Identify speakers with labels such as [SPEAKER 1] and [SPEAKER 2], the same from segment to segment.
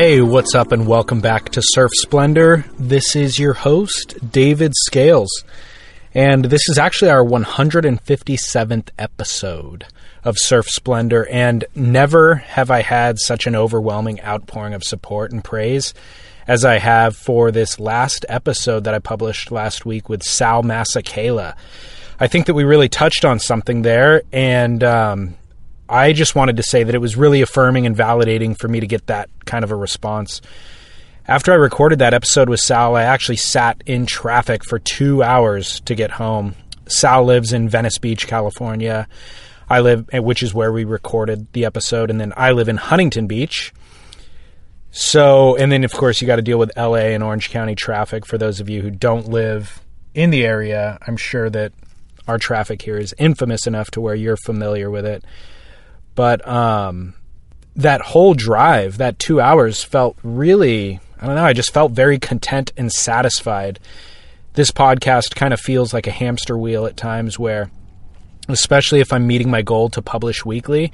[SPEAKER 1] Hey, what's up, and welcome back to Surf Splendor. This is your host, David Scales, and this is actually our 157th episode of Surf Splendor, and never have I had such an overwhelming outpouring of support and praise as I have for this last episode that I published last week with Sal Masekela. I think that we really touched on something there, and um, I just wanted to say that it was really affirming and validating for me to get that kind of a response. After I recorded that episode with Sal, I actually sat in traffic for two hours to get home. Sal lives in Venice Beach, California. I live, eh, which is where we recorded the episode, and then I live in Huntington Beach. So, and then of course you got to deal with LA and Orange County traffic. For those of you who don't live in the area, I'm sure that our traffic here is infamous enough to where you're familiar with it. But um, that whole drive, that two hours, felt really, I don't know, I just felt very content and satisfied. This podcast kind of feels like a hamster wheel at times where, especially if I'm meeting my goal to publish weekly,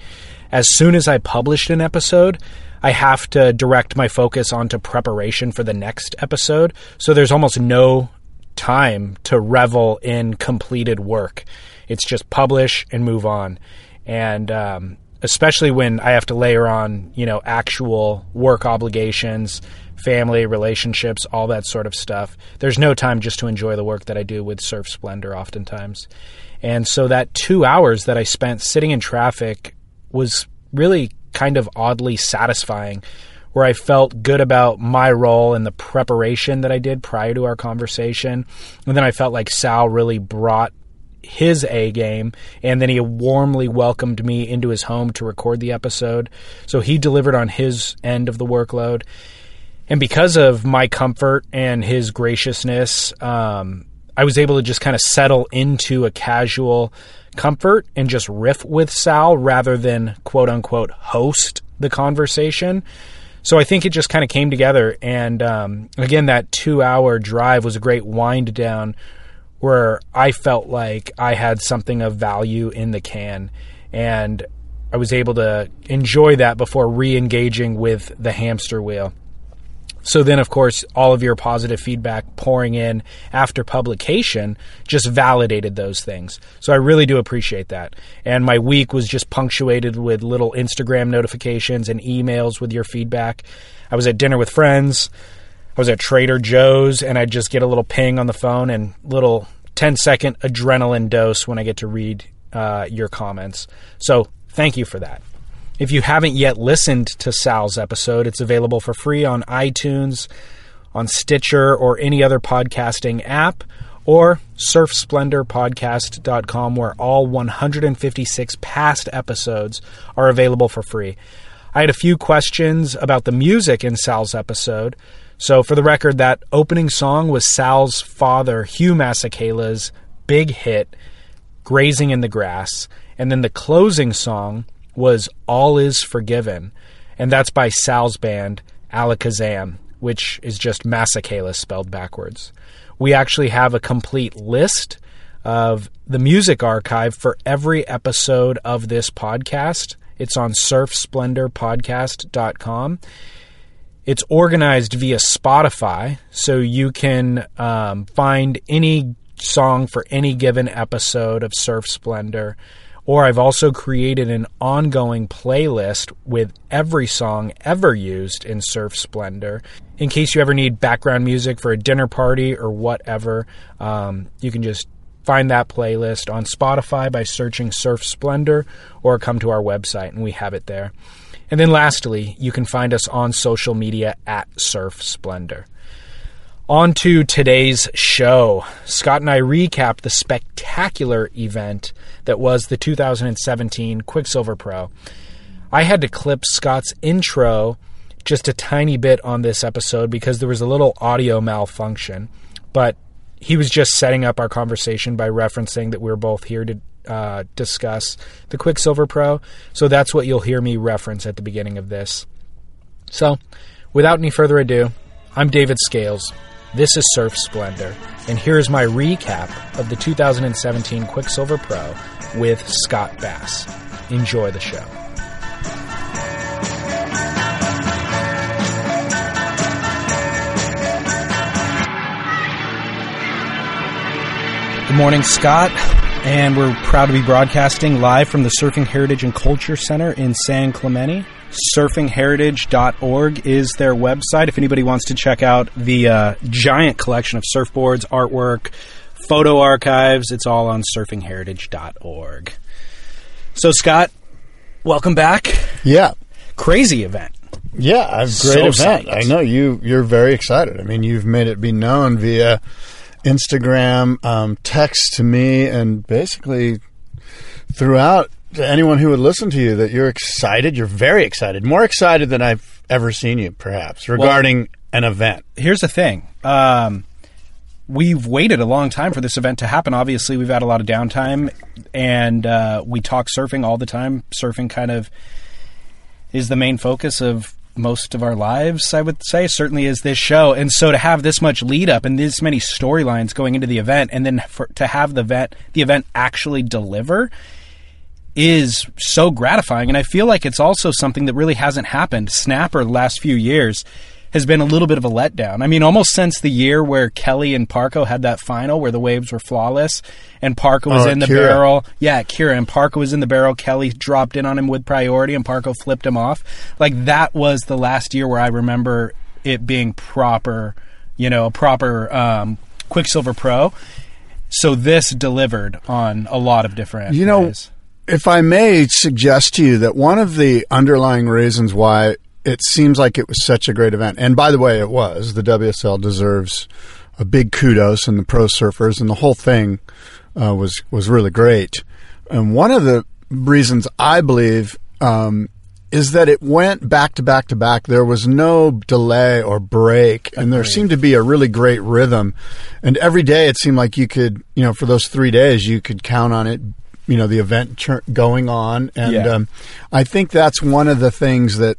[SPEAKER 1] as soon as I published an episode, I have to direct my focus onto preparation for the next episode. So there's almost no time to revel in completed work. It's just publish and move on. And um, especially when I have to layer on, you know, actual work obligations, family, relationships, all that sort of stuff. There's no time just to enjoy the work that I do with Surf Splendor oftentimes. And so that two hours that I spent sitting in traffic was really kind of oddly satisfying where I felt good about my role and the preparation that I did prior to our conversation. And then I felt like Sal really brought his A game, and then he warmly welcomed me into his home to record the episode. So he delivered on his end of the workload. And because of my comfort and his graciousness, um, I was able to just kind of settle into a casual comfort and just riff with Sal rather than quote unquote host the conversation. So I think it just kind of came together. And um, again, that two hour drive was a great wind down where I felt like I had something of value in the can. And I was able to enjoy that before re engaging with the hamster wheel. So then, of course, all of your positive feedback pouring in after publication just validated those things. So I really do appreciate that. And my week was just punctuated with little Instagram notifications and emails with your feedback. I was at dinner with friends. I was at Trader Joe's and I'd just get a little ping on the phone and little 10 second adrenaline dose when I get to read uh, your comments. So thank you for that. If you haven't yet listened to Sal's episode, it's available for free on iTunes, on Stitcher, or any other podcasting app, or surfsplendorpodcast.com, where all 156 past episodes are available for free. I had a few questions about the music in Sal's episode. So, for the record, that opening song was Sal's father, Hugh Masekela's big hit, Grazing in the Grass. And then the closing song was All Is Forgiven, and that's by Sal's band, Alekesam, which is just Masekela spelled backwards. We actually have a complete list of the music archive for every episode of this podcast. It's on surfsplendorpodcast.com. It's organized via Spotify, so you can um, find any song for any given episode of Surf Splendor or I've also created an ongoing playlist with every song ever used in Surf Splendor. In case you ever need background music for a dinner party or whatever, um, you can just find that playlist on Spotify by searching Surf Splendor or come to our website and we have it there. And then lastly, you can find us on social media at Surf Splendor. On to today's show. Scott and I recap the spectacular event that was the 2017 Quiksilver Pro. I had to clip Scott's intro just a tiny bit on this episode because there was a little audio malfunction, but he was just setting up our conversation by referencing that we are both here to uh, discuss the Quiksilver Pro. So that's what you'll hear me reference at the beginning of this. So, without any further ado, I'm David Scales. This is Surf Splendor, and here is my recap of the 2017 Quiksilver Pro with Scott Bass. Enjoy the show. Good morning, Scott. And we're proud to be broadcasting live from the Surfing Heritage and Culture Center in San Clemente. Surfingheritage.org is their website. If anybody wants to check out the uh, giant collection of surfboards, artwork, photo archives, it's all on surfingheritage.org. So, Scott, welcome back.
[SPEAKER 2] Yeah.
[SPEAKER 1] Crazy event.
[SPEAKER 2] Yeah, a great
[SPEAKER 1] So
[SPEAKER 2] event. I know you. You're very excited. I mean, you've made it be known via Instagram, um, text to me, and basically throughout to anyone who would listen to you that you're excited. You're very excited, more excited than I've ever seen you, perhaps, regarding an event.
[SPEAKER 1] here's the thing. Um, we've waited a long time for this event to happen. Obviously, we've had a lot of downtime, and uh, we talk surfing all the time. Surfing kind of is the main focus of most of our lives, I would say. Certainly is this show. And so to have this much lead up and this many storylines going into the event, and then for, to have the event, the event actually deliver is so gratifying. And I feel like it's also something that really hasn't happened. Snapper the last few years has been a little bit of a letdown. I mean, almost since the year where Kelly and Parko had that final where the waves were flawless and Parko was
[SPEAKER 2] Oh,
[SPEAKER 1] in the
[SPEAKER 2] Kirra.
[SPEAKER 1] barrel. Yeah, Kirra and Parko was in the barrel. Kelly dropped in on him with priority and Parko flipped him off. Like that was the last year where I remember it being proper, you know, a proper um, Quiksilver Pro. So this delivered on a lot of different
[SPEAKER 2] You know,
[SPEAKER 1] ways.
[SPEAKER 2] if I may suggest to you that one of the underlying reasons why it seems like it was such a great event, and by the way, it was, the WSL deserves a big kudos and the pro surfers and the whole thing uh, was was really great. And one of the reasons I believe um, is that it went back to back to back. There was no delay or break, and there seemed to be a really great rhythm. And every day, it seemed like you could, you know, for those three days, you could count on it. You know, the event going on, and
[SPEAKER 1] Yeah.
[SPEAKER 2] um, I think that's one of the things that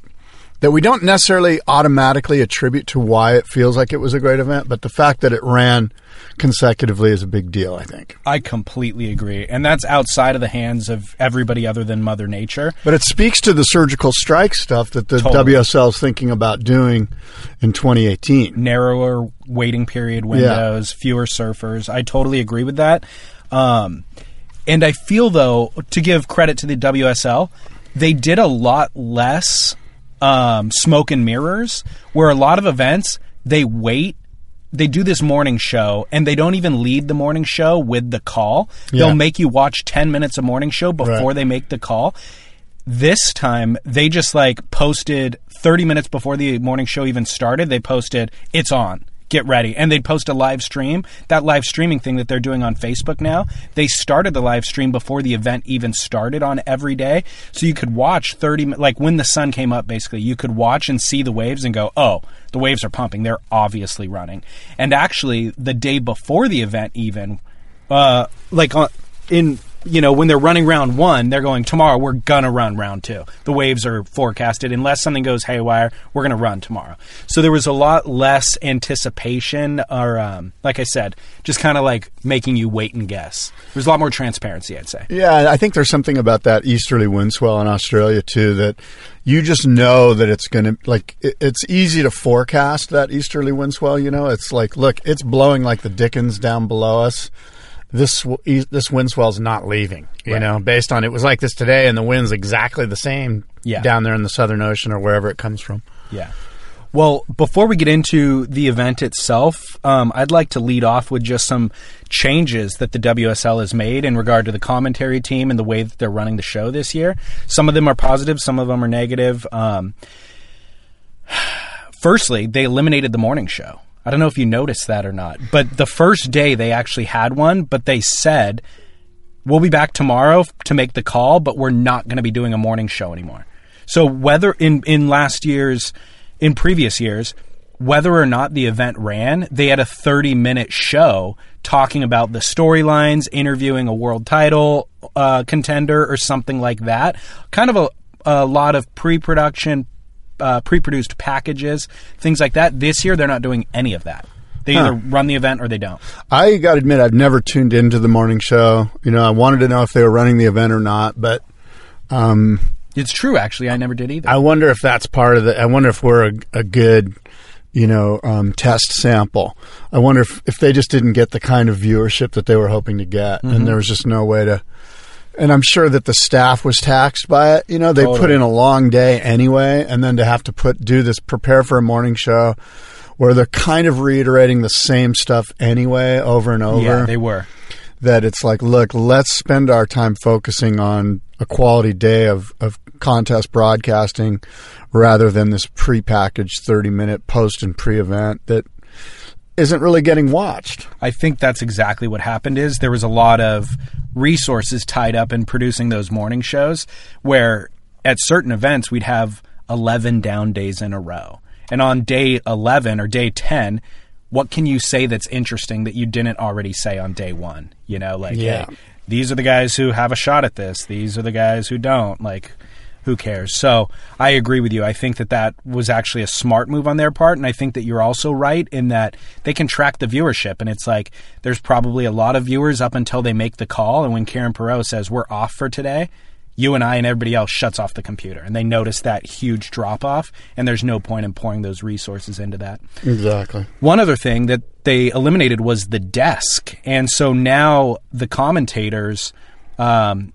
[SPEAKER 2] that we don't necessarily automatically attribute to why it feels like it was a great event, but the fact that it ran consecutively is a big deal. I think.
[SPEAKER 1] I completely agree. And that's outside of the hands of everybody other than Mother Nature.
[SPEAKER 2] But it speaks to the surgical strike stuff that the
[SPEAKER 1] Totally.
[SPEAKER 2] WSL is thinking about doing in 2018.
[SPEAKER 1] Narrower waiting period windows, fewer surfers. I totally agree with that. Um, and I feel, though, to give credit to the WSL, they did a lot less um, smoke and mirrors, where a lot of events, they wait. They do this morning show and they don't even lead the morning show with the call.
[SPEAKER 2] Yeah.
[SPEAKER 1] They'll make you watch 10 minutes of morning show before
[SPEAKER 2] Right.
[SPEAKER 1] they make the call. This time they just like posted 30 minutes before the morning show even started. They posted, it's on. Get ready. And they'd post a live stream. That live streaming thing that they're doing on Facebook now, they started the live stream before the event even started on every day. So you could watch 30, like when the sun came up, basically, you could watch and see the waves and go, oh, the waves are pumping. They're obviously running. And actually, the day before the event, even, uh, like on, in you know when they're running round one, they're going tomorrow. We're gonna run round two. The waves are forecasted unless something goes haywire. We're gonna run tomorrow. So there was a lot less anticipation, or um, like I said, just kind of like making you wait and guess. There's a lot more transparency, I'd say.
[SPEAKER 2] Yeah, I think there's something about that easterly wind swell in Australia too that you just know that it's going to like it, it's easy to forecast that easterly wind swell. You know, it's like look, it's blowing like the dickens down below us. This this wind swell's not leaving. You
[SPEAKER 1] Right.
[SPEAKER 2] know, based on it was like this today, and the wind's exactly the same
[SPEAKER 1] Yeah.
[SPEAKER 2] down there in the Southern Ocean or wherever it comes from.
[SPEAKER 1] Yeah. Well, before we get into the event itself, um, I'd like to lead off with just some changes that the WSL has made in regard to the commentary team and the way that they're running the show this year. Some of them are positive, some of them are negative. Um, firstly, they eliminated the morning show. I don't know if you noticed that or not, but the first day they actually had one, but they said, we'll be back tomorrow to make the call, but we're not going to be doing a morning show anymore. So whether in in last year's in previous years, whether or not the event ran, they had a 30 minute show talking about the storylines, interviewing a world title uh, contender or something like that. Kind of a, a lot of pre production, uh, pre produced packages, things like that. This year, they're not doing any of that. They either run the event or they don't.
[SPEAKER 2] I got to admit, I've never tuned into the morning show. You know, I wanted to know if they were running the event or not, but um,
[SPEAKER 1] It's true, actually. I never did either.
[SPEAKER 2] I wonder if that's part of the. I wonder if we're a, a good, you know, um, test sample. I wonder if, if they just didn't get the kind of viewership that they were hoping to get,
[SPEAKER 1] Mm-hmm.
[SPEAKER 2] and there was just no way to. And I'm sure that the staff was taxed by it. You know, they put in a long day anyway, and then to have to put do this, prepare for a morning show, where they're kind of reiterating the same stuff anyway over and over
[SPEAKER 1] Yeah, they were.
[SPEAKER 2] that it's like, look, let's spend our time focusing on a quality day of, of contest broadcasting rather than this prepackaged 30 minute post and pre event that isn't really getting watched.
[SPEAKER 1] I think that's exactly what happened is there was a lot of resources tied up in producing those morning shows where at certain events we'd have 11 down days in a row. And on day 11 or day 10, what can you say that's interesting that you didn't already say on day 1? You know, like
[SPEAKER 2] Yeah.
[SPEAKER 1] hey, these are the guys who have a shot at this. These are the guys who don't. Like who cares? So I agree with you. I think that that was actually a smart move on their part, and I think that you're also right in that they can track the viewership, and it's like there's probably a lot of viewers up until they make the call, and when Kieren Perrow says we're off for today. You and I and everybody else shuts off the computer, and they notice that huge drop off, and there's no point in pouring those resources into that.
[SPEAKER 2] Exactly.
[SPEAKER 1] One other thing that they eliminated was the desk, and so now the commentators, um,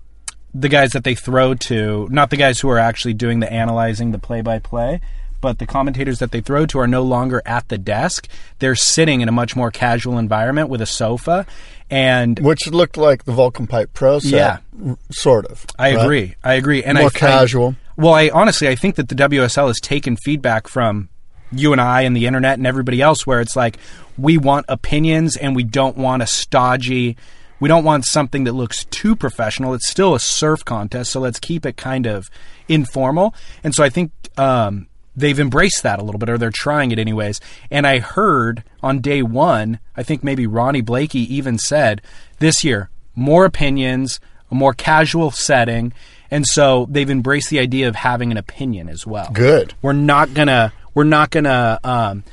[SPEAKER 1] the guys that they throw to, not the guys who are actually doing the analyzing, the play-by-play, but the commentators that they throw to are no longer at the desk. They're sitting in a much more casual environment with a sofa, and
[SPEAKER 2] Which looked like the Volcom Pipe Pro set.
[SPEAKER 1] Yeah.
[SPEAKER 2] r- Sort of.
[SPEAKER 1] I
[SPEAKER 2] right?
[SPEAKER 1] agree. I agree. And
[SPEAKER 2] More
[SPEAKER 1] I,
[SPEAKER 2] casual.
[SPEAKER 1] I, well, I honestly, I think that the WSL has taken feedback from you and I and the internet and everybody else, where it's like we want opinions and we don't want a stodgy. We don't want something that looks too professional. It's still a surf contest, so let's keep it kind of informal. And so I think um, they've embraced that a little bit, or they're trying it anyways. And I heard on day one, I think maybe Ronnie Blakey even said this year more opinions, a more casual setting, and so they've embraced the idea of having an opinion as well.
[SPEAKER 2] Good.
[SPEAKER 1] We're not gonna we're not gonna um,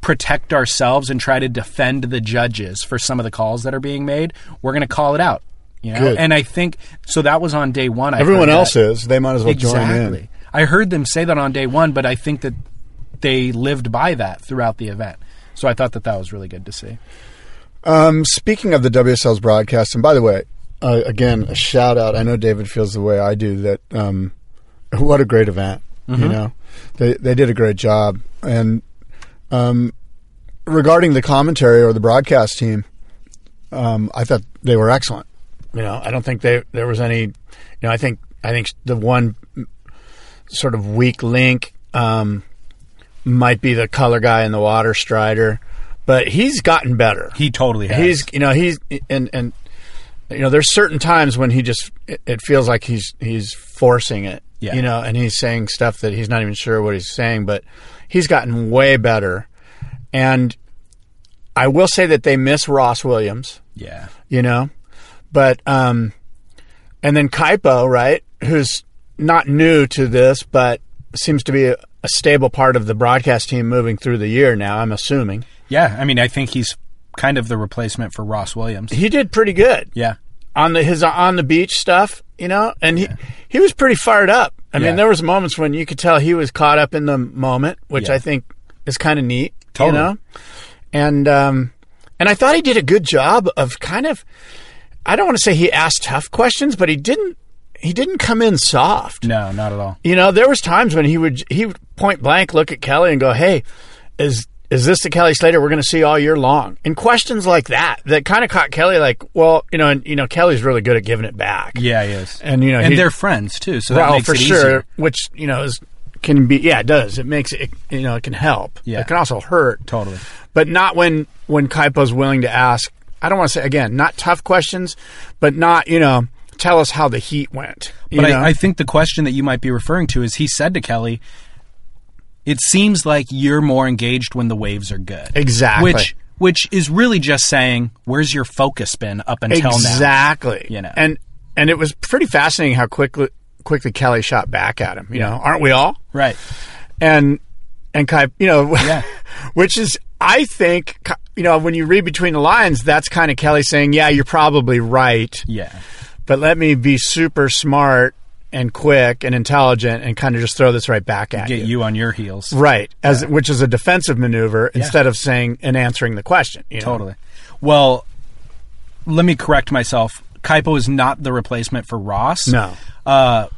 [SPEAKER 1] protect ourselves and try to defend the judges for some of the calls that are being made. We're gonna call it out. You know, and I think so. That was on day one. I
[SPEAKER 2] Everyone else
[SPEAKER 1] that.
[SPEAKER 2] is. They might as well join in.
[SPEAKER 1] I heard them say that on day one, but I think that they lived by that throughout the event. So I thought that that was really good to see.
[SPEAKER 2] Um, speaking of the WSL's broadcast, and by the way, uh, again, a shout out. I know David feels the way I do. That um, what a great event. You know, they they did a great job. And um, regarding the commentary or the broadcast team, um, I thought they were excellent. You know, I don't think they there was any. You know, I think I think the one sort of weak link um, might be the color guy in the water strider, but he's gotten better.
[SPEAKER 1] He totally has.
[SPEAKER 2] He's you know he's and and you know there's certain times when he just it, it feels like he's he's forcing it.
[SPEAKER 1] Yeah.
[SPEAKER 2] You know, and he's saying stuff that he's not even sure what he's saying, but he's gotten way better. And I will say that they miss Ross Williams
[SPEAKER 1] yeah.
[SPEAKER 2] you know. But um, and then Kaipo, right, who's not new to this, but seems to be a, a stable part of the broadcast team moving through the year now. I'm assuming
[SPEAKER 1] Yeah. I mean, I think he's kind of the replacement for Ross Williams.
[SPEAKER 2] he did pretty good
[SPEAKER 1] Yeah.
[SPEAKER 2] on the his on the beach stuff, you know, and he he was pretty fired up. I
[SPEAKER 1] Yeah.
[SPEAKER 2] mean, there was moments when you could tell he was caught up in the moment, which
[SPEAKER 1] Yeah.
[SPEAKER 2] I think is kind of neat,
[SPEAKER 1] Totally.
[SPEAKER 2] you know. And um, and I thought he did a good job of kind of. I don't want to say he asked tough questions, but he didn't. He didn't come in soft.
[SPEAKER 1] No, not at all.
[SPEAKER 2] You know, there was times when he would he would point blank look at Kelly and go, "Hey, is is this the Kelly Slater we're going to see all year long?" And questions like that that kind of caught Kelly like, well, you know, and you know, Kelly's really good at giving it back.
[SPEAKER 1] Yeah, he is.
[SPEAKER 2] And you know,
[SPEAKER 1] and
[SPEAKER 2] he-
[SPEAKER 1] they're friends too, so that
[SPEAKER 2] well,
[SPEAKER 1] makes
[SPEAKER 2] for
[SPEAKER 1] it
[SPEAKER 2] sure,
[SPEAKER 1] easier.
[SPEAKER 2] which you know is can be yeah, it does. It makes it you know it can help.
[SPEAKER 1] Yeah.
[SPEAKER 2] it can also hurt.
[SPEAKER 1] Totally.
[SPEAKER 2] but not when when Kaipo's willing to ask. I don't want to say again, not tough questions, but not you know tell us how the heat went.
[SPEAKER 1] But? I, I think the question that you might be referring to is he said to Kelly, "It seems like you're more engaged when the waves are good."
[SPEAKER 2] Exactly.
[SPEAKER 1] Which which is really just saying, "Where's your focus been up until now?"
[SPEAKER 2] exactly.
[SPEAKER 1] You know.
[SPEAKER 2] and and it was pretty fascinating how quickly quickly Kelly shot back at him. You know, aren't we all?
[SPEAKER 1] Right.
[SPEAKER 2] and and Kai, you know,
[SPEAKER 1] Yeah.
[SPEAKER 2] which is I think you know when you read between the lines, that's kind of Kelly saying, "Yeah, you're probably right,
[SPEAKER 1] Yeah.
[SPEAKER 2] but let me be super smart and quick and intelligent and kind of just throw this right back at you.
[SPEAKER 1] Get
[SPEAKER 2] you.
[SPEAKER 1] you on your heels.
[SPEAKER 2] Right, as which is a defensive maneuver instead of saying and answering the question. you know?
[SPEAKER 1] Totally. Well, let me correct myself. Kaipo is not the replacement for Ross.
[SPEAKER 2] No.
[SPEAKER 1] Uh,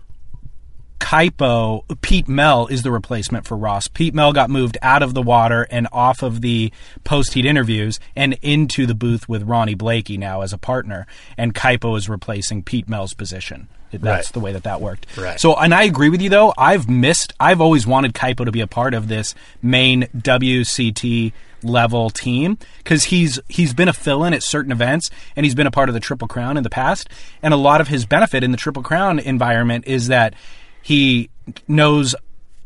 [SPEAKER 1] Kaipo, Pete Mel is the replacement for Ross. Pete Mel got moved out of the water and off of the post heat interviews and into the booth with Ronnie Blakey now as a partner. And Kaipo is replacing Pete Mel's position. That's
[SPEAKER 2] Right.
[SPEAKER 1] the way that that worked.
[SPEAKER 2] Right.
[SPEAKER 1] So, and I agree with you though. I've missed. I've always wanted Kaipo to be a part of this main WCT level team because he's he's been a fill-in at certain events and he's been a part of the Triple Crown in the past. And a lot of his benefit in the Triple Crown environment is that he knows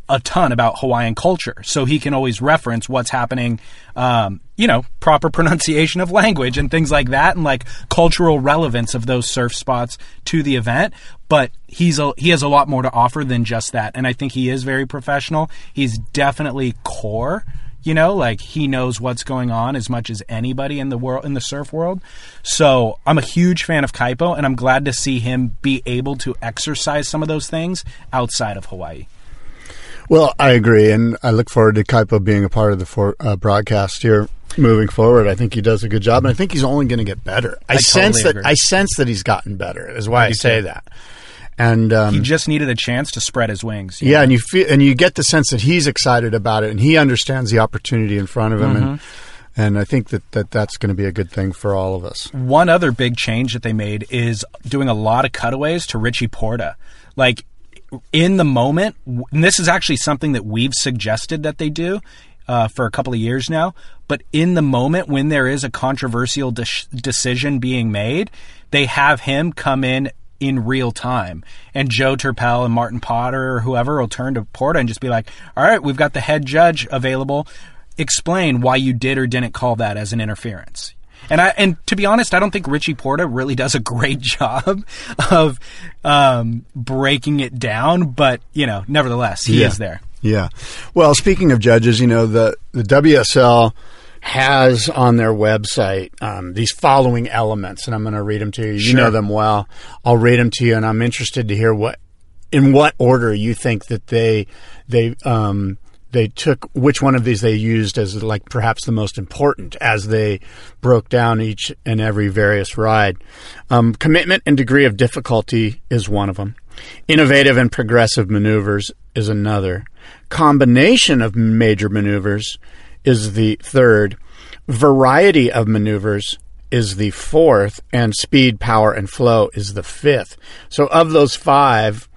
[SPEAKER 1] a ton about Hawaiian culture, so he can always reference what's happening. Um, you know, proper pronunciation of language and things like that, and like cultural relevance of those surf spots to the event. But he's a, he has a lot more to offer than just that, and I think he is very professional. He's definitely core. You know, like he knows what's going on as much as anybody in the world in the surf world. So I'm a huge fan of Kaipo, and I'm glad to see him be able to exercise some of those things outside of Hawaii.
[SPEAKER 2] Well, I agree, and I look forward to Kaipo being a part of the for, uh, broadcast here moving forward. I think he does a good job, and I think he's only going to get better. I,
[SPEAKER 1] I
[SPEAKER 2] sense
[SPEAKER 1] totally
[SPEAKER 2] that
[SPEAKER 1] agree.
[SPEAKER 2] I sense that he's gotten better. Is why I, say
[SPEAKER 1] too.
[SPEAKER 2] that. And um,
[SPEAKER 1] He just needed a chance to spread his wings.
[SPEAKER 2] yeah,
[SPEAKER 1] know?
[SPEAKER 2] and you feel and you get the sense that he's excited about it, and he understands the opportunity in front of him, and
[SPEAKER 1] Mm-hmm.
[SPEAKER 2] and I think that, that that's going to be a good thing for all of us.
[SPEAKER 1] One other big change that they made is doing a lot of cutaways to Richie Porta. Like in the moment, and this is actually something that we've suggested that they do uh, for a couple of years now. But in the moment when there is a controversial de- decision being made, they have him come in in real time. And Joe Turpel and Martin Potter or whoever will turn to Porta and just be like, all right, we've got the head judge available. Explain why you did or didn't call that as an interference. And I and to be honest, I don't think Richie Porta really does a great job of um, breaking it down, but you know, nevertheless, he
[SPEAKER 2] Yeah.
[SPEAKER 1] is there.
[SPEAKER 2] Yeah. Well, speaking of judges, you know the the WSL has on their website um, these following elements, and I'm going to read them to you. You know them well. I'll read them to you, and I'm interested to hear what in what order you think that they they um, they took which one of these they used as like perhaps the most important as they broke down each and every various ride. Um, commitment and degree of difficulty is one of them. Innovative and progressive maneuvers is another. Combination of major maneuvers is the third. Variety of maneuvers is the fourth, and speed, power, and flow is the fifth. So, of those five,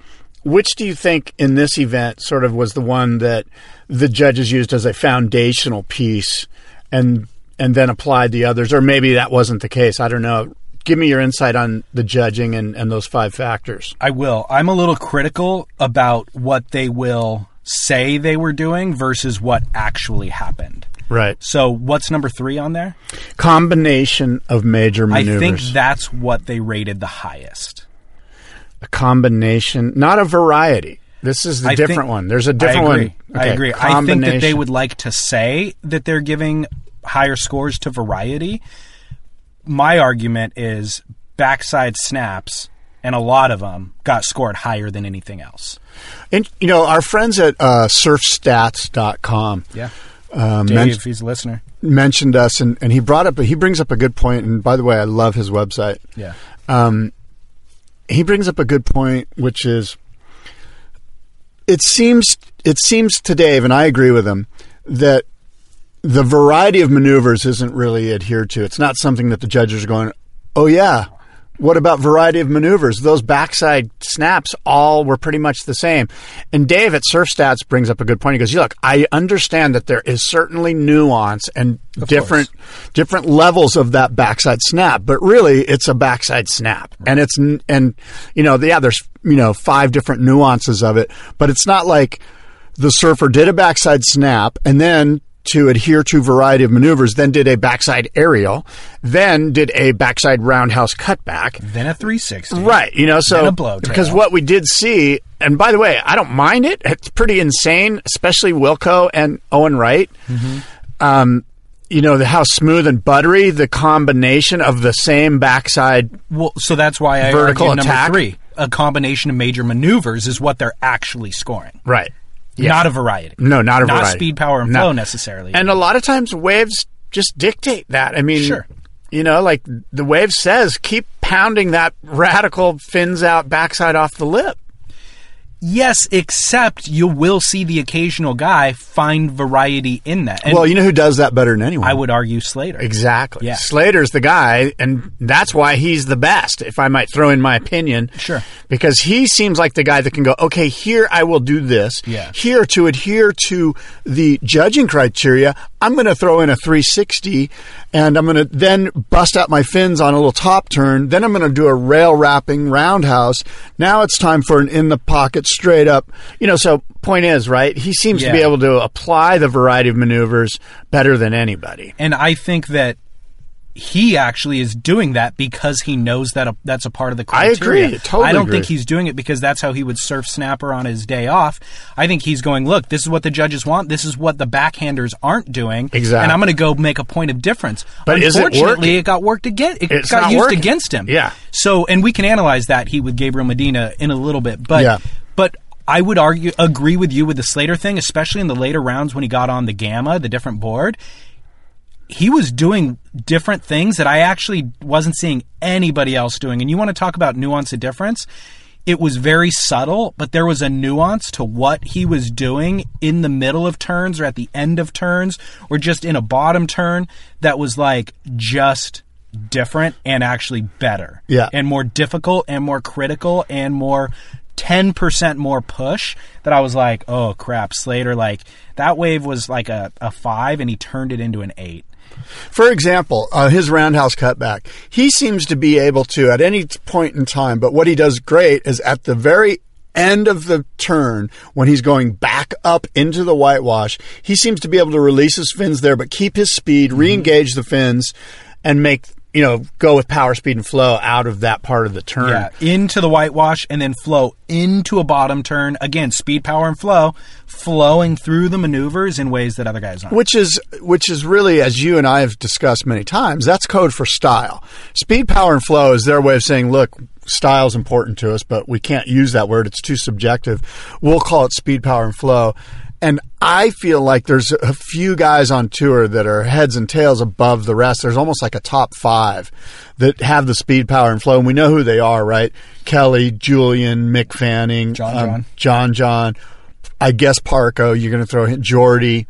[SPEAKER 2] which do you think in this event sort of was the one that the judges used as a foundational piece and and then applied the others? Or maybe that wasn't the case. I don't know. Give me your insight on the judging and, and those five factors.
[SPEAKER 1] I will. I'm a little critical about what they will say they were doing versus what actually happened.
[SPEAKER 2] Right.
[SPEAKER 1] So, what's number three on there?
[SPEAKER 2] Combination of major maneuvers.
[SPEAKER 1] I think that's what they rated the highest.
[SPEAKER 2] a combination, not a variety. This is the
[SPEAKER 1] I
[SPEAKER 2] different
[SPEAKER 1] think-
[SPEAKER 2] one. There's a different
[SPEAKER 1] agree.
[SPEAKER 2] one.
[SPEAKER 1] I agree. I think that they would like to say that they're giving higher scores to variety. My argument is backside snaps, and a lot of them got scored higher than anything else.
[SPEAKER 2] And, you know, our friends at uh, surfstats.com
[SPEAKER 1] Yeah.
[SPEAKER 2] uh,
[SPEAKER 1] Dave,
[SPEAKER 2] men-
[SPEAKER 1] if he's a listener.
[SPEAKER 2] mentioned us, and, and he brought up, he brings up a good point. And by the way, I love his website.
[SPEAKER 1] Yeah.
[SPEAKER 2] Um, he brings up a good point, which is it seems it seems to Dave, and I agree with him, that the variety of maneuvers isn't really adhered to. It's not something that the judges are going, oh yeah. What about variety of maneuvers? Those backside snaps all were pretty much the same. And Dave at Surf Stats brings up a good point. He goes, "Look, I understand that there is certainly nuance and different different levels of that backside snap, but really it's a backside snap, and it's and you know yeah, there's you know five different nuances of it, but it's not like the surfer did a backside snap and then to adhere to variety of maneuvers, then did a backside aerial, then did a backside roundhouse cutback.
[SPEAKER 1] Then a 360.
[SPEAKER 2] Right, you know, so
[SPEAKER 1] Then a blowtail.
[SPEAKER 2] because what we did see, and by the way, I don't mind it. It's pretty insane, especially Wilko and Owen Wright.
[SPEAKER 1] Mm-hmm.
[SPEAKER 2] Um, you know the how smooth and buttery the combination of the same backside
[SPEAKER 1] Well, so that's why I
[SPEAKER 2] vertical
[SPEAKER 1] argue number
[SPEAKER 2] attack.
[SPEAKER 1] three. a combination of major maneuvers is what they're actually scoring,
[SPEAKER 2] Right.
[SPEAKER 1] Not a variety.
[SPEAKER 2] No, not a variety.
[SPEAKER 1] not
[SPEAKER 2] variety.
[SPEAKER 1] speed, power, and
[SPEAKER 2] No.
[SPEAKER 1] flow necessarily.
[SPEAKER 2] And a lot of times waves just dictate that. I mean,
[SPEAKER 1] Sure.
[SPEAKER 2] you know, like the wave says, keep pounding that radical fins out backside off the lip.
[SPEAKER 1] Yes, except you will see the occasional guy find variety in that. And
[SPEAKER 2] well, you know who does that better than anyone?
[SPEAKER 1] I would argue Slater.
[SPEAKER 2] Exactly.
[SPEAKER 1] Yeah.
[SPEAKER 2] Slater's the guy, and that's why he's the best, if I might throw in my opinion.
[SPEAKER 1] Sure.
[SPEAKER 2] Because he seems like the guy that can go, okay, here I will do this.
[SPEAKER 1] Yeah.
[SPEAKER 2] Here, to adhere to the judging criteria, I'm going to throw in a 360, and I'm going to then bust out my fins on a little top turn. Then I'm going to do a rail wrapping roundhouse. Now it's time for an in the pocket straight up. You know, so point is, right? He seems to be able to apply the variety of maneuvers better than anybody.
[SPEAKER 1] And I think that he actually is doing that because he knows that a, that's a part of the criteria.
[SPEAKER 2] I agree. Totally
[SPEAKER 1] I don't
[SPEAKER 2] agree.
[SPEAKER 1] think he's doing it because that's how he would surf snapper on his day off. I think he's going, look, this is what the judges want. This is what the backhanders aren't doing.
[SPEAKER 2] Exactly.
[SPEAKER 1] And I'm going to go make a point of difference.
[SPEAKER 2] But is it
[SPEAKER 1] Unfortunately, it got worked again. It
[SPEAKER 2] It's
[SPEAKER 1] got used
[SPEAKER 2] working.
[SPEAKER 1] against him.
[SPEAKER 2] Yeah.
[SPEAKER 1] So, and we can analyze that heat with Gabriel Medina in a little bit, but
[SPEAKER 2] Yeah.
[SPEAKER 1] but I would argue agree with you with the Slater thing, especially in the later rounds when he got on the gamma, the different board. He was doing different things that I actually wasn't seeing anybody else doing. And you want to talk about nuance of difference? It was very subtle, but there was a nuance to what he was doing in the middle of turns or at the end of turns or just in a bottom turn that was like just different and actually better
[SPEAKER 2] Yeah.
[SPEAKER 1] and more difficult and more critical and more 10% more push that I was like, oh crap, Slater, like that wave was like a, a five and he turned it into an eight.
[SPEAKER 2] For example, uh, his roundhouse cutback. He seems to be able to at any point in time, but what he does great is at the very end of the turn when he's going back up into the whitewash, he seems to be able to release his fins there, but keep his speed, re-engage the fins, and make you know go with power, speed, and flow out of that part of the turn.
[SPEAKER 1] Yeah, into the whitewash and then flow into a bottom turn. Again, speed, power, and flow, flowing through the maneuvers in ways that other guys aren't.
[SPEAKER 2] which is which is really as you and I have discussed many times that's code for style speed power and flow is their way of saying look style is important to us but we can't use that word it's too subjective we'll call it speed power and flow and I feel like there's a few guys on tour that are heads and tails above the rest. There's almost like a top five that have the speed, power, and flow, and we know who they are, right? Kelly, Julian, Mick Fanning,
[SPEAKER 1] John
[SPEAKER 2] um,
[SPEAKER 1] John.
[SPEAKER 2] John John. I guess Parko, you're going to throw in Jordy.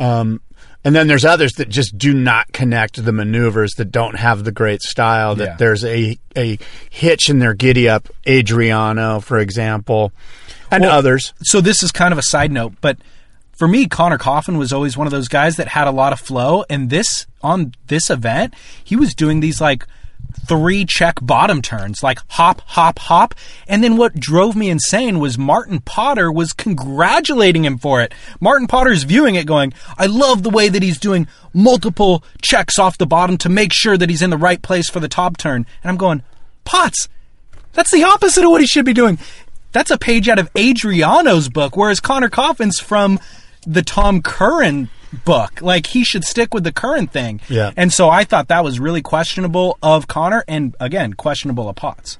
[SPEAKER 2] Um, and then there's others that just do not connect the maneuvers that don't have the great style. That
[SPEAKER 1] Yeah.
[SPEAKER 2] there's a a hitch in their giddy up. Adriano, for example, and
[SPEAKER 1] Well,
[SPEAKER 2] others.
[SPEAKER 1] So this is kind of a side note, but for me, Conner Coffin was always one of those guys that had a lot of flow. And this on this event, he was doing these like three check bottom turns, like hop, hop, hop. And then what drove me insane was Martin Potter was congratulating him for it. Martin Potter's viewing it going, I love the way that he's doing multiple checks off the bottom to make sure that he's in the right place for the top turn. And I'm going, Potts, that's the opposite of what he should be doing. That's a page out of Adriano's book, whereas Conner Coffin's from the Tom Curran book. Like he should stick with the current thing.
[SPEAKER 2] Yeah.
[SPEAKER 1] And so I thought that was really questionable of Connor, and again, questionable of Potts.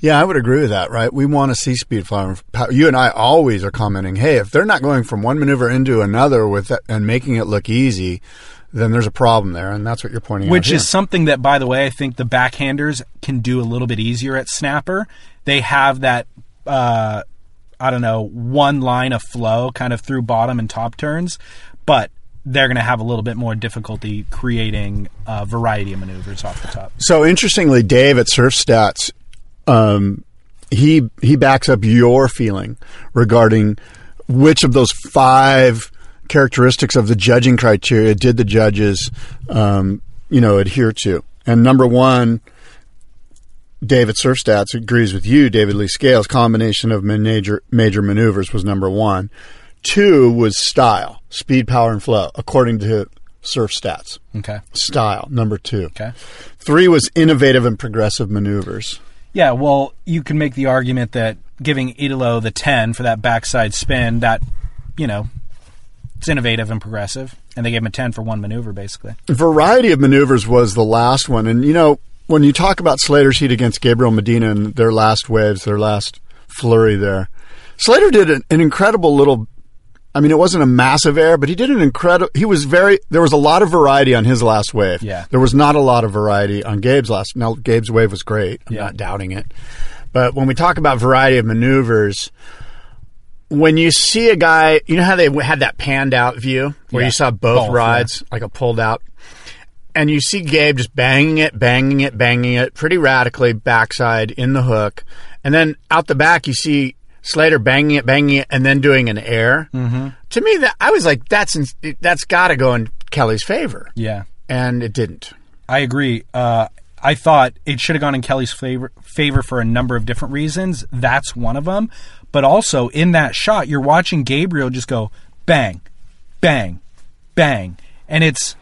[SPEAKER 2] Yeah, I would agree with that. Right? We want to see speed flow. You and I always are commenting, hey, if they're not going from one maneuver into another with that, and making it look easy, then there's a problem there, and that's what you're pointing out.
[SPEAKER 1] Which is something that, by the way, I think the backhanders can do a little bit easier at Snapper. They have that, uh, I don't know, one line of flow kind of through bottom and top turns, but they're going to have a little bit more difficulty creating a variety of maneuvers off the top.
[SPEAKER 2] So interestingly, Dave at Surf Stats, um, he he backs up your feeling regarding which of those five characteristics of the judging criteria did the judges, um, you know, adhere to. And number one, David Surf Stats agrees with you, David Lee Scales. Combination of major major maneuvers was number one. Two was style, speed, power, and flow, according to Surf Stats.
[SPEAKER 1] Okay.
[SPEAKER 2] Style, number two.
[SPEAKER 1] Okay.
[SPEAKER 2] Three was innovative and progressive maneuvers.
[SPEAKER 1] Yeah, well, you can make the argument that giving Italo the 10 for that backside spin, that, you know, it's innovative and progressive. And they gave him a 10 for one maneuver, basically.
[SPEAKER 2] Variety of maneuvers was the last one. And, you know, when you talk about Slater's heat against Gabriel Medina and their last waves, their last flurry there, Slater did an, an incredible little. I mean, it wasn't a massive air, but he did an incredible. He was very. There was a lot of variety on his last wave.
[SPEAKER 1] Yeah.
[SPEAKER 2] There was not a lot of variety on Gabe's last. Now, Gabe's wave was great. I'm
[SPEAKER 1] Yeah.
[SPEAKER 2] not doubting it. But when we talk about variety of maneuvers, when you see a guy, you know how they had that panned out view where
[SPEAKER 1] Yeah.
[SPEAKER 2] you saw both,
[SPEAKER 1] Both,
[SPEAKER 2] rides, like a pulled out, and you see Gabe just banging it, banging it, banging it pretty radically backside in the hook, and then out the back you see Slater banging it, banging it, and then doing an air. Mm-hmm. To me, that I was like, that's in, that's got to go in Kelly's favor,
[SPEAKER 1] Yeah.
[SPEAKER 2] and it didn't.
[SPEAKER 1] I agree. Uh, I thought it should have gone in Kelly's favor, favor for a number of different reasons. That's one of them. But also in that shot, you're watching Gabriel just go bang, bang, bang, and it's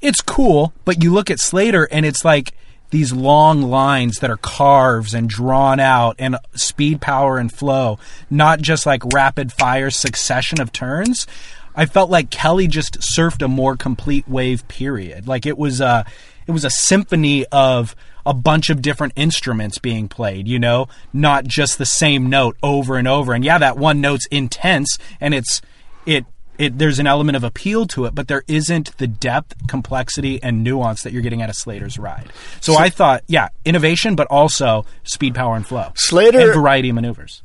[SPEAKER 1] it's cool. But you look at Slater, and it's like these long lines that are carves and drawn out, and speed, power, and flow, not just like rapid fire succession of turns. I felt like Kelly just surfed a more complete wave period. Like it was a it was a symphony of a bunch of different instruments being played, you know, not just the same note over and over. And yeah, that one note's intense and it's it it there's an element of appeal to it, but there isn't the depth, complexity, and nuance that you're getting at a Slater's ride. So, I thought, yeah, innovation, but also speed, power, and flow.
[SPEAKER 2] Slater-
[SPEAKER 1] and variety of maneuvers.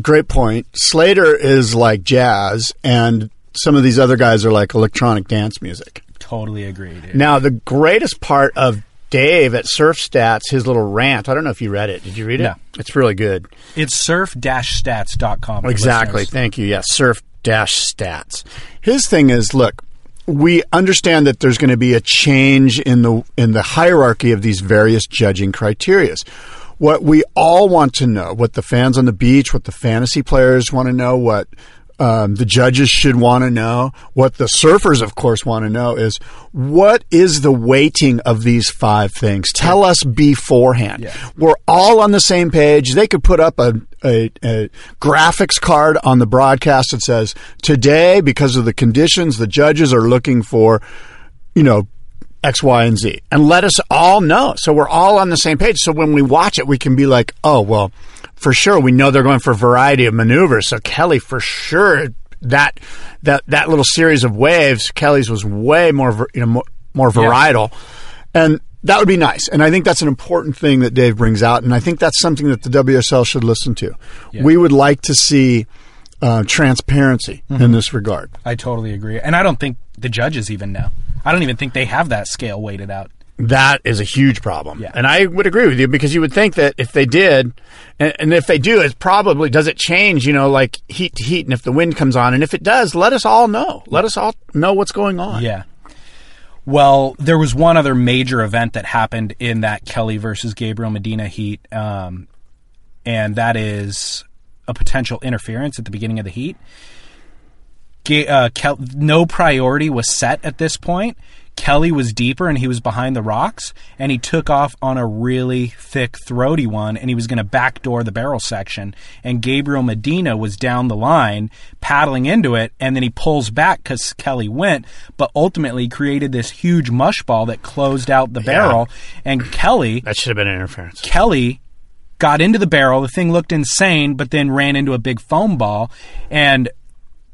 [SPEAKER 2] Great point. Slater is like jazz, and some of these other guys are like electronic dance music.
[SPEAKER 1] Totally agree, dude.
[SPEAKER 2] Now, the greatest part of Dave at Surf Stats, his little rant. I don't know if you read it. Did you read it?
[SPEAKER 1] No.
[SPEAKER 2] It's really good.
[SPEAKER 1] It's surf-stats.com. for
[SPEAKER 2] Exactly.
[SPEAKER 1] listeners.
[SPEAKER 2] Thank you. Yes, surf-stats. His thing is, look, we understand that there's going to be a change in the in the hierarchy of these various judging criterias. What we all want to know, what the fans on the beach, what the fantasy players want to know, what um, the judges should want to know, what the surfers, of course, want to know is what is the weighting of these five things? Tell us beforehand.
[SPEAKER 1] Yeah.
[SPEAKER 2] We're all on the same page. They could put up a, a, a graphics card on the broadcast that says, today, because of the conditions, the judges are looking for, you know, X, Y, and Z. And let us all know. So we're all on the same page. So when we watch it, we can be like, oh, well, for sure, we know they're going for a variety of maneuvers. So Kelly, for sure, that that that little series of waves, Kelly's was way more, you know, more, more varietal, and that would be nice. And I think that's an important thing that Dave brings out, and I think that's something that the WSL should listen to. We would like to see uh, transparency in this regard.
[SPEAKER 1] I totally agree. And I don't think the judges even know. I don't even think they have that scale weighted out.
[SPEAKER 2] That is a huge problem.
[SPEAKER 1] Yeah.
[SPEAKER 2] And I would agree with you because you would think that if they did, and, and if they do, it's probably, does it change, you know, like heat to heat and if the wind comes on? And if it does, let us all know. Let us all know what's going on.
[SPEAKER 1] Yeah. Well, there was one other major event that happened in that Kelly versus Gabriel Medina heat, um, and that is a potential interference at the beginning of the heat. Ga- uh, Kel- no priority was set at this point. Kelly was deeper and he was behind the rocks, and he took off on a really thick, throaty one, and he was going to backdoor the barrel section. And Gabriel Medina was down the line paddling into it, and then he pulls back because Kelly went, but ultimately created this huge mush ball that closed out the barrel. And Kelly
[SPEAKER 2] That should have been interference.
[SPEAKER 1] Kelly got into the barrel. The thing looked insane, but then ran into a big foam ball. And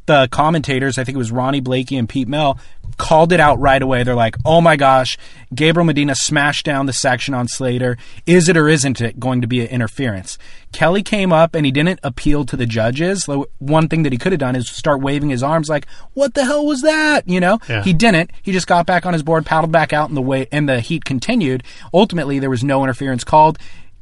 [SPEAKER 1] the commentators, I think it was Ronnie Blakey and Pete Mel, called it out right away. They're like, oh my gosh, Gabriel Medina smashed down the section on Slater. Is it or isn't it going to be an interference? Kelly came up and he didn't appeal to the judges. One thing that he could have done is start waving his arms like, what the hell was that? You know?
[SPEAKER 2] Yeah.
[SPEAKER 1] He didn't. He just got back on his board, paddled back out, and the way and the heat continued. Ultimately, there was no interference called.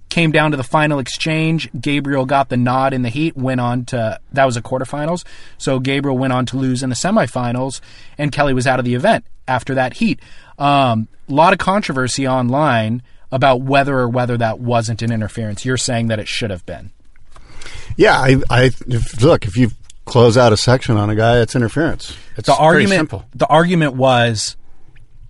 [SPEAKER 1] Came down to the final exchange. Gabriel got the nod in the heat. Went on to that was a quarterfinals. So Gabriel went on to lose in the semifinals, and Kelly was out of the event after that heat. Um, a lot of controversy online about whether or whether that wasn't an interference. You're saying that it should have been.
[SPEAKER 2] Yeah, I, I if, look, if you close out a section on a guy, it's interference. It's
[SPEAKER 1] The argument.
[SPEAKER 2] simple.
[SPEAKER 1] The argument was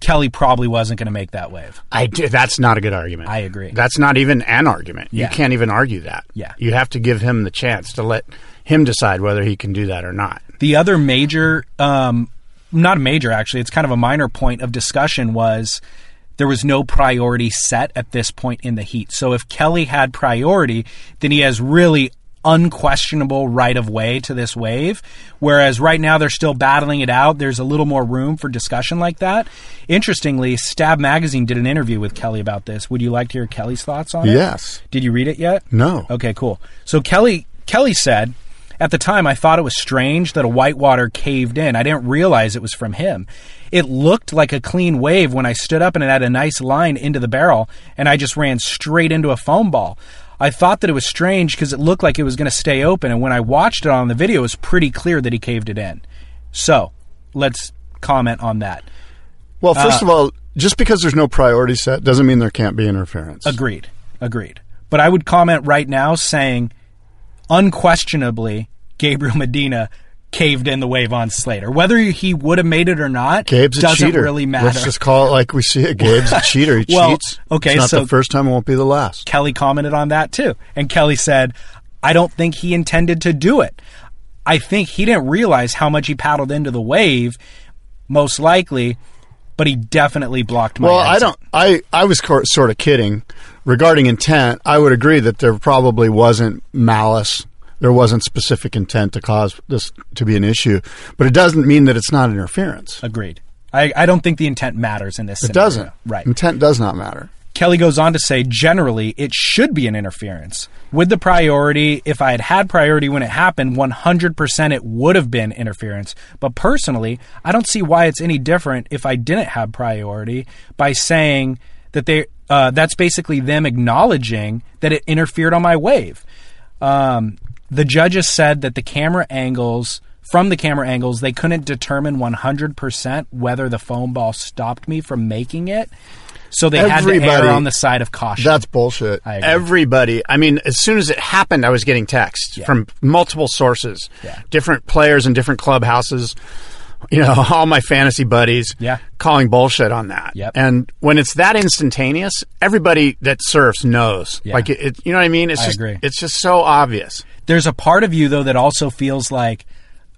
[SPEAKER 1] Kelly probably wasn't going to make that wave.
[SPEAKER 2] I do, that's not a good argument.
[SPEAKER 1] I agree.
[SPEAKER 2] That's not even an argument.
[SPEAKER 1] Yeah.
[SPEAKER 2] You can't even argue that.
[SPEAKER 1] Yeah.
[SPEAKER 2] You have to give him the chance to let him decide whether he can do that or not.
[SPEAKER 1] The other major, um, not a major actually, it's kind of a minor point of discussion was there was no priority set at this point in the heat. So if Kelly had priority, then he has really unquestionable right of way to this wave. Whereas right now they're still battling it out. There's a little more room for discussion like that. Interestingly, Stab Magazine did an interview with Kelly about this. Would you like to hear Kelly's thoughts on it?
[SPEAKER 2] Yes.
[SPEAKER 1] Did you read it yet?
[SPEAKER 2] No.
[SPEAKER 1] Okay, cool. So Kelly Kelly said, at the time I thought it was strange that a whitewater caved in. I didn't realize it was from him. It looked like a clean wave when I stood up and it had a nice line into the barrel and I just ran straight into a foam ball. I thought that it was strange because it looked like it was going to stay open and when I watched it on the video it was pretty clear that he caved it in. So, let's comment on that.
[SPEAKER 2] Well, first uh, of all, just because there's no priority set doesn't mean there can't be interference.
[SPEAKER 1] Agreed. Agreed. But I would comment right now saying unquestionably Gabriel Medina caved in the wave on Slater. Whether he would have made it or not
[SPEAKER 2] Gabe's a
[SPEAKER 1] doesn't
[SPEAKER 2] cheater.
[SPEAKER 1] really matter.
[SPEAKER 2] Let's just call it like we see it. Gabe's a cheater. He
[SPEAKER 1] Well,
[SPEAKER 2] cheats.
[SPEAKER 1] okay,
[SPEAKER 2] It's not
[SPEAKER 1] so-
[SPEAKER 2] the first time. It won't be the last.
[SPEAKER 1] Kelly commented on that too. And Kelly said, I don't think he intended to do it. I think he didn't realize how much he paddled into the wave, most likely, but he definitely blocked my
[SPEAKER 2] Well, I don't. I I was cor- sort of kidding regarding intent. I would agree that there probably wasn't malice. There wasn't specific intent to cause this to be an issue, but it doesn't mean that it's not interference.
[SPEAKER 1] Agreed. I, I don't think the intent matters in this sense.
[SPEAKER 2] It
[SPEAKER 1] scenario.
[SPEAKER 2] doesn't.
[SPEAKER 1] Right.
[SPEAKER 2] Intent does not matter.
[SPEAKER 1] Kelly goes on to say, generally, it should be an interference. With the priority, if I had had priority when it happened, 100% it would have been interference. But personally, I don't see why it's any different if I didn't have priority by saying that they, uh, that's basically them acknowledging that it interfered on my wave. Um, the judges said that the camera angles, from the camera angles, they couldn't determine 100% whether the foam ball stopped me from making it. So they had to
[SPEAKER 2] Everybody-
[SPEAKER 1] err on the side of caution.
[SPEAKER 2] That's bullshit.
[SPEAKER 1] I.
[SPEAKER 3] Everybody. I mean, as soon as it happened, I was getting texts from multiple sources,
[SPEAKER 1] Yeah.
[SPEAKER 3] different players in different clubhouses. You know, all my fantasy buddies,
[SPEAKER 1] Yeah.
[SPEAKER 3] calling bullshit on that.
[SPEAKER 1] Yep.
[SPEAKER 3] And when it's that instantaneous, everybody that surfs knows.
[SPEAKER 1] Yeah.
[SPEAKER 3] Like it, it, you know what I mean? It's
[SPEAKER 1] I
[SPEAKER 3] just,
[SPEAKER 1] agree.
[SPEAKER 3] it's just so obvious.
[SPEAKER 1] There's a part of you though that also feels like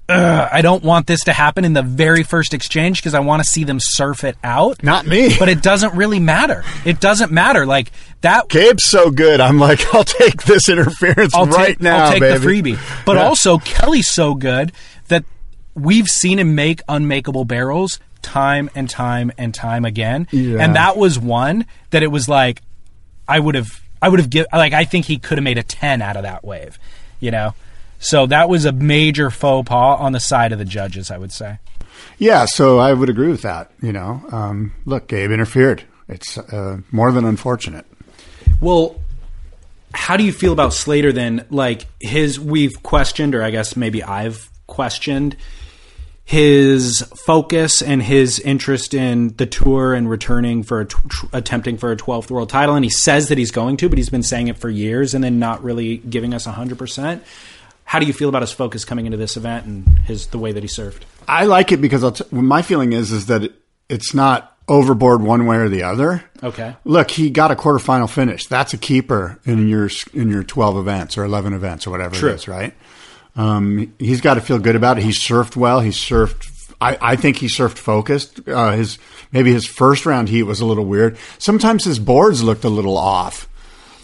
[SPEAKER 1] "Ugh, I don't want this to happen in the very first exchange because I want to see them surf it out.
[SPEAKER 2] Not me.
[SPEAKER 1] But it doesn't really matter. It doesn't matter. Like that.
[SPEAKER 2] Gabe's so good. I'm like, I'll take this interference
[SPEAKER 1] I'll
[SPEAKER 2] right
[SPEAKER 1] take,
[SPEAKER 2] now,
[SPEAKER 1] I'll take
[SPEAKER 2] baby.
[SPEAKER 1] the freebie. But
[SPEAKER 2] Yeah.
[SPEAKER 1] also, Kelly's so good we've seen him make unmakeable barrels time and time and time again.
[SPEAKER 2] Yeah.
[SPEAKER 1] And that was one that it was like I would have I would have give like I think he could have made a ten out of that wave. You know? So that was a major faux pas on the side of the judges, I would say.
[SPEAKER 2] Yeah, so I would agree with that. You know, um, look, Gabe interfered. It's uh, more than unfortunate.
[SPEAKER 1] Well, how do you feel about Slater then? Like his, we've questioned, or I guess maybe I've questioned his focus and his interest in the tour and returning for a t- attempting for a 12th world title. And he says that he's going to, but he's been saying it for years and then not really giving us 100%. How do you feel about his focus coming into this event and his the way that he served?
[SPEAKER 2] I like it because I'll t- my feeling is is that it's not overboard one way or the other.
[SPEAKER 1] Okay.
[SPEAKER 2] Look, he got a quarterfinal finish. That's a keeper in your in your twelve events or eleven events or whatever
[SPEAKER 1] True.
[SPEAKER 2] it is, right? Um, he's got to feel good about it. He surfed well. He surfed. I, I think he surfed focused. Uh, his maybe his first round heat was a little weird. Sometimes his boards looked a little off.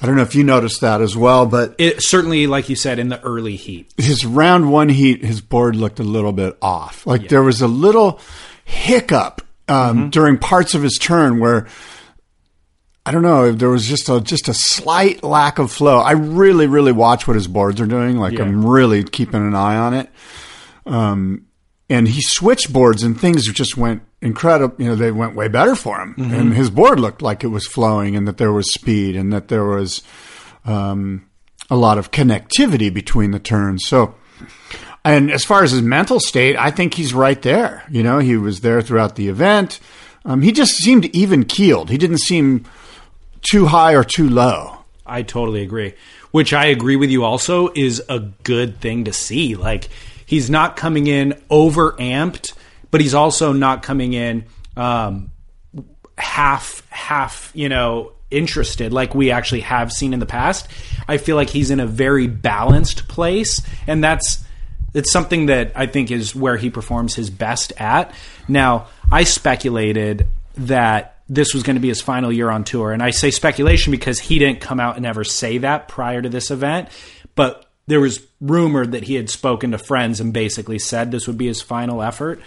[SPEAKER 2] I don't know if you noticed that as well, but
[SPEAKER 1] It certainly, like you said, in the early heat.
[SPEAKER 2] his round one heat, his board looked a little bit off. Like there was a little hiccup um, during parts of his turn where I don't know. There was just a just a slight lack of flow. I really, really watch what his boards are doing. Like I'm really keeping an eye on it. Um, and he switched boards and things just went incredible. You know, they went way better for him. And his board looked like it was flowing and that there was speed and that there was um, a lot of connectivity between the turns. So, and as far as his mental state, I think he's right there. You know, he was there throughout the event. Um, he just seemed even keeled. He didn't seem too high or too low.
[SPEAKER 1] I totally agree. Which I agree with you also is a good thing to see. Like he's not coming in over amped, but he's also not coming in um, half half, you know, interested like we actually have seen in the past. I feel like he's in a very balanced place and that's it's something that I think is where he performs his best at. Now, I speculated that this was going to be his final year on tour. And I say speculation because he didn't come out and ever say that prior to this event, but there was rumored that he had spoken to friends and basically said this would be his final effort.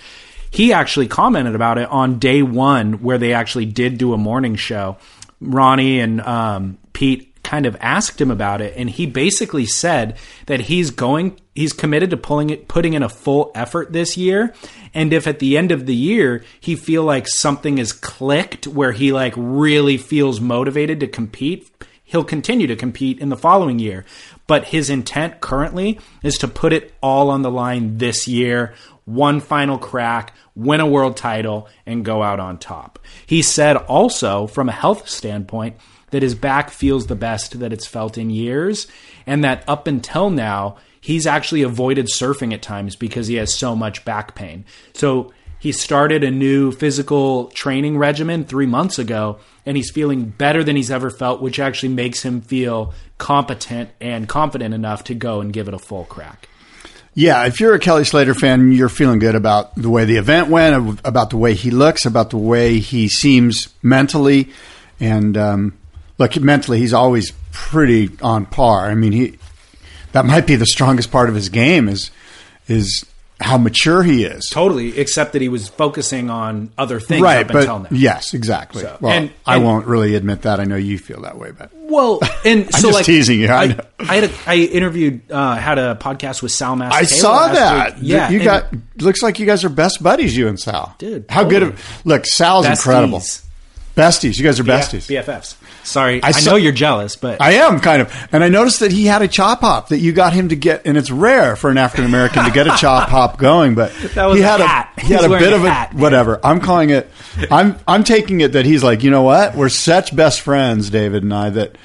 [SPEAKER 1] He actually commented about it on day one, where they actually did do a morning show. Ronnie and um, Pete kind of asked him about it, and he basically said that he's going, he's committed to pulling it, putting in a full effort this year. And if at the end of the year he feel like something is clicked, where he like really feels motivated to compete, he'll continue to compete in the following year. But his intent currently is to put it all on the line this year, one final crack, win a world title, and go out on top. He said also, from a health standpoint, that his back feels the best that it's felt in years, and that up until now, he's actually avoided surfing at times because he has so much back pain. So he started a new physical training regimen three months ago, and he's feeling better than he's ever felt, which actually makes him feel competent and confident enough to go and give it a full crack.
[SPEAKER 2] Yeah, if you're a Kelly Slater fan, you're feeling good about the way the event went, about the way he looks, about the way he seems mentally, and um, look, mentally he's always pretty on par. I mean, he that might be the strongest part of his game is is how mature he is.
[SPEAKER 1] Totally, except that he was focusing on other things
[SPEAKER 2] Right,
[SPEAKER 1] up until
[SPEAKER 2] but
[SPEAKER 1] now.
[SPEAKER 2] yes, exactly.
[SPEAKER 1] So-
[SPEAKER 2] well,
[SPEAKER 1] and-
[SPEAKER 2] I won't really admit that. I know you feel that way, but
[SPEAKER 1] Well, and so
[SPEAKER 2] just
[SPEAKER 1] like
[SPEAKER 2] teasing you, I
[SPEAKER 1] I. I had a, I interviewed uh, had a podcast with Sal Mass.
[SPEAKER 2] I saw that.
[SPEAKER 1] Yeah,
[SPEAKER 2] you
[SPEAKER 1] and
[SPEAKER 2] got looks like you guys are best buddies, you and Sal.
[SPEAKER 1] Dude,
[SPEAKER 2] how good? Of, look, Sal's
[SPEAKER 1] besties.
[SPEAKER 2] incredible. Besties, you guys are besties.
[SPEAKER 1] BFFs. Sorry,
[SPEAKER 2] I
[SPEAKER 1] I,
[SPEAKER 2] saw-
[SPEAKER 1] know you're jealous, but
[SPEAKER 2] I am kind of, and I noticed that he had a chop hop that you got him to get, and it's rare for an African American to get a chop hop going. But
[SPEAKER 1] That was
[SPEAKER 2] he
[SPEAKER 1] a
[SPEAKER 2] had
[SPEAKER 1] hat.
[SPEAKER 2] a he had a bit
[SPEAKER 1] a
[SPEAKER 2] of a
[SPEAKER 1] hat.
[SPEAKER 2] whatever. I'm calling it. I'm I'm taking it that he's like, you know what? We're such best friends, David and I, that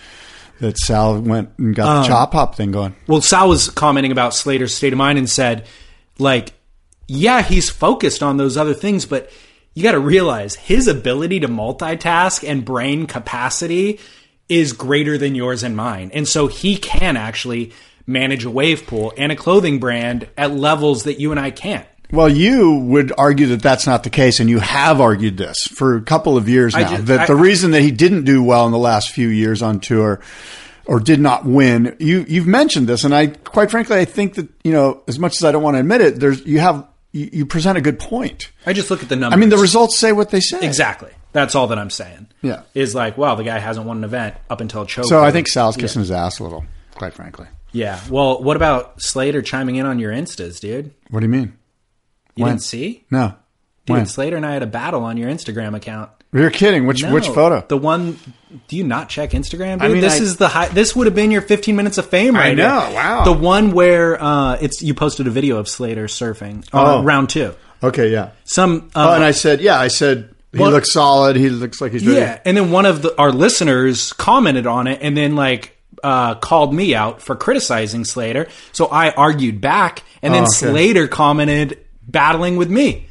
[SPEAKER 2] that Sal went and got
[SPEAKER 1] Um,
[SPEAKER 2] the chop hop thing going.
[SPEAKER 1] well, Sal was commenting about Slater's state of mind and said, like, yeah, he's focused on those other things, but you got to realize his ability to multitask and brain capacity is greater than yours and mine. And so he can actually manage a wave pool and a clothing brand at levels that you and I can't.
[SPEAKER 2] Well, you would argue that that's not the case, and you have argued this for a couple of years now.
[SPEAKER 1] just-
[SPEAKER 2] that
[SPEAKER 1] I-
[SPEAKER 2] the reason that he didn't do well in the last few years on tour, or did not win, you you've mentioned this, and I quite frankly, I think that you know, as much as I don't want to admit it, there's you have you, you present a good point.
[SPEAKER 1] I just look at the numbers.
[SPEAKER 2] I mean, the results say what they say.
[SPEAKER 1] Exactly. That's all that I'm saying.
[SPEAKER 2] Yeah.
[SPEAKER 1] Is like, wow, the guy hasn't won an event up until choke.
[SPEAKER 2] So I think Sal's kissing his ass a little, quite frankly.
[SPEAKER 1] Yeah. Well, what about Slater chiming in on your Instas, dude?
[SPEAKER 2] What do you mean?
[SPEAKER 1] You
[SPEAKER 2] When?
[SPEAKER 1] didn't see?
[SPEAKER 2] No.
[SPEAKER 1] Dude,
[SPEAKER 2] When?
[SPEAKER 1] Slater and I had a battle on your Instagram account.
[SPEAKER 2] You're kidding. Which which photo?
[SPEAKER 1] The one. Do you not check Instagram, dude?
[SPEAKER 2] I mean,
[SPEAKER 1] this
[SPEAKER 2] I-
[SPEAKER 1] is the high, this would have been your 15 minutes of fame, right?
[SPEAKER 2] know,
[SPEAKER 1] here.
[SPEAKER 2] wow.
[SPEAKER 1] The one where uh, it's you posted a video of Slater surfing. Uh,
[SPEAKER 2] Oh.
[SPEAKER 1] round two.
[SPEAKER 2] okay, yeah.
[SPEAKER 1] Some. Uh,
[SPEAKER 2] Oh, and I said, yeah, I said he
[SPEAKER 1] What-
[SPEAKER 2] looks solid. He looks like he's ready.
[SPEAKER 1] Yeah, and then one of the, our listeners commented on it, and then like uh, called me out for criticizing Slater. So I argued back, and then
[SPEAKER 2] Oh, okay.
[SPEAKER 1] Slater commented battling with me,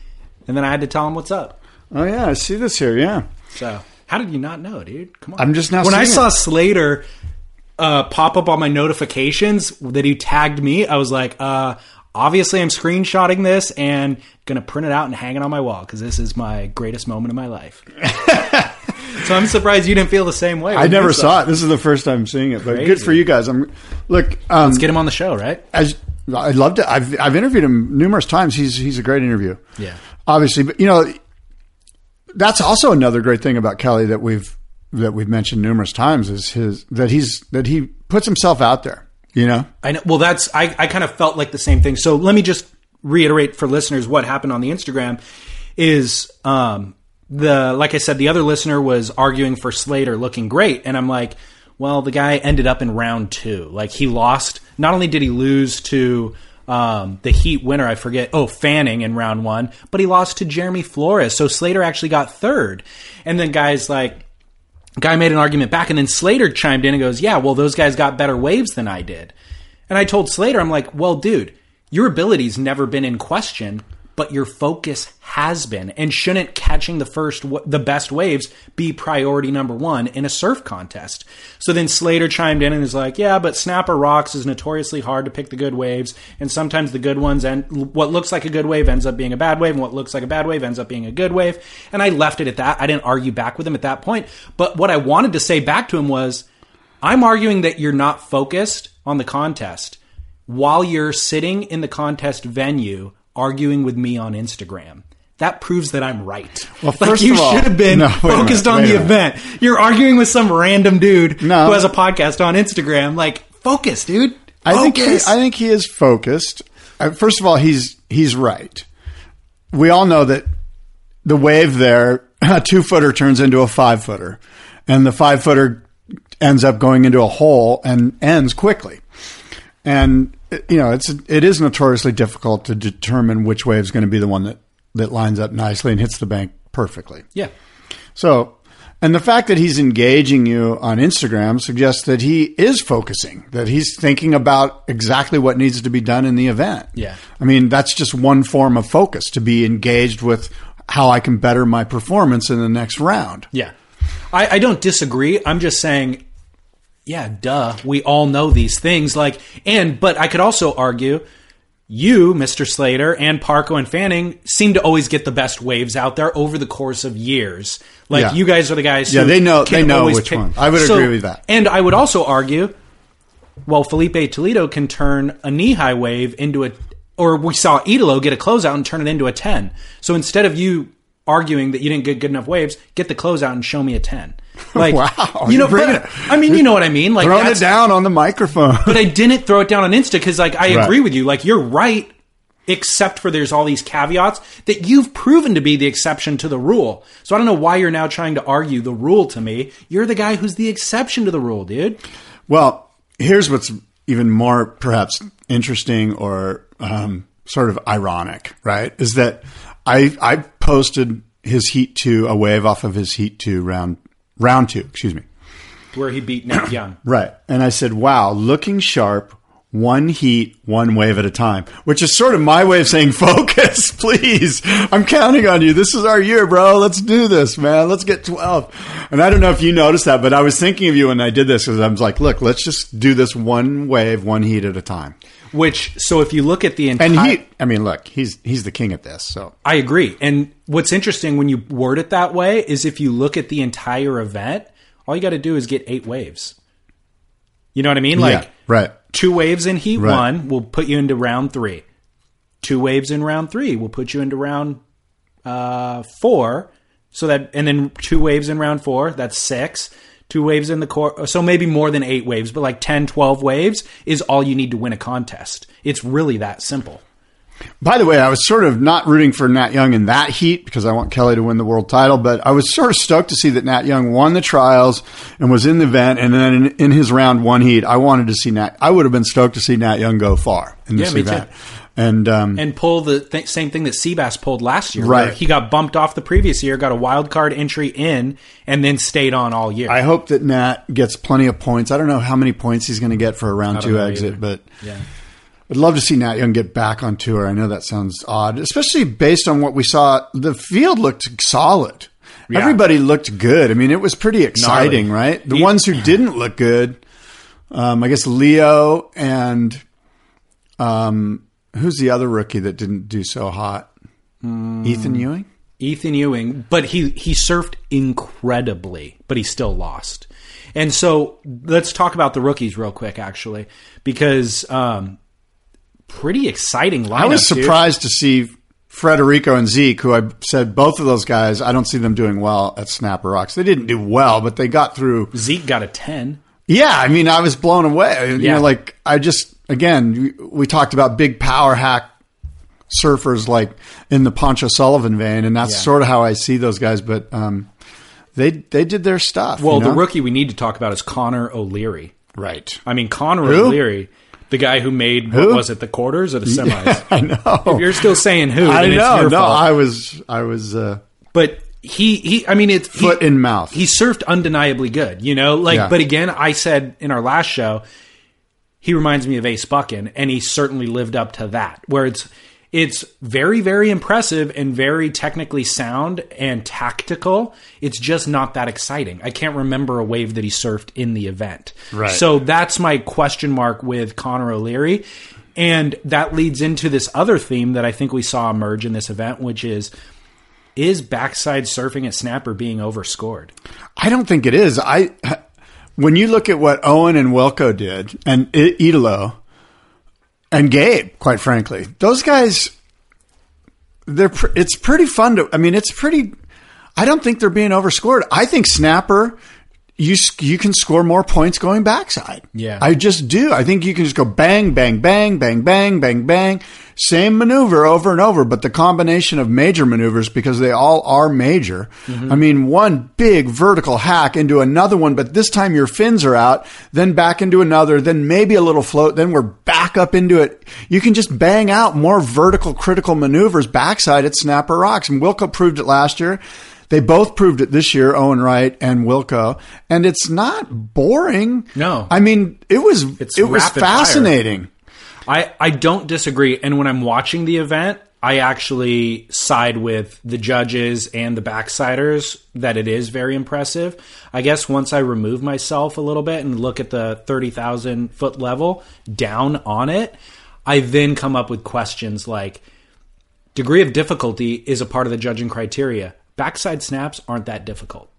[SPEAKER 1] and then I had to tell him what's up.
[SPEAKER 2] Oh yeah, I see this here. Yeah.
[SPEAKER 1] So how did you not know, dude? Come on.
[SPEAKER 2] I'm just now
[SPEAKER 1] when I saw
[SPEAKER 2] it.
[SPEAKER 1] Slater uh, pop up on my notifications that he tagged me, I was like, uh, obviously I'm screenshotting this and gonna print it out and hang it on my wall because this is my greatest moment of my life. so I'm surprised you didn't feel the same way.
[SPEAKER 2] I never saw it. This is the first time seeing it, but
[SPEAKER 1] Crazy.
[SPEAKER 2] good for you guys. I'm look. Um,
[SPEAKER 1] Let's get him on the show, right?
[SPEAKER 2] as I loved it. I've I've interviewed him numerous times. He's he's a great interview.
[SPEAKER 1] Yeah.
[SPEAKER 2] obviously, but you know, that's also another great thing about Kelly that we've that we've mentioned numerous times is his that he's that he puts himself out there. You know,
[SPEAKER 1] I know. Well, that's I, I kind of felt like the same thing. So let me just reiterate for listeners what happened on the Instagram is um, the like I said, the other listener was arguing for Slater looking great, and I'm like, well, the guy ended up in round two. Like he lost. Not only did he lose to um, the Heat winner, I forget. Oh, Fanning in round one, but he lost to Jeremy Flores. So Slater actually got third, and then guys like guy made an argument back and then Slater chimed in and goes, "Yeah, well those guys got better waves than I did." And I told Slater, I'm like, "Well, dude, your ability's never been in question, but your focus has been and shouldn't catching the first the best waves be priority number 1 in a surf contest. So then Slater chimed in and is like, "Yeah, but Snapper Rocks is notoriously hard to pick the good waves and sometimes the good ones and what looks like a good wave ends up being a bad wave and what looks like a bad wave ends up being a good wave." And I left it at that. I didn't argue back with him at that point, but what I wanted to say back to him was I'm arguing that you're not focused on the contest while you're sitting in the contest venue arguing with me on Instagram. That proves that I'm right.
[SPEAKER 2] Well,
[SPEAKER 1] like
[SPEAKER 2] first
[SPEAKER 1] you
[SPEAKER 2] of all- you
[SPEAKER 1] should have been
[SPEAKER 2] No,
[SPEAKER 1] focused
[SPEAKER 2] minute,
[SPEAKER 1] on the event. You're arguing with some random dude
[SPEAKER 2] No.
[SPEAKER 1] who has a podcast on Instagram. Like, focus, dude.
[SPEAKER 2] I think he, I think he is focused. Uh, First of all, he's he's right. We all know that the wave there, a two footer turns into a five footer, and the five footer ends up going into a hole and ends quickly. And you know, it's it is notoriously difficult to determine which wave is going to be the one that that lines up nicely and hits the bank perfectly.
[SPEAKER 1] yeah.
[SPEAKER 2] So, and the fact that he's engaging you on Instagram suggests that he is focusing, that he's thinking about exactly what needs to be done in the event.
[SPEAKER 1] Yeah.
[SPEAKER 2] I mean, that's just one form of focus to be engaged with how I can better my performance in the next round.
[SPEAKER 1] Yeah. I, I don't disagree. I'm just saying, yeah, duh. We all know these things. Like, and, but I could also argue you, Mr. Slater, and Parko and Fanning seem to always get the best waves out there over the course of years. Like,
[SPEAKER 2] Yeah.
[SPEAKER 1] you guys are the guys
[SPEAKER 2] Yeah, they know- they know which one. I would
[SPEAKER 1] So-
[SPEAKER 2] agree with that.
[SPEAKER 1] And I would also argue, well, Filipe Toledo can turn a knee high wave into a, or we saw Italo get a closeout and turn it into a 10. So instead of you arguing that you didn't get good enough waves, get the closeout and show me a 10. Like,
[SPEAKER 2] Wow,
[SPEAKER 1] you know, but- I mean, you know what I mean? Like,
[SPEAKER 2] Throwing it down on the microphone.
[SPEAKER 1] but I didn't throw it down on Insta because, like, I
[SPEAKER 2] Right.
[SPEAKER 1] agree with you. Like, you're right, except for there's all these caveats that you've proven to be the exception to the rule. So I don't know why you're now trying to argue the rule to me. You're the guy who's the exception to the rule, dude.
[SPEAKER 2] Well, here's what's even more perhaps interesting or um, sort of ironic, right? Is that I I posted his Heat two a wave off of his Heat two round round two, excuse me,
[SPEAKER 1] Where he beat Nat Young.
[SPEAKER 2] right? And I said, "Wow, looking sharp." One heat, one wave at a time, which is sort of my way of saying focus, please. I'm counting on you. This is our year, bro. Let's do this, man. Let's get 12. And I don't know if you noticed that, but I was thinking of you when I did this because I was like, look, let's just do this one wave, one heat at a time.
[SPEAKER 1] Which, so if you look at the entire,
[SPEAKER 2] And he, I mean, look, he's he's the king at this. So
[SPEAKER 1] I agree. And what's interesting when you word it that way is if you look at the entire event, all you got to do is get eight waves. You know what I mean? Like
[SPEAKER 2] yeah, right.
[SPEAKER 1] two waves in heat
[SPEAKER 2] Right.
[SPEAKER 1] one will put you into round three. Two waves in round three will put you into round uh, four. So that, and then two waves in round four, that's six. Two waves in the core, so maybe more than eight waves, but like 10, 12 waves is all you need to win a contest. It's really that simple.
[SPEAKER 2] By the way, I was sort of not rooting for Nat Young in that heat because I want Kelly to win the world title, but I was sort of stoked to see that Nat Young won the trials and was in the event. And then in, in his round one heat, I wanted to see Nat. I would have been stoked to see Nat Young go far in this
[SPEAKER 1] Yeah, me too.
[SPEAKER 2] And um,
[SPEAKER 1] and pull the th- same thing that Seabass pulled last year.
[SPEAKER 2] Right.
[SPEAKER 1] He got bumped off the previous year, got a wild card entry in, and then stayed on all year.
[SPEAKER 2] I hope that Nat gets plenty of points. I don't know how many points he's going to get for a round two exit,
[SPEAKER 1] either.
[SPEAKER 2] but
[SPEAKER 1] yeah.
[SPEAKER 2] I'd love to see Nat Young get back on tour. I know that sounds odd, especially based on what we saw. The field looked solid.
[SPEAKER 1] Yeah.
[SPEAKER 2] Everybody looked good. I mean, it was pretty exciting,
[SPEAKER 1] Gnarly.
[SPEAKER 2] right? The
[SPEAKER 1] He-
[SPEAKER 2] ones who didn't look good, um, I guess Leo and um, who's the other rookie that didn't do so hot?
[SPEAKER 1] Hmm.
[SPEAKER 2] Ethan Ewing.
[SPEAKER 1] Ethan Ewing, but he he surfed incredibly, but he still lost. And so let's talk about the rookies real quick, actually, because um, pretty exciting lineup.
[SPEAKER 2] I was
[SPEAKER 1] dude.
[SPEAKER 2] surprised to see Frederico and Zeke, who I said both of those guys. I don't see them doing well at Snapper Rocks. They didn't do well, but they got through.
[SPEAKER 1] Zeke got a ten.
[SPEAKER 2] Yeah, I mean, I was blown away. You
[SPEAKER 1] Yeah.
[SPEAKER 2] know, like I just again, we, talked about big power hack surfers like in the Pancho Sullivan vein, and that's
[SPEAKER 1] Yeah.
[SPEAKER 2] sort of how I see those guys. But um, they they did their stuff.
[SPEAKER 1] Well,
[SPEAKER 2] you know?
[SPEAKER 1] the rookie we need to talk about is Connor O'Leary.
[SPEAKER 2] right?
[SPEAKER 1] I mean, Connor
[SPEAKER 2] Who?
[SPEAKER 1] O'Leary, the guy who made what was it, the quarters or the semis?
[SPEAKER 2] I know.
[SPEAKER 1] If you're still saying who,
[SPEAKER 2] I know. No,
[SPEAKER 1] fault.
[SPEAKER 2] I was I was uh,
[SPEAKER 1] but he he I mean it's
[SPEAKER 2] foot
[SPEAKER 1] he,
[SPEAKER 2] in mouth.
[SPEAKER 1] he surfed undeniably good, you know? Like
[SPEAKER 2] Yeah.
[SPEAKER 1] but again, I said in our last show, he reminds me of Ace Buchan, and he certainly lived up to that. Where it's It's very, very impressive and very technically sound and tactical. It's just not that exciting. I can't remember a wave that he surfed in the event.
[SPEAKER 3] Right.
[SPEAKER 1] So that's my question mark with Connor O'Leary. And that leads into this other theme that I think we saw emerge in this event, which is is backside surfing at snapper being overscored?
[SPEAKER 2] I don't think it is. I when you look at what Owen and Wilko did, and I- Italo and Gabe, quite frankly, those guys, they're pr- it's pretty fun to. I mean, it's pretty. I don't think they're being overscored. I think Snapper. You, you can score more points going backside.
[SPEAKER 1] Yeah.
[SPEAKER 2] I just do. I think you can just go bang, bang, bang, bang, bang, bang, bang. Same maneuver over and over, but the combination of major maneuvers, because they all are major. Mm-hmm. I mean, one big vertical hack into another one, but this time your fins are out, then back into another, then maybe a little float, then we're back up into it. You can just bang out more vertical critical maneuvers backside at Snapper Rocks. And Wilko proved it last year. They both proved it this year, Owen Wright and Wilko, and it's not boring.
[SPEAKER 1] No.
[SPEAKER 2] I mean it was
[SPEAKER 1] It's
[SPEAKER 2] it was
[SPEAKER 1] fire.
[SPEAKER 2] fascinating.
[SPEAKER 1] I, I don't disagree. And when I'm watching the event, I actually side with the judges and the backsiders that it is very impressive. I guess once I remove myself a little bit and look at the 30,000 foot level down on it, I then come up with questions like degree of difficulty is a part of the judging criteria. Backside snaps aren't that difficult.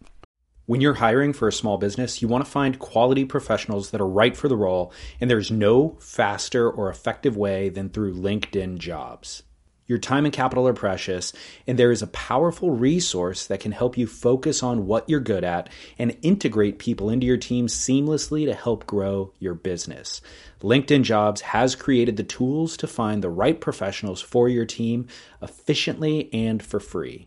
[SPEAKER 1] When you're hiring for a small business, you want to find quality professionals that are right for the role, and there's no faster or effective way than through LinkedIn jobs. Your time and capital are precious, and there is a powerful resource that can help you focus on what you're good at and integrate people into your team seamlessly to help grow your business. LinkedIn Jobs has created the tools to find the right professionals for your team efficiently and for free.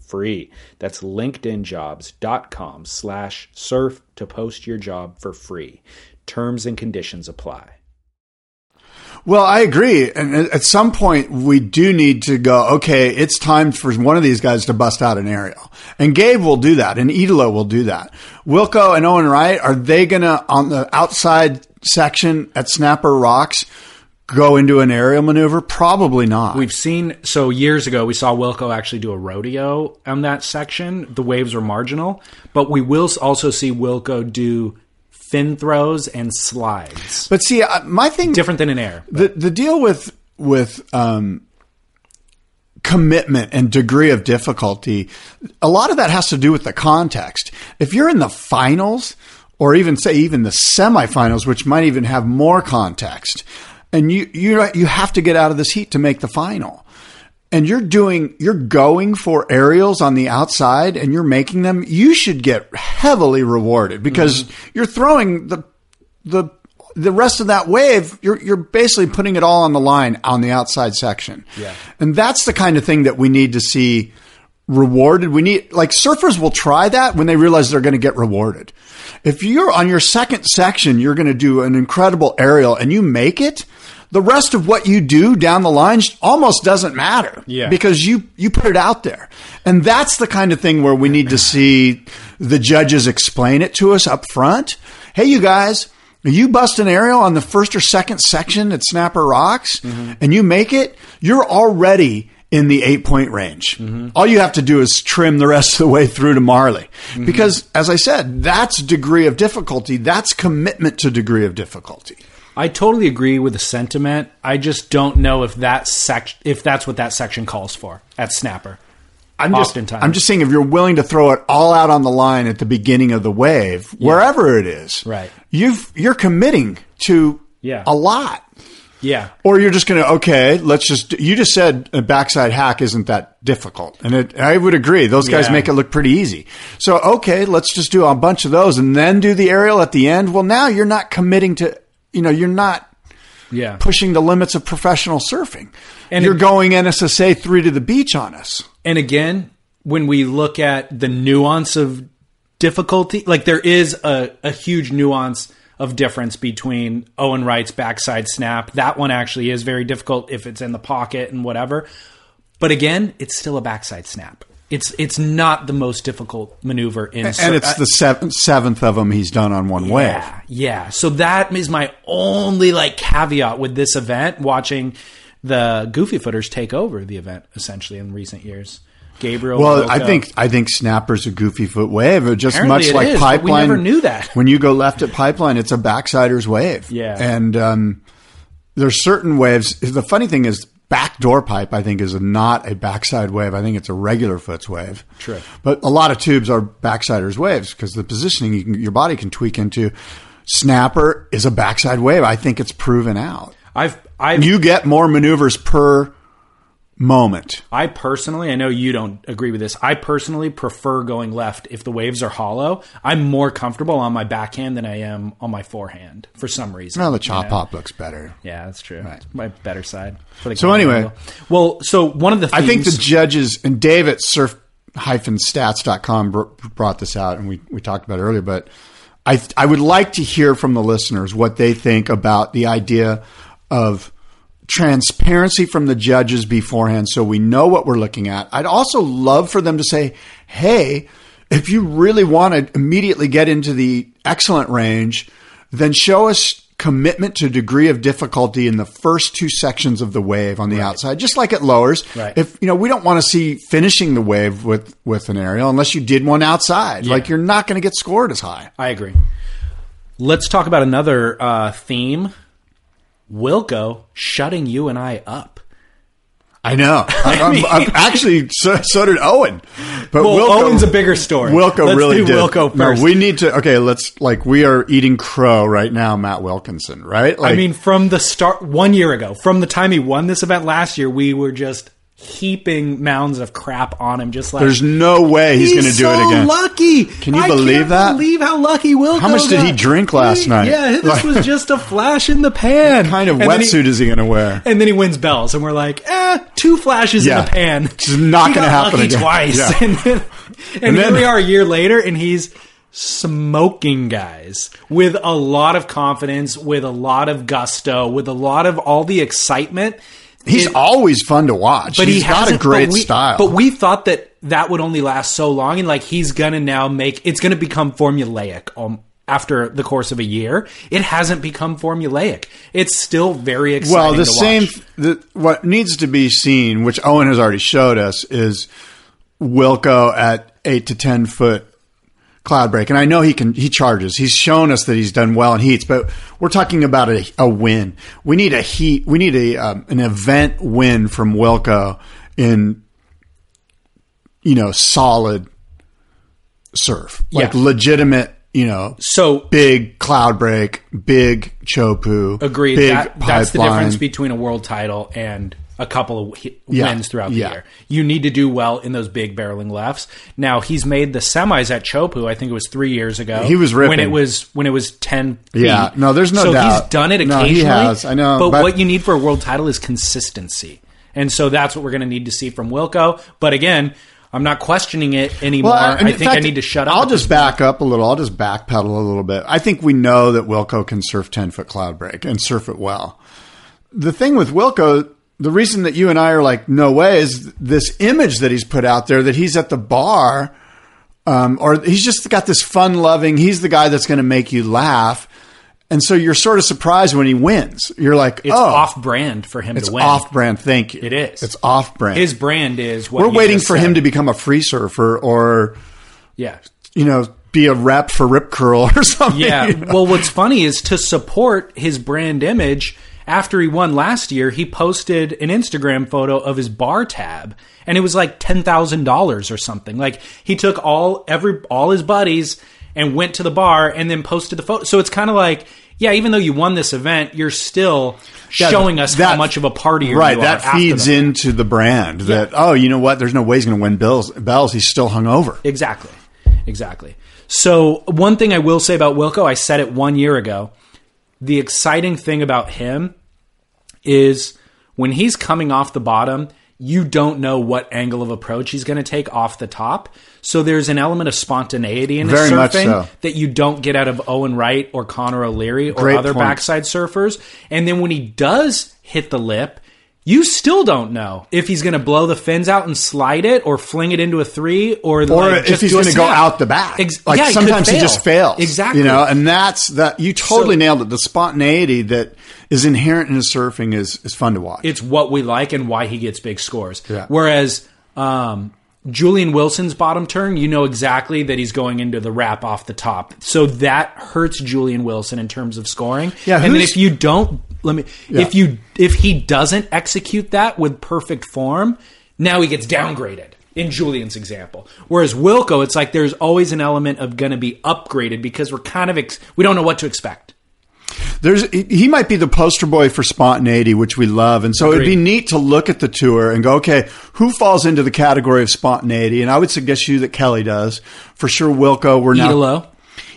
[SPEAKER 1] free. That's linkedinjobs.com slash surf to post your job for free. Terms and conditions apply.
[SPEAKER 2] Well, I agree. And at some point, we do need to go, okay, it's time for one of these guys to bust out an aerial. And Gabe will do that, and Italo will do that. Wilko and Owen Wright, are they going to, on the outside section at Snapper Rocks, go into an aerial maneuver? Probably not.
[SPEAKER 1] We've seen so years ago we saw Wilko actually do a rodeo on that section. The waves were marginal, but we will also see Wilko do fin throws and slides.
[SPEAKER 2] but see, uh, my thing
[SPEAKER 1] Different than an air.
[SPEAKER 2] the the deal with with um, commitment and degree of difficulty, a lot of that has to do with the context. If you're in the finals, or even say even the semifinals, which might even have more context, and you you you have to get out of this heat to make the final. And you're doing, you're going for aerials on the outside and you're making them, you should get heavily rewarded because mm-hmm. you're throwing the, the the rest of that wave, you're you're basically putting it all on the line on the outside section.
[SPEAKER 1] Yeah.
[SPEAKER 2] And that's the kind of thing that we need to see rewarded. We need like surfers will try that when they realize they're going to get rewarded. If you're on your second section, you're going to do an incredible aerial and you make it, the rest of what you do down the line almost doesn't matter.
[SPEAKER 1] Yeah.
[SPEAKER 2] Because you you put it out there. And that's the kind of thing where we need to see the judges explain it to us up front. Hey you guys, you bust an aerial on the first or second section at Snapper Rocks mm-hmm. and you make it, you're already in the eight point range. Mm-hmm. All you have to do is trim the rest of the way through to Marley. Mm-hmm. Because as I said, that's degree of difficulty. That's commitment to degree of difficulty.
[SPEAKER 1] I totally agree with the sentiment. I just don't know if that sec- if that's what that section calls for at Snapper.
[SPEAKER 2] I'm just,
[SPEAKER 1] Oftentimes.
[SPEAKER 2] I'm just saying if you're willing to throw it all out on the line at the beginning of the wave, wherever it is,
[SPEAKER 1] Right.
[SPEAKER 2] You've you're committing to
[SPEAKER 1] Yeah.
[SPEAKER 2] a lot.
[SPEAKER 1] Yeah.
[SPEAKER 2] Or you're just going to okay, let's just. You just said a backside hack isn't that difficult, and it, I would agree. Those guys
[SPEAKER 1] Yeah.
[SPEAKER 2] make it look pretty easy. So okay, let's just do a bunch of those, and then do the aerial at the end. Well, now you're not committing to. You know, you're not
[SPEAKER 1] Yeah.
[SPEAKER 2] pushing the limits of professional surfing.
[SPEAKER 1] And
[SPEAKER 2] you're
[SPEAKER 1] it-
[SPEAKER 2] going NSSA three to the beach on us.
[SPEAKER 1] And again, when we look at the nuance of difficulty, like there is a, a huge nuance of difference between Owen Wright's backside snap. That one actually is very difficult if it's in the pocket and whatever. But again, it's still a backside snap. It's it's not the most difficult maneuver in
[SPEAKER 2] And
[SPEAKER 1] sur-
[SPEAKER 2] it's the seventh, seventh of them he's done on one wave.
[SPEAKER 1] Yeah, yeah. So that is my only like caveat with this event. Watching the Goofy Footers take over the event essentially in recent years. Gabriel.
[SPEAKER 2] Well, I think I think snapper's a goofy foot wave. Just
[SPEAKER 1] Apparently
[SPEAKER 2] much like
[SPEAKER 1] is, but we
[SPEAKER 2] pipeline.
[SPEAKER 1] never knew that.
[SPEAKER 2] When you go left at pipeline, it's a backsider's wave.
[SPEAKER 1] Yeah.
[SPEAKER 2] and um, there's certain waves. The funny thing is, backdoor pipe I think is not a backside wave. I think it's a regular foot's wave.
[SPEAKER 1] True.
[SPEAKER 2] but a lot of tubes are backsiders waves because the positioning you can, your body can tweak into. Snapper is a backside wave. I think it's proven out.
[SPEAKER 1] I've I've
[SPEAKER 2] You get more maneuvers per moment.
[SPEAKER 1] I personally, I know you don't agree with this. I personally prefer going left if the waves are hollow. I'm more comfortable on my backhand than I am on my forehand for some reason.
[SPEAKER 2] Well, the chop
[SPEAKER 1] Yeah.
[SPEAKER 2] hop looks better.
[SPEAKER 1] Yeah, that's true. It's my better side.
[SPEAKER 2] So anyway.
[SPEAKER 1] angle. well, so one of the things
[SPEAKER 2] I think the judges and Dave at surf-stats.com br- brought this out, and we, we talked about it earlier. But I I would like to hear from the listeners what they think about the idea of transparency from the judges beforehand, so we know what we're looking at. I'd also love for them to say, "Hey, if you really want to immediately get into the excellent range, then show us." Commitment to degree of difficulty in the first two sections of the wave on the outside, just like it lowers.
[SPEAKER 1] Right.
[SPEAKER 2] If you know, we don't want to see finishing the wave with with an aerial unless you did one outside. Like you're not going to get scored as high.
[SPEAKER 1] I agree. Let's talk about another uh, theme. Wilko shutting you and I up.
[SPEAKER 2] I know. I,
[SPEAKER 1] mean-
[SPEAKER 2] I'm actually so, so did Owen, but
[SPEAKER 1] Well,
[SPEAKER 2] Wilko,
[SPEAKER 1] Owen's a bigger story.
[SPEAKER 2] Wilko
[SPEAKER 1] Let's
[SPEAKER 2] really did.
[SPEAKER 1] Wilko
[SPEAKER 2] No,
[SPEAKER 1] first.
[SPEAKER 2] we need to. Okay, let's like we are eating crow right now. Matt Wilkinson, right? Like,
[SPEAKER 1] I mean, from the start, one year ago, from the time he won this event last year, we were just heaping mounds of crap on him. Just like
[SPEAKER 2] there's no way he's, going to do
[SPEAKER 1] so
[SPEAKER 2] it again.
[SPEAKER 1] Lucky.
[SPEAKER 2] Can you
[SPEAKER 1] I
[SPEAKER 2] believe that?
[SPEAKER 1] Believe how lucky Wilko.
[SPEAKER 2] How much did he drink last night?
[SPEAKER 1] Yeah, this
[SPEAKER 2] Like-
[SPEAKER 1] was just a flash in the pan.
[SPEAKER 2] What kind of
[SPEAKER 1] And he-
[SPEAKER 2] wetsuit is he going to wear?
[SPEAKER 1] And then he wins bells, and we're like, eh, two flashes
[SPEAKER 2] Yeah.
[SPEAKER 1] in the pan.
[SPEAKER 2] It's not gonna
[SPEAKER 1] got
[SPEAKER 2] happen
[SPEAKER 1] lucky
[SPEAKER 2] again.
[SPEAKER 1] twice.
[SPEAKER 2] Yeah.
[SPEAKER 1] And, then, and,
[SPEAKER 2] then-
[SPEAKER 1] here we are a year later, and he's smoking guys with a lot of confidence, with a lot of gusto, with a lot of all the excitement.
[SPEAKER 2] He's
[SPEAKER 1] It-
[SPEAKER 2] always fun to watch.
[SPEAKER 1] but
[SPEAKER 2] he's
[SPEAKER 1] he
[SPEAKER 2] got a great
[SPEAKER 1] but we,
[SPEAKER 2] style.
[SPEAKER 1] But we thought that that would only last so long, and like he's gonna now make it's gonna become formulaic. Um, after the course of a year, it hasn't become formulaic. It's still very exciting.
[SPEAKER 2] Well, the same. The, what needs to be seen, which Owen has already showed us, is Wilko at eight to ten foot Cloudbreak, and I know he can. He charges. He's shown us that he's done well in heats, but we're talking about a, a win. We need a heat. We need a um, an event win from Wilko in you know solid surf, like
[SPEAKER 1] Yeah.
[SPEAKER 2] legitimate. You know,
[SPEAKER 1] So
[SPEAKER 2] big Cloudbreak, big chopu,
[SPEAKER 1] Agreed.
[SPEAKER 2] Big
[SPEAKER 1] That, that's the difference between a world title and a couple of hi-
[SPEAKER 2] Yeah.
[SPEAKER 1] wins throughout the
[SPEAKER 2] Yeah.
[SPEAKER 1] year. You need to do well in those big barreling lefts. Now he's made the semis at Chopu. I think it was three years ago.
[SPEAKER 2] He was
[SPEAKER 1] when it was when it was ten. Feet.
[SPEAKER 2] Yeah. No, there's no
[SPEAKER 1] so
[SPEAKER 2] doubt.
[SPEAKER 1] he's done it
[SPEAKER 2] No,
[SPEAKER 1] occasionally.
[SPEAKER 2] he has. I know,
[SPEAKER 1] but,
[SPEAKER 2] but-
[SPEAKER 1] what you need for a world title is consistency, and so that's what we're going to need to see from Wilko. But again. I'm not questioning it anymore.
[SPEAKER 2] Well,
[SPEAKER 1] I
[SPEAKER 2] in
[SPEAKER 1] think I need to shut up.
[SPEAKER 2] I'll just back up a little. I'll just backpedal a little bit. I think we know that Wilko can surf 10 foot Cloudbreak and surf it well. The thing with Wilko, the reason that you and I are like, no way, is this image that he's put out there that he's at the bar, um, or he's just got this fun loving, he's the guy that's going to make you laugh. And so you're sort of surprised when he wins. You're like,
[SPEAKER 1] It's
[SPEAKER 2] oh,
[SPEAKER 1] off brand for him
[SPEAKER 2] it's
[SPEAKER 1] to win.
[SPEAKER 2] off brand. Thank you.
[SPEAKER 1] It is.
[SPEAKER 2] It's off brand.
[SPEAKER 1] His brand is what
[SPEAKER 2] We're waiting for
[SPEAKER 1] said.
[SPEAKER 2] him to become a free surfer or
[SPEAKER 1] Yeah.
[SPEAKER 2] you know, be a rep for Rip Curl or something.
[SPEAKER 1] Yeah.
[SPEAKER 2] you know?
[SPEAKER 1] Well, what's funny is to support his brand image after he won last year, he posted an Instagram photo of his bar tab, and it was like ten thousand dollars or something. Like he took all every all his buddies and went to the bar and then posted the photo. So it's kind of like, yeah, even though you won this event, you're still showing us how
[SPEAKER 2] that-
[SPEAKER 1] much of a party
[SPEAKER 2] Right,
[SPEAKER 1] you are.
[SPEAKER 2] Right,
[SPEAKER 1] that
[SPEAKER 2] feeds
[SPEAKER 1] the-
[SPEAKER 2] into the brand that oh, you know what? There's no way he's going to win bills, bells. He's still hungover.
[SPEAKER 1] Exactly. Exactly. So, one thing I will say about Wilko, I said it one year ago. The exciting thing about him is when he's coming off the bottom, you don't know what angle of approach he's going to take off the top. So there's an element of spontaneity in his
[SPEAKER 2] Very
[SPEAKER 1] surfing
[SPEAKER 2] so.
[SPEAKER 1] that you don't get out of Owen Wright or Connor O'Leary or
[SPEAKER 2] Great
[SPEAKER 1] other
[SPEAKER 2] point.
[SPEAKER 1] backside surfers. And then when he does hit the lip, you still don't know if he's going to blow the fins out and slide it, or fling it into a three, or
[SPEAKER 2] or
[SPEAKER 1] like,
[SPEAKER 2] if
[SPEAKER 1] just
[SPEAKER 2] he's going to go out the back.
[SPEAKER 1] Ex-
[SPEAKER 2] like
[SPEAKER 1] yeah,
[SPEAKER 2] sometimes he
[SPEAKER 1] fail.
[SPEAKER 2] just fails.
[SPEAKER 1] Exactly.
[SPEAKER 2] You know, and that's that you totally
[SPEAKER 1] So-
[SPEAKER 2] nailed it. The spontaneity that is inherent in his surfing is is fun to watch.
[SPEAKER 1] it's what we like and why he gets big scores.
[SPEAKER 2] Yeah.
[SPEAKER 1] Whereas um, Julian Wilson's bottom turn, you know exactly that he's going into the wrap off the top. So that hurts Julian Wilson in terms of scoring.
[SPEAKER 2] Yeah,
[SPEAKER 1] and then if you don't let me if you if he doesn't execute that with perfect form, now he gets downgraded. In Julian's example, whereas Wilko, it's like there's always an element of going to be upgraded because we're kind of ex- we don't know what to expect.
[SPEAKER 2] There's he might be the poster boy for spontaneity, which we love, and so it'd be neat to look at the tour and go, okay, who falls into the category of spontaneity? And I would suggest you that Kelly does for sure. Wilko, we're now
[SPEAKER 1] Italo,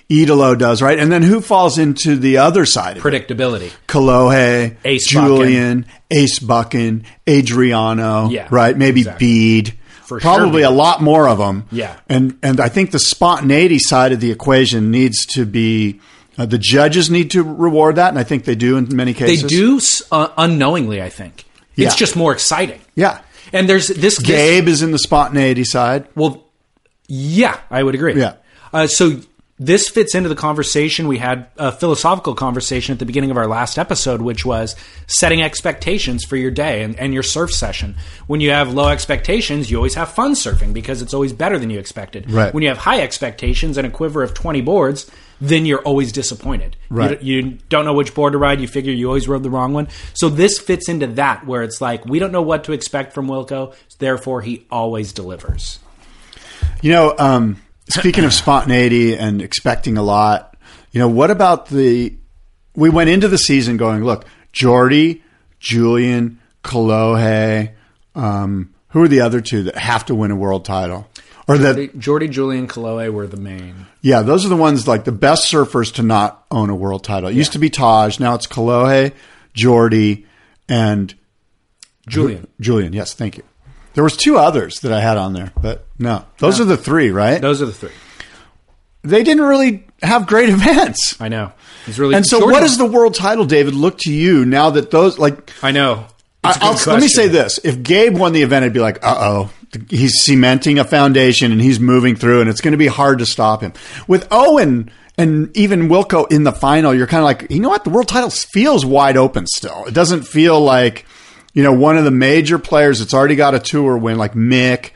[SPEAKER 2] Italo does right, and then who falls into the other side? of
[SPEAKER 1] predictability.
[SPEAKER 2] Kolohe,
[SPEAKER 1] Ace
[SPEAKER 2] Julian, Ace Buchan, Adriano,
[SPEAKER 1] Yeah,
[SPEAKER 2] right? Maybe
[SPEAKER 1] exactly.
[SPEAKER 2] Bede.
[SPEAKER 1] For
[SPEAKER 2] Probably
[SPEAKER 1] Bede.
[SPEAKER 2] a lot more of them.
[SPEAKER 1] Yeah.
[SPEAKER 2] and and I think the spontaneity side of the equation needs to be. Uh, the judges need to reward that, and I think they do in many cases.
[SPEAKER 1] They do uh, unknowingly, I think. It's just more exciting.
[SPEAKER 2] Yeah.
[SPEAKER 1] And there's this, this
[SPEAKER 2] Gabe is in the spontaneity side.
[SPEAKER 1] well, yeah, I would agree.
[SPEAKER 2] Yeah.
[SPEAKER 1] Uh, so this fits into the conversation we had, a philosophical conversation at the beginning of our last episode, which was setting expectations for your day and, and your surf session. When you have low expectations, you always have fun surfing because it's always better than you expected.
[SPEAKER 2] Right.
[SPEAKER 1] When you have high expectations and a quiver of 20 boards, then you're always disappointed. You- You, don't know which board to ride. You figure you always rode the wrong one. So this fits into that where it's like, we don't know what to expect from Wilko, therefore he always delivers.
[SPEAKER 2] You know, um, speaking of spontaneity and expecting a lot, you know, what about the? We went into the season going, look, Jordy, Julian, Kolohe, um, who are the other two that have to win a world title? Or that,
[SPEAKER 1] Jordy, Julian, Kolohe were the main.
[SPEAKER 2] yeah, those are the ones like the best surfers to not own a world title. It used to be Taj, now it's Kolohe, Jordy, and
[SPEAKER 1] Julian.
[SPEAKER 2] Julian. Yes, thank you. There was two others that I had on there, but no, those are the three, right?
[SPEAKER 1] Those are the three.
[SPEAKER 2] they didn't really have great events.
[SPEAKER 1] I know. It's really
[SPEAKER 2] And so, what does the world title, David, look to you now that those like?
[SPEAKER 1] I know. It's a
[SPEAKER 2] I'll-
[SPEAKER 1] good
[SPEAKER 2] let me
[SPEAKER 1] question.
[SPEAKER 2] say this: if Gabe won the event, I'd be like, "Uh oh, he's cementing a foundation and he's moving through, and it's going to be hard to stop him." With Owen and even Wilco in the final, you're kind of like, you know what? The world title feels wide open still. It doesn't feel like you know one of the major players that's already got a tour win, like Mick,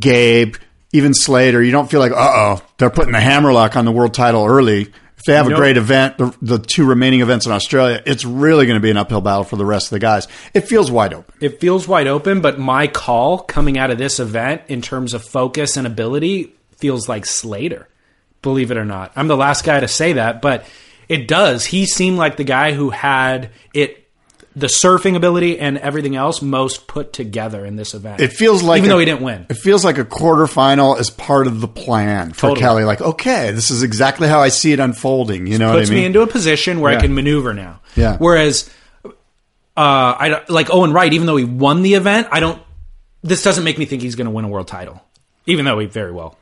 [SPEAKER 2] Gabe, even Slater. You don't feel like, uh oh, they're putting the hammerlock on the world title early. If they have a
[SPEAKER 1] know-
[SPEAKER 2] great event, the, the two remaining events in Australia, it's really going to be an uphill battle for the rest of the guys. It feels wide open.
[SPEAKER 1] It feels wide open, but my call coming out of this event in terms of focus and ability feels like Slater. Believe it or not. I'm the last guy to say that, but it does. He seemed like the guy who had it the surfing ability and everything else most put together in this event.
[SPEAKER 2] It feels like
[SPEAKER 1] even
[SPEAKER 2] a-
[SPEAKER 1] though he didn't win.
[SPEAKER 2] It feels like a quarterfinal is part of the plan for
[SPEAKER 1] Totally.
[SPEAKER 2] Kelly. Like, okay, this is exactly how I see it unfolding. You know
[SPEAKER 1] puts
[SPEAKER 2] what I
[SPEAKER 1] me into a position where
[SPEAKER 2] Yeah.
[SPEAKER 1] I can maneuver now.
[SPEAKER 2] Yeah.
[SPEAKER 1] Whereas, uh, I like Owen Wright, even though he won the event, I don't. This doesn't make me think he's going to win a world title, even though he very well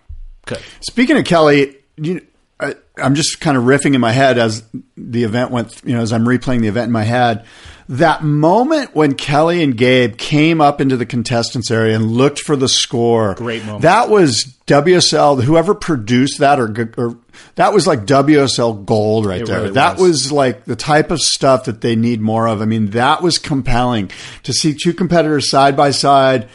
[SPEAKER 1] could.
[SPEAKER 2] Speaking of Kelly, you, I, I'm just kind of riffing in my head as the event went. You know, as I'm replaying the event in my head, that moment when Kelly and Gabe came up into the contestants area and looked for the score.
[SPEAKER 1] Great moment.
[SPEAKER 2] That was WSL. Whoever produced that, or, or that was like WSL gold right
[SPEAKER 1] It
[SPEAKER 2] there.
[SPEAKER 1] really
[SPEAKER 2] that
[SPEAKER 1] was.
[SPEAKER 2] was like the type of stuff that they need more of. I mean, that was compelling to see two competitors side by side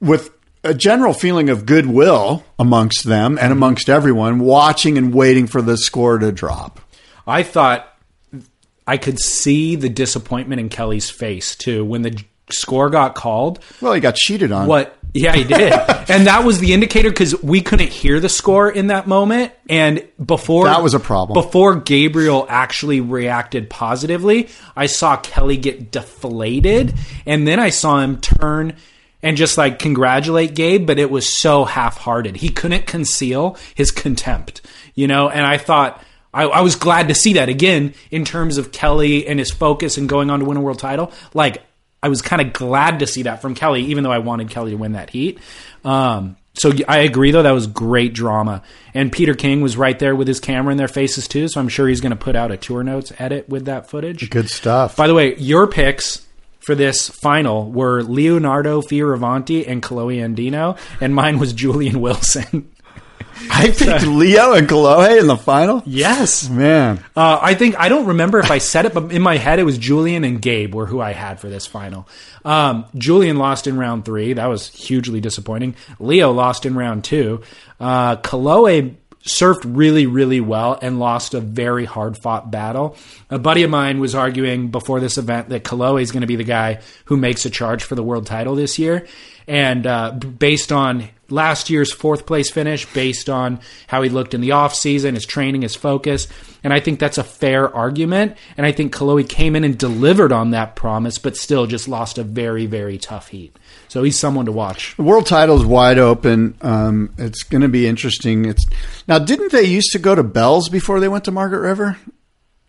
[SPEAKER 2] with a general feeling of goodwill amongst them and mm-hmm. amongst everyone watching and waiting for the score to drop.
[SPEAKER 1] I thought I could see the disappointment in Kelly's face too when the score got called.
[SPEAKER 2] Well, he got cheated on.
[SPEAKER 1] What? Yeah, he did, and that was the indicator because we couldn't hear the score in that moment. And before
[SPEAKER 2] That was a problem.
[SPEAKER 1] Before Gabriel actually reacted positively, I saw Kelly get deflated, and then I saw him turn and just like congratulate Gabe, but it was so half-hearted. He couldn't conceal his contempt, you know. And I thought. I, I was glad to see that again in terms of Kelly and his focus and going on to win a world title. Like I was kind of glad to see that from Kelly, even though I wanted Kelly to win that heat. Um, so I agree, though that was great drama, and Peter King was right there with his camera in their faces too. So I'm sure he's going to put out a tour notes edit with that footage.
[SPEAKER 2] Good stuff.
[SPEAKER 1] By the way, your picks for this final were Leonardo Fioravanti and Kolohe Andino, and mine was Julian Wilson.
[SPEAKER 2] I picked Leo and Kolohe in the final.
[SPEAKER 1] yes.
[SPEAKER 2] Man,
[SPEAKER 1] Uh, I think I don't remember if I said it, but in my head it was Julian and Gabe were who I had for this final. Um, Julian lost in round three. That was hugely disappointing. Leo lost in round two. Uh, Kolohe surfed really, really well and lost a very hard fought battle. A buddy of mine was arguing before this event that Kolohe is going to be the guy who makes a charge for the world title this year. And uh, based on last year's fourth place finish, based on how he looked in the off season, his training, his focus, and I think that's a fair argument. And I think Kolohe came in and delivered on that promise, but still just lost a very, very tough heat. So he's someone to watch.
[SPEAKER 2] the world title's wide open. Um, it's going to be interesting. It's now. Didn't they used to go to Bells before they went to Margaret River?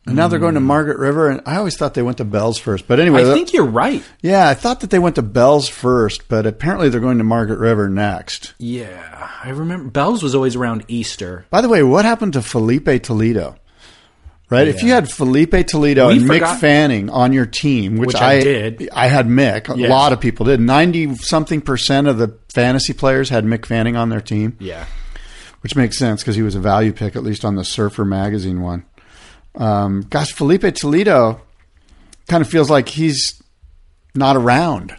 [SPEAKER 2] And now they're going to mm. Margaret River, and I always thought they went to Bells first. But anyway,
[SPEAKER 1] I think you're right.
[SPEAKER 2] yeah, I thought that they went to Bells first, but apparently they're going to Margaret River next.
[SPEAKER 1] Yeah, I remember Bells was always around Easter.
[SPEAKER 2] By the way, what happened to Filipe Toledo? Right, if you had Filipe Toledo
[SPEAKER 1] We
[SPEAKER 2] and
[SPEAKER 1] forgot-
[SPEAKER 2] Mick Fanning on your team, which,
[SPEAKER 1] Which I did.
[SPEAKER 2] I had Mick. A
[SPEAKER 1] Yes.
[SPEAKER 2] lot of people did. Ninety something percent of the fantasy players had Mick Fanning on their team.
[SPEAKER 1] Yeah.
[SPEAKER 2] which makes sense because he was a value pick, at least on the Surfer magazine one. Um, gosh, Filipe Toledo kind of feels like he's not around.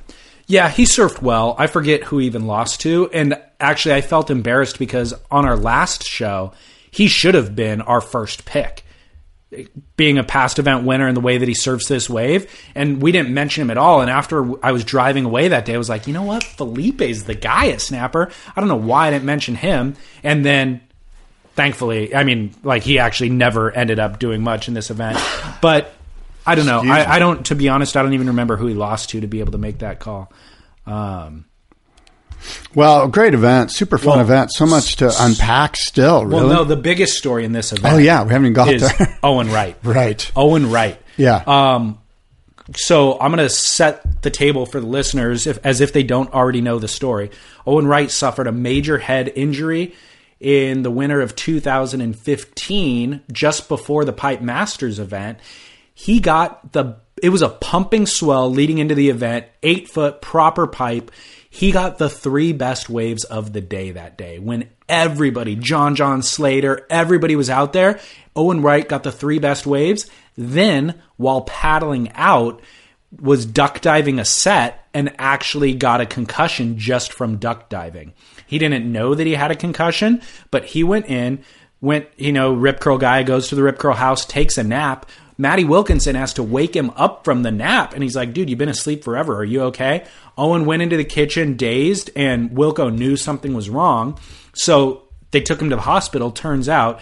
[SPEAKER 1] Yeah, he surfed well. I forget who he even lost to. And actually, I felt embarrassed because on our last show, he should have been our first pick. Being a past event winner in the way that he surfs this wave. And we didn't mention him at all. And after I was driving away that day, I was like, you know what? Filipe's the guy at Snapper. I don't know why I didn't mention him. And then thankfully, I mean, like he actually never ended up doing much in this event. But I don't know. I, I don't. To be honest, I don't even remember who he lost to to be able to make that call. Um,
[SPEAKER 2] Well, great event, super fun
[SPEAKER 1] Well,
[SPEAKER 2] event. So much to unpack still. Really?
[SPEAKER 1] well, no, the biggest story in this event.
[SPEAKER 2] oh yeah, we haven't even got there.
[SPEAKER 1] Owen Wright.
[SPEAKER 2] right.
[SPEAKER 1] Owen Wright.
[SPEAKER 2] Yeah.
[SPEAKER 1] Um, so I'm going to set the table for the listeners if, as if they don't already know the story. Owen Wright suffered a major head injury in the winter of 2015, just before the Pipe Masters event. He got the it was a pumping swell leading into the event, eight foot proper pipe. He got the three best waves of the day that day when everybody, John John Slater, everybody was out there. Owen Wright got the three best waves. Then, while paddling out, was duck diving a set and actually got a concussion just from duck diving. He didn't know that he had a concussion, but he went in, went, you know, Rip Curl guy goes to the Rip Curl house, takes a nap. Matty Wilkinson has to wake him up from the nap. And he's like, dude, you've been asleep forever. Are you okay? Owen went into the kitchen dazed, and Wilko knew something was wrong. So they took him to the hospital. Turns out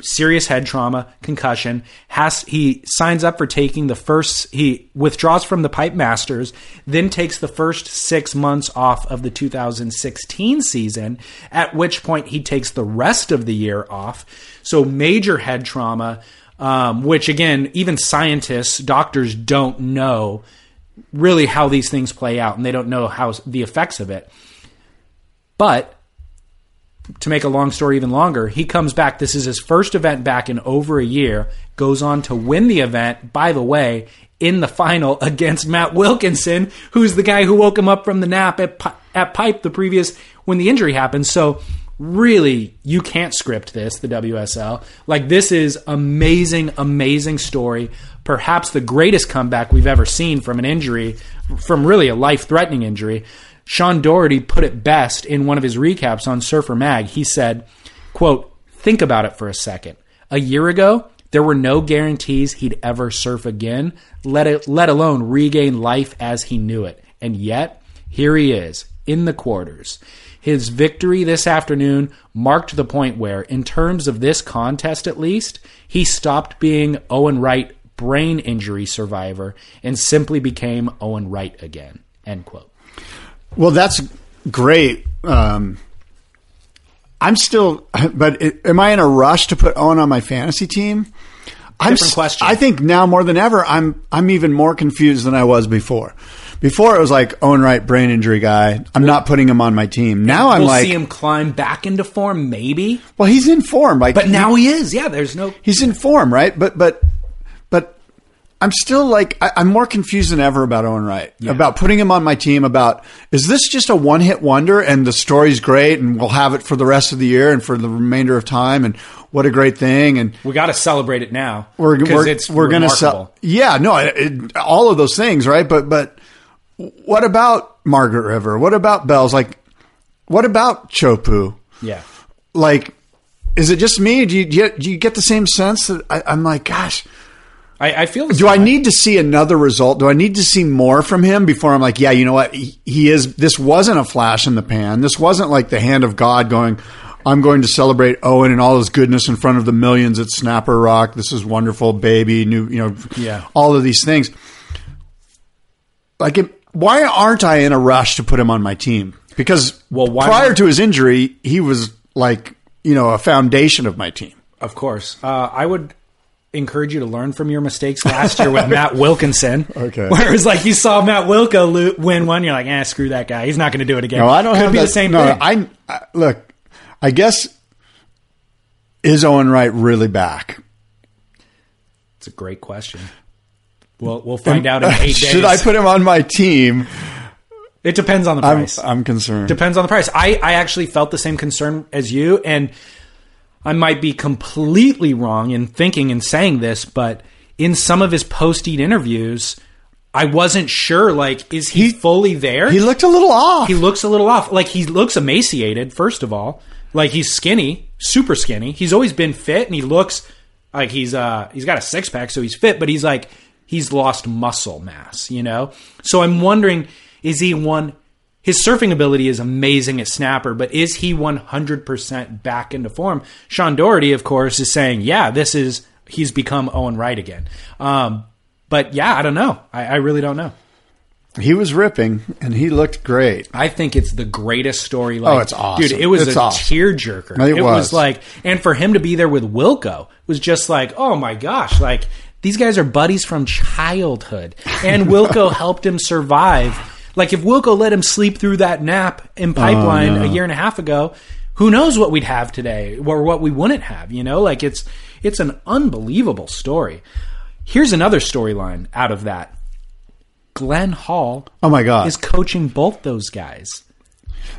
[SPEAKER 1] serious head trauma, concussion. Has he signs up for taking the first he withdraws from the Pipe Masters, then takes the first 6 months off of the 2016 season, at which point he takes the rest of the year off. So major head trauma um, which again, even scientists, doctors don't know really how these things play out, and they don't know how the effects of it. But to make a long story even longer, he comes back. This is his first event back in over a year. Goes on to win the event. By the way, in the final against Matt Wilkinson, who's the guy who woke him up from the nap at at Pipe the previous when the injury happened. So really, you can't script this. The WSL like this is amazing, amazing story. Perhaps the greatest comeback we've ever seen from an injury, from really a life threatening injury. Sean Doherty put it best in one of his recaps on Surfer Mag. He said, quote, think about it for a second. A year ago, There were no guarantees he'd ever surf again, let, it, let alone regain life as he knew it. And yet, here he is, in the quarters. His victory this afternoon marked the point where, in terms of this contest at least, he stopped being Owen Wright brain injury survivor and simply became Owen Wright again. End quote.
[SPEAKER 2] Well, that's great. Um, I'm still, but it, am I in a rush to put Owen on my fantasy team? I'm,
[SPEAKER 1] Different question.
[SPEAKER 2] I think now more than ever, I'm I'm even more confused than I was before. Before it was like Owen Wright, brain injury guy. I'm not putting him on my team. Now I'm
[SPEAKER 1] we'll
[SPEAKER 2] like,
[SPEAKER 1] see him climb back into form, maybe.
[SPEAKER 2] well, he's in form. Like,
[SPEAKER 1] But now he is. Yeah, there's no.
[SPEAKER 2] he's in form, right? But but I'm still like I, I'm more confused than ever about Owen Wright. About putting him on my team. About is this just a one hit wonder and the story's great and we'll have it for the rest of the year and for the remainder of time and what a great thing and
[SPEAKER 1] We got to celebrate it now.
[SPEAKER 2] we're we're,
[SPEAKER 1] it's
[SPEAKER 2] we're gonna sell.
[SPEAKER 1] remarkable.
[SPEAKER 2] Yeah, no, it, it- all of those things, right? But but what about Margaret River? What about Bells? Like what about Chopu?
[SPEAKER 1] Yeah.
[SPEAKER 2] Like. Is it just me? Do you, do you, do you get the same sense that I, I'm like, gosh,
[SPEAKER 1] I, I feel.
[SPEAKER 2] do I
[SPEAKER 1] way.
[SPEAKER 2] need to see another result? Do I need to see more from him before I'm like, yeah, you know what? He, he is. This wasn't a flash in the pan. This wasn't like the hand of God going. I'm going to celebrate Owen and all his goodness in front of the millions at Snapper Rock. This is wonderful, baby. New, you know,
[SPEAKER 1] Yeah.
[SPEAKER 2] all of these things. Like, it, why aren't I in a rush to put him on my team? Because
[SPEAKER 1] Well,
[SPEAKER 2] prior
[SPEAKER 1] not?
[SPEAKER 2] to his injury, he was like, you know, a foundation of my team.
[SPEAKER 1] Of course. Uh, I would encourage you to learn from your mistakes last year with Matt Wilkinson.
[SPEAKER 2] Okay.
[SPEAKER 1] Where it was like you saw Matt lo- win one, you're like, eh, screw that guy. He's not going to do it again.
[SPEAKER 2] No, I don't
[SPEAKER 1] Could
[SPEAKER 2] have
[SPEAKER 1] be
[SPEAKER 2] that,
[SPEAKER 1] the same
[SPEAKER 2] no,
[SPEAKER 1] thing.
[SPEAKER 2] I, I look. I guess is Owen Wright really back?
[SPEAKER 1] it's a great question. We'll we'll find out in eight days.
[SPEAKER 2] Should I put him on my team?
[SPEAKER 1] It depends on the
[SPEAKER 2] I'm,
[SPEAKER 1] price.
[SPEAKER 2] I'm concerned.
[SPEAKER 1] Depends on the price. I, I actually felt the same concern as you, and I might be completely wrong in thinking and saying this, but in some of his post eat interviews, I wasn't sure. Like, is he, fully there?
[SPEAKER 2] he looked a little off.
[SPEAKER 1] he looks a little off. Like he looks emaciated. First of all, like he's skinny, super skinny. He's always been fit, and he looks like he's uh he's got a six pack, so he's fit. But he's like he's lost muscle mass, you know. So I'm wondering, is he one? His surfing ability is amazing at snapper, but is he 100% back into form? Sean Doherty, of course, is saying, yeah, this is he's become Owen Wright again. Um, but yeah, I don't know. I, I really don't know.
[SPEAKER 2] he was ripping, and he looked great.
[SPEAKER 1] I think it's the greatest story. Like,
[SPEAKER 2] Oh, it's awesome.
[SPEAKER 1] dude! It was
[SPEAKER 2] It's
[SPEAKER 1] a
[SPEAKER 2] awesome.
[SPEAKER 1] tearjerker.
[SPEAKER 2] It
[SPEAKER 1] It, was.
[SPEAKER 2] was.
[SPEAKER 1] like, and for him to be there with Wilko was just like, oh my gosh! Like these guys are buddies from childhood, and Wilko helped him survive. Like if Wilko let him sleep through that nap in oh, pipeline a year and a half ago, who knows what we'd have today or what we wouldn't have? You know, like it's it's an unbelievable story. Here's another storyline out of that. Glenn Hall
[SPEAKER 2] Oh my god!
[SPEAKER 1] is coaching both those guys.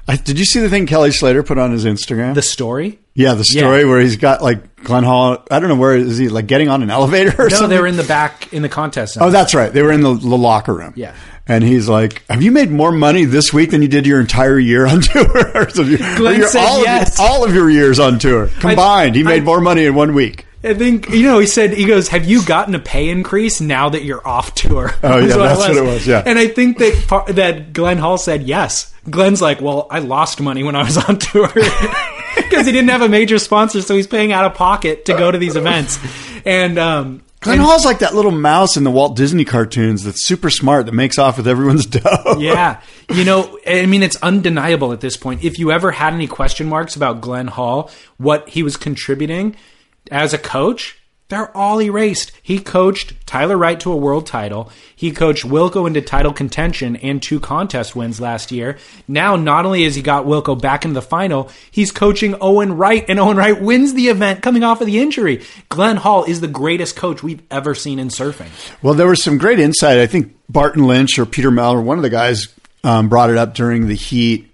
[SPEAKER 2] I, did you see the thing Kelly Slater put on his Instagram?
[SPEAKER 1] The story?
[SPEAKER 2] yeah, the story
[SPEAKER 1] Yeah.
[SPEAKER 2] where he's got like Glenn Hall. I don't know where is he like getting on an elevator or
[SPEAKER 1] No,
[SPEAKER 2] something.
[SPEAKER 1] they were in the back in the contest. Center.
[SPEAKER 2] Oh, that's right. They were in the, the locker room.
[SPEAKER 1] Yeah.
[SPEAKER 2] And he's like, "Have you made more money this week than you did your entire year on tour?"
[SPEAKER 1] Glenn
[SPEAKER 2] your-
[SPEAKER 1] said
[SPEAKER 2] all
[SPEAKER 1] yes.
[SPEAKER 2] Of your, all of your years on tour combined, he made
[SPEAKER 1] I-
[SPEAKER 2] more money in one week.
[SPEAKER 1] I think you know. He said he goes, "Have you gotten a pay increase now that you're off tour?"
[SPEAKER 2] Oh, yeah, that's what it was, yeah.
[SPEAKER 1] and I think that par- that Glenn Hall said yes. Glenn's like, "Well, I lost money when I was on tour because he didn't have a major sponsor, so he's paying out of pocket to go to these events." And um,
[SPEAKER 2] Glenn Hall's like that little mouse in the Walt Disney cartoons that's super smart that makes off with everyone's dough.
[SPEAKER 1] yeah. You know, I mean, it's undeniable at this point. If you ever had any question marks about Glenn Hall, what he was contributing as a coach, they're all erased. He coached Tyler Wright to a world title. He coached Wilko into title contention and two contest wins last year. Now, not only has he got Wilko back into the final, he's coaching Owen Wright, and Owen Wright wins the event coming off of the injury. Glenn Hall is the greatest coach we've ever seen in surfing.
[SPEAKER 2] Well, there was some great insight. I think Barton Lynch or Peter Meller, one of the guys, um, brought it up during the heat,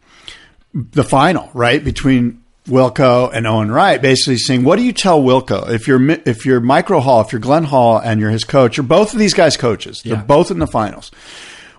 [SPEAKER 2] the final, right between Wilko and Owen Wright, basically saying, "What do you tell Wilko if you're if you're Micro Hall, if you're Glenn Hall, and you're his coach, or both of these guys coaches? They're
[SPEAKER 1] Yeah.
[SPEAKER 2] both in the finals.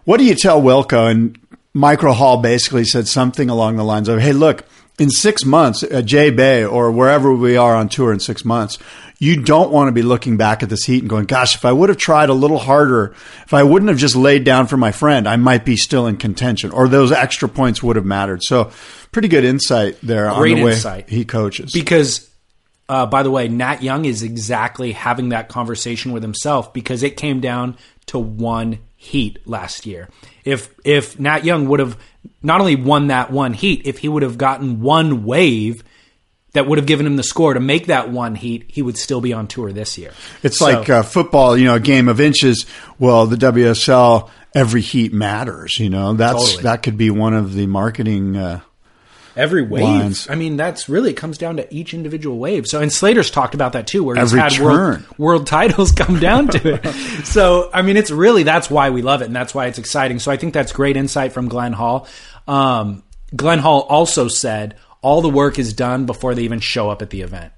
[SPEAKER 2] What do you tell Wilko?" And Micro Hall basically said something along the lines of, "Hey, look, in six months at J Bay or wherever we are on tour in six months, you don't want to be looking back at this heat and going, gosh, if I would have tried a little harder, if I wouldn't have just laid down for my friend, I might be still in contention or those extra points would have mattered. So pretty good insight there
[SPEAKER 1] Great
[SPEAKER 2] on the way
[SPEAKER 1] insight.
[SPEAKER 2] he coaches.
[SPEAKER 1] because uh, by the way nat young is exactly having that conversation with himself because it came down to one heat last year if if nat young would have not only won that one heat if he would have gotten one wave that would have given him the score to make that one heat he would still be on tour this year
[SPEAKER 2] It's
[SPEAKER 1] So-
[SPEAKER 2] like uh, football, you know, a game of inches. Well, the WSL, every heat matters. You know, that's
[SPEAKER 1] Totally.
[SPEAKER 2] that could be one of the marketing. Uh,
[SPEAKER 1] Every wave.
[SPEAKER 2] lines.
[SPEAKER 1] I mean, that's really it comes down to each individual wave. So, and Slater's talked about that too, where he's
[SPEAKER 2] Every
[SPEAKER 1] had world, world titles come down to it. so, I mean, it's really that's why we love it, and that's why it's exciting. So, I think that's great insight from Glenn Hall. Um, Glenn Hall also said all the work is done before they even show up at the event.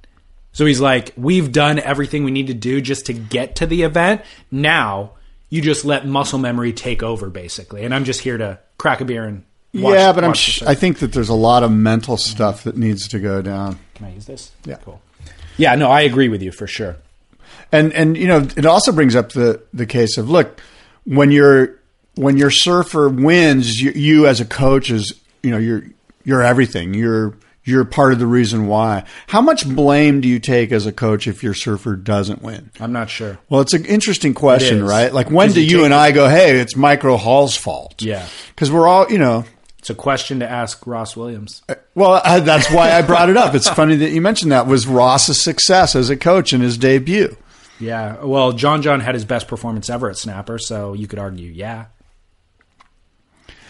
[SPEAKER 1] So he's like, we've done everything we need to do just to get to the event. Now you just let muscle memory take over, basically. And I'm just here to crack a beer and watch,
[SPEAKER 2] yeah, but I'm. Sh- I think that there's a lot of mental stuff that needs to go down.
[SPEAKER 1] Can I use this?
[SPEAKER 2] Yeah.
[SPEAKER 1] Cool. Yeah, no, I agree with you for sure.
[SPEAKER 2] And and you know, it also brings up the the case of look when you're when your surfer wins, you, you as a coach is you know you're you're everything. You're you're part of the reason why. How much blame do you take as a coach if your surfer doesn't win?
[SPEAKER 1] I'm not sure.
[SPEAKER 2] Well, it's an interesting question, right? Like when do
[SPEAKER 1] you
[SPEAKER 2] you and
[SPEAKER 1] it-
[SPEAKER 2] I go, "Hey, it's Micro Hall's fault"?
[SPEAKER 1] Yeah.
[SPEAKER 2] because we're all you know.
[SPEAKER 1] It's a question to ask Ross Williams.
[SPEAKER 2] Well, uh, that's why I brought it up. It's funny that you mentioned that. Was Ross's success as a coach in his debut?
[SPEAKER 1] Yeah. Well, John John had his best performance ever at Snapper, so you could argue, yeah.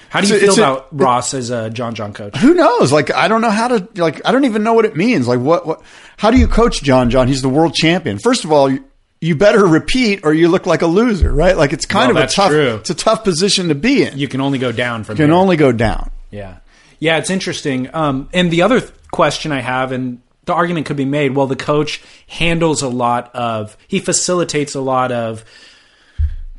[SPEAKER 1] How do you
[SPEAKER 2] It's
[SPEAKER 1] feel
[SPEAKER 2] a-
[SPEAKER 1] about Ross as a John John coach?
[SPEAKER 2] who knows? Like, I don't know how to, like, I don't even know what it means. Like, what, what, how do you coach John John? He's the world champion. First of all, you, better repeat or you look like a loser, right? Like, it's kind of a tough,
[SPEAKER 1] true.
[SPEAKER 2] it's a tough position to be in. You
[SPEAKER 1] can only go down from there.
[SPEAKER 2] You can
[SPEAKER 1] here.
[SPEAKER 2] only go down.
[SPEAKER 1] Yeah. Yeah, it's interesting. Um, and the other th- question I have, and the argument could be made well, the coach handles a lot of, he facilitates a lot of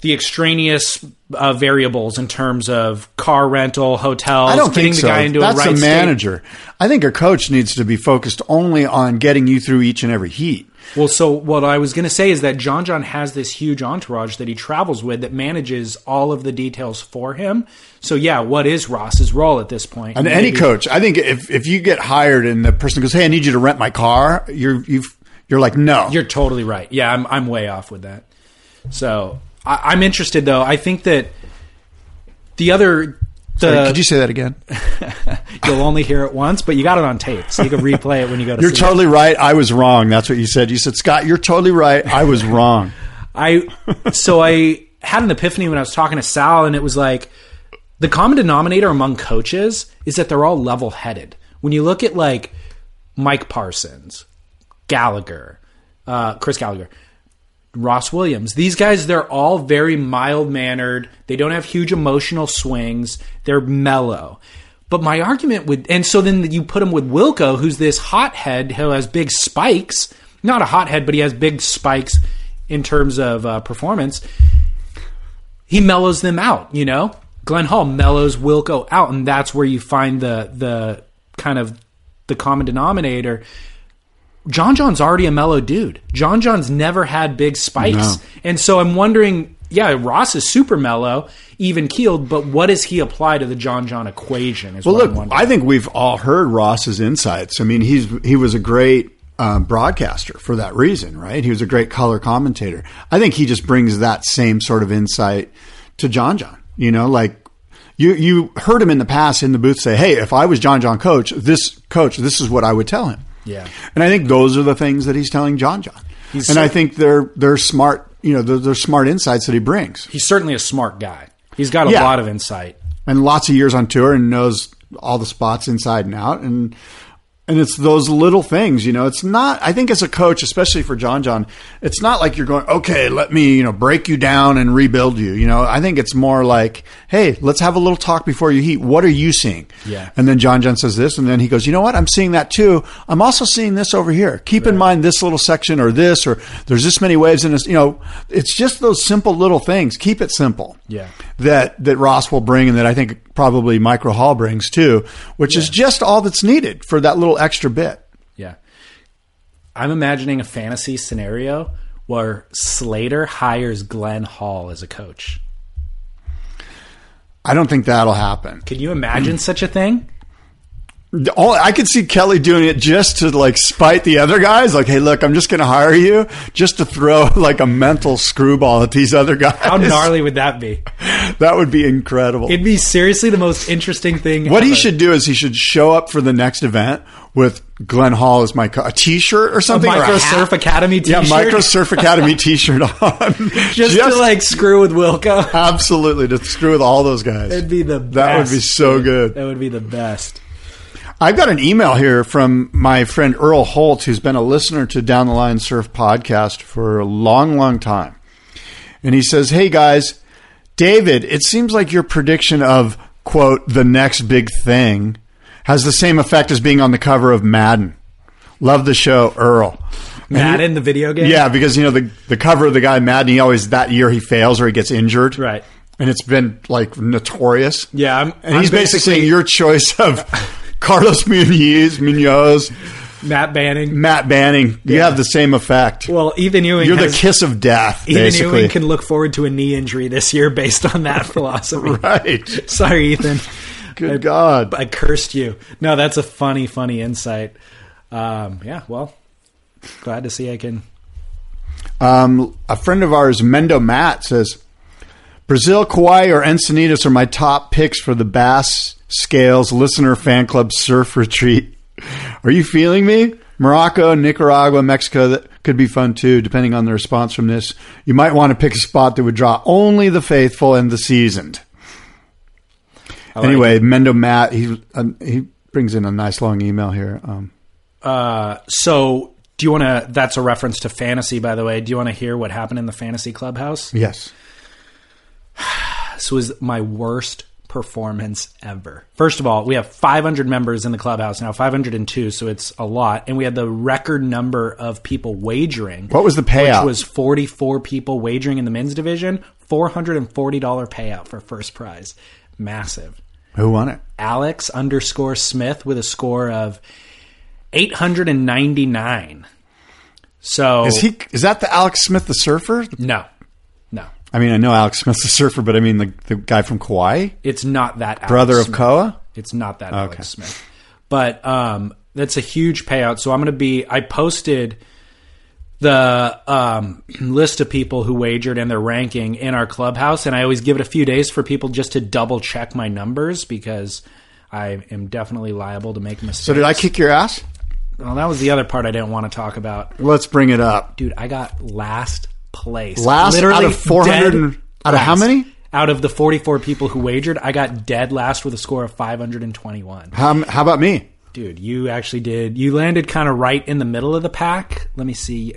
[SPEAKER 1] the extraneous uh, variables in terms of car rental, hotels,
[SPEAKER 2] I don't
[SPEAKER 1] getting
[SPEAKER 2] think
[SPEAKER 1] the
[SPEAKER 2] so.
[SPEAKER 1] guy into
[SPEAKER 2] That's
[SPEAKER 1] a right
[SPEAKER 2] a
[SPEAKER 1] state.
[SPEAKER 2] manager. I think a coach needs to be focused only on getting you through each and every heat.
[SPEAKER 1] Well, so what I was going to say is that John John has this huge entourage that he travels with that manages all of the details for him. So yeah, what is Ross's role at this point?
[SPEAKER 2] And any coach, I think if, if you get hired and the person goes, "Hey, I need you to rent my car," you're you've you're like, "No,
[SPEAKER 1] You're totally right. Yeah, I'm I'm way off with that. So I, I'm interested though. I think that the other the
[SPEAKER 2] Sorry, could you say that again?
[SPEAKER 1] you'll only hear it once, but you got it on tape, so you can replay it when you go to.
[SPEAKER 2] You're totally right. I was wrong. That's what you said. You said, Scott, you're totally right. I was wrong.
[SPEAKER 1] I so I had an epiphany when I was talking to Sal, and it was like the common denominator among coaches is that they're all level headed. When you look at like Mike Parsons, Gallagher, uh, Chris Gallagher, Ross Williams, these guys, they're all very mild mannered. They don't have huge emotional swings. They're mellow. But my argument would, and so then you put him with Wilko, who's this hothead who has big spikes. Not a hothead, but he has big spikes in terms of uh, performance. He mellows them out, you know. Glenn Hall mellows Wilko out, and that's where you find the the kind of the common denominator. John John's already a mellow dude. John John's never had big spikes.
[SPEAKER 2] No.
[SPEAKER 1] And so I'm wondering, yeah, Ross is super mellow, even keeled, but what does he apply to the John John equation?
[SPEAKER 2] Well, look. I think we've all heard Ross's insights. I mean, he's he was a great um, broadcaster for that reason, right? He was a great color commentator. I think he just brings that same sort of insight to John John. You know, like you you heard him in the past in the booth say, "Hey, if I was John John coach, this coach, this is what I would tell him."
[SPEAKER 1] Yeah.
[SPEAKER 2] and I think those are the things that he's telling John John.
[SPEAKER 1] He's
[SPEAKER 2] and
[SPEAKER 1] so-
[SPEAKER 2] I think they're they're smart. You know, they're, they're smart insights that he brings.
[SPEAKER 1] He's certainly a smart guy. He's got a
[SPEAKER 2] Yeah.
[SPEAKER 1] lot of insight.
[SPEAKER 2] and lots of years on tour and knows all the spots inside and out and and it's those little things you know it's not i think as a coach especially for john john it's not like you're going okay let me you know break you down and rebuild you. You know i think it's more like hey let's have a little talk before you heat. What are you seeing?
[SPEAKER 1] Yeah.
[SPEAKER 2] and then john john says this and then he goes you know what? I'm seeing that too. I'm also seeing this over here. Keep in mind this little section or this or there's this many waves in this you know it's just those simple little things. Keep it simple.
[SPEAKER 1] Yeah.
[SPEAKER 2] that that Ross will bring and that I think probably Micro Hall brings too, which is just all that's needed for that little extra bit.
[SPEAKER 1] Yeah. I'm imagining a fantasy scenario where Slater hires Glenn Hall as a coach.
[SPEAKER 2] I don't think that'll happen.
[SPEAKER 1] Can you imagine such a thing?
[SPEAKER 2] All, I could see Kelly doing it just to like spite the other guys. Like, hey, look, I'm just going to hire you just to throw like a mental screwball at these other guys.
[SPEAKER 1] How gnarly would that be?
[SPEAKER 2] That would be incredible.
[SPEAKER 1] It'd be seriously the most interesting thing.
[SPEAKER 2] what he should do is he should show up for the next event with Glenn Hall as my co- a T-shirt or something.
[SPEAKER 1] Micro
[SPEAKER 2] a hat.
[SPEAKER 1] Surf Academy T-shirt, yeah,
[SPEAKER 2] Micro Surf Academy T-shirt on.
[SPEAKER 1] just, to like screw with Wilko.
[SPEAKER 2] absolutely to screw with all those guys.
[SPEAKER 1] It'd be the
[SPEAKER 2] That would be so good.
[SPEAKER 1] That would be the best.
[SPEAKER 2] I've got an email here from my friend Earl Holt, who's been a listener to Down the Line Surf podcast for a long, long time. And he says, Hey guys, David, it seems like your prediction of, quote, the next big thing has the same effect as being on the cover of Madden. Love the show, Earl. And he-
[SPEAKER 1] Madden, the video game.
[SPEAKER 2] Yeah, because, you know, the, the cover of the guy Madden, he always, that year he fails or he gets injured.
[SPEAKER 1] Right.
[SPEAKER 2] And it's been, like, notorious.
[SPEAKER 1] Yeah, I'm,
[SPEAKER 2] And
[SPEAKER 1] I'm
[SPEAKER 2] he's basically saying your choice of Carlos Munoz, Munoz,
[SPEAKER 1] Matt Banting.
[SPEAKER 2] Matt Banting. You have the same effect.
[SPEAKER 1] Well, Ethan Ewing.
[SPEAKER 2] You're the
[SPEAKER 1] has-
[SPEAKER 2] kiss of death,
[SPEAKER 1] Ethan
[SPEAKER 2] basically.
[SPEAKER 1] Ewing can look forward to a knee injury this year based on that philosophy.
[SPEAKER 2] right.
[SPEAKER 1] Sorry, Ethan.
[SPEAKER 2] Good God.
[SPEAKER 1] I cursed you. No, that's a funny, funny insight. Um, yeah, well, glad to see I can.
[SPEAKER 2] Um, a friend of ours, Mendo Matt, says Brazil, Kauai, or Encinitas are my top picks for the Bass Scales Listener Fan Club Surf Retreat. Are you feeling me? Morocco, Nicaragua, Mexico, that could be fun too, depending on the response from this. You might want to pick a spot that would draw only the faithful and the seasoned.
[SPEAKER 1] like
[SPEAKER 2] anyway, Mendo Matt, he uh, he brings in a nice long email here. Um,
[SPEAKER 1] Uh, so, do you want to? That's a reference to fantasy, by the way. Do you want to hear what happened in the fantasy clubhouse?
[SPEAKER 2] yes.
[SPEAKER 1] This was my worst performance ever. First of all, we have 500 members in the clubhouse now, 502, so it's a lot, and we had the record number of people wagering.
[SPEAKER 2] What was the payout?
[SPEAKER 1] Which was 44 people wagering in the men's division, $440 payout for first prize. Massive.
[SPEAKER 2] Who won it?
[SPEAKER 1] Alex underscore Smith with a score of 899. So
[SPEAKER 2] Is he? Is that the Alex Smith, the surfer?
[SPEAKER 1] no, no,
[SPEAKER 2] I mean, I know Alex Smith's a surfer, but I mean the the guy from Kauai,
[SPEAKER 1] it's not that Alex
[SPEAKER 2] brother of
[SPEAKER 1] Smith.
[SPEAKER 2] Koa.
[SPEAKER 1] It's not that
[SPEAKER 2] Okay.
[SPEAKER 1] Alex Smith. But um, that's a huge payout. So I'm going to be. I posted the um, list of people who wagered and their ranking in our clubhouse, and I always give it a few days for people just to double check my numbers because I am definitely liable to make mistakes.
[SPEAKER 2] So did I kick your ass?
[SPEAKER 1] Well, that was the other part I didn't want to talk about,
[SPEAKER 2] Let's bring it up.
[SPEAKER 1] dude. I got last place.
[SPEAKER 2] Last out of 400 out of how many?
[SPEAKER 1] Out of the 44 people who wagered, I got dead last with a score of 521.
[SPEAKER 2] How, how about me?
[SPEAKER 1] Dude, you actually did. You landed kind of right in the middle of the pack. Let me see.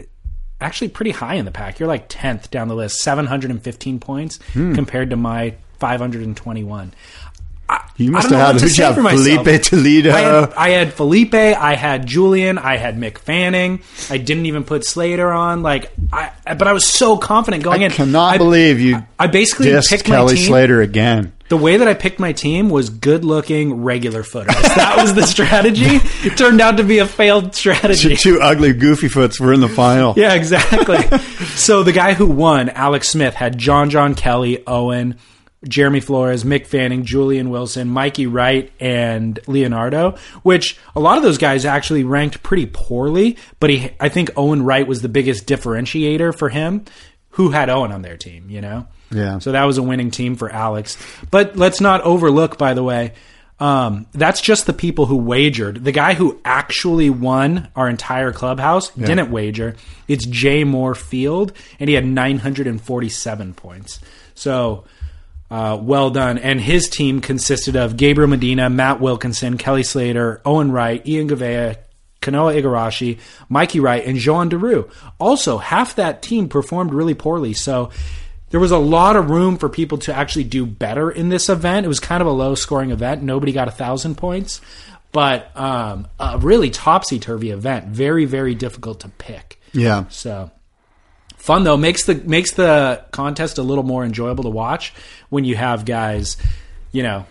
[SPEAKER 1] Actually, pretty high in the pack. You're like 10th down the list, 715 points
[SPEAKER 2] Hmm.
[SPEAKER 1] compared to my 521. I,
[SPEAKER 2] You must have had
[SPEAKER 1] to
[SPEAKER 2] you have? Filipe Toledo.
[SPEAKER 1] I had, I had Felipe, I had Julian, I had Mick Fanning. I didn't even put Slater on. Like, I, but I was so confident going in.
[SPEAKER 2] I
[SPEAKER 1] in.
[SPEAKER 2] cannot
[SPEAKER 1] I-
[SPEAKER 2] believe you
[SPEAKER 1] I basically picked
[SPEAKER 2] Kelly
[SPEAKER 1] my team.
[SPEAKER 2] Slater again.
[SPEAKER 1] The way that I picked my team was good looking regular footers. That was the strategy. It turned out to be a failed strategy.
[SPEAKER 2] Two ugly goofy foots were in the final.
[SPEAKER 1] Yeah, exactly. so the guy who won, Alex Smith, had John John Kelly, Owen, Jeremy Flores, Mick Fanning, Julian Wilson, Mikey Wright, and Leonardo, which a lot of those guys actually ranked pretty poorly, but he I think Owen Wright was the biggest differentiator for him. Who had Owen on their team, you know?
[SPEAKER 2] Yeah.
[SPEAKER 1] So that was a winning team for Alex. But let's not overlook, by the way, um, that's just the people who wagered. The guy who actually won our entire clubhouse didn't wager. It's Jay Moore Field, and he had 947 points. So uh, well done. And his team consisted of Gabriel Medina, Matt Wilkinson, Kelly Slater, Owen Wright, Ian Gouveia, Kanoa Igarashi, Mikey Wright, and Joan Duru. Also, half that team performed really poorly. So there was a lot of room for people to actually do better in this event. It was kind of a low scoring event. Nobody got a thousand points, but um, a really topsy turvy event. Very, very difficult to pick.
[SPEAKER 2] Yeah.
[SPEAKER 1] So fun though makes the makes the contest a little more enjoyable to watch when you have guys, you know,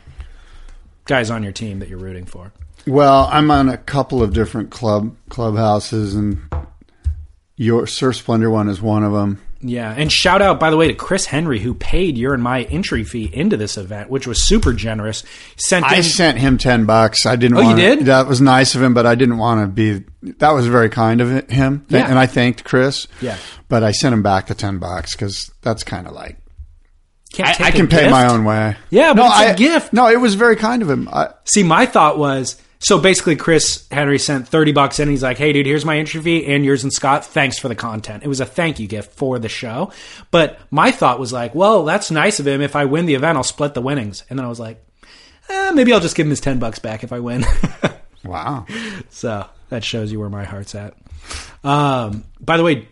[SPEAKER 1] guys on your team that you're rooting for?
[SPEAKER 2] Well, I'm on a couple of different club clubhouses, and your Surf Splendor one is one of them.
[SPEAKER 1] Yeah, and shout out by the way to Chris Henry who paid your and my entry fee into this event, which was super generous. Sent
[SPEAKER 2] I
[SPEAKER 1] in,
[SPEAKER 2] sent him ten bucks. I didn't.
[SPEAKER 1] Oh, you
[SPEAKER 2] want
[SPEAKER 1] did?
[SPEAKER 2] That was nice of him, but I didn't want to be. That was very kind of him,
[SPEAKER 1] Yeah.
[SPEAKER 2] and I thanked Chris.
[SPEAKER 1] Yeah.
[SPEAKER 2] but I sent him back the ten bucks because that's kind of like I,
[SPEAKER 1] take
[SPEAKER 2] can pay
[SPEAKER 1] gift.
[SPEAKER 2] my own way.
[SPEAKER 1] Yeah, but
[SPEAKER 2] no,
[SPEAKER 1] it's a
[SPEAKER 2] I-
[SPEAKER 1] gift.
[SPEAKER 2] No, it was very kind of him. I,
[SPEAKER 1] See, my thought was so basically, Chris Henry sent thirty bucks in. And he's like, "Hey, dude, here's my entry fee and yours and Scott. Thanks for the content. It was a thank you gift for the show." But my thought was like, "Well, that's nice of him. If I win the event, I'll split the winnings." And then I was like, eh, "Maybe I'll just give him his ten bucks back if I win."
[SPEAKER 2] wow.
[SPEAKER 1] so that shows you where my heart's at. Um, by the way,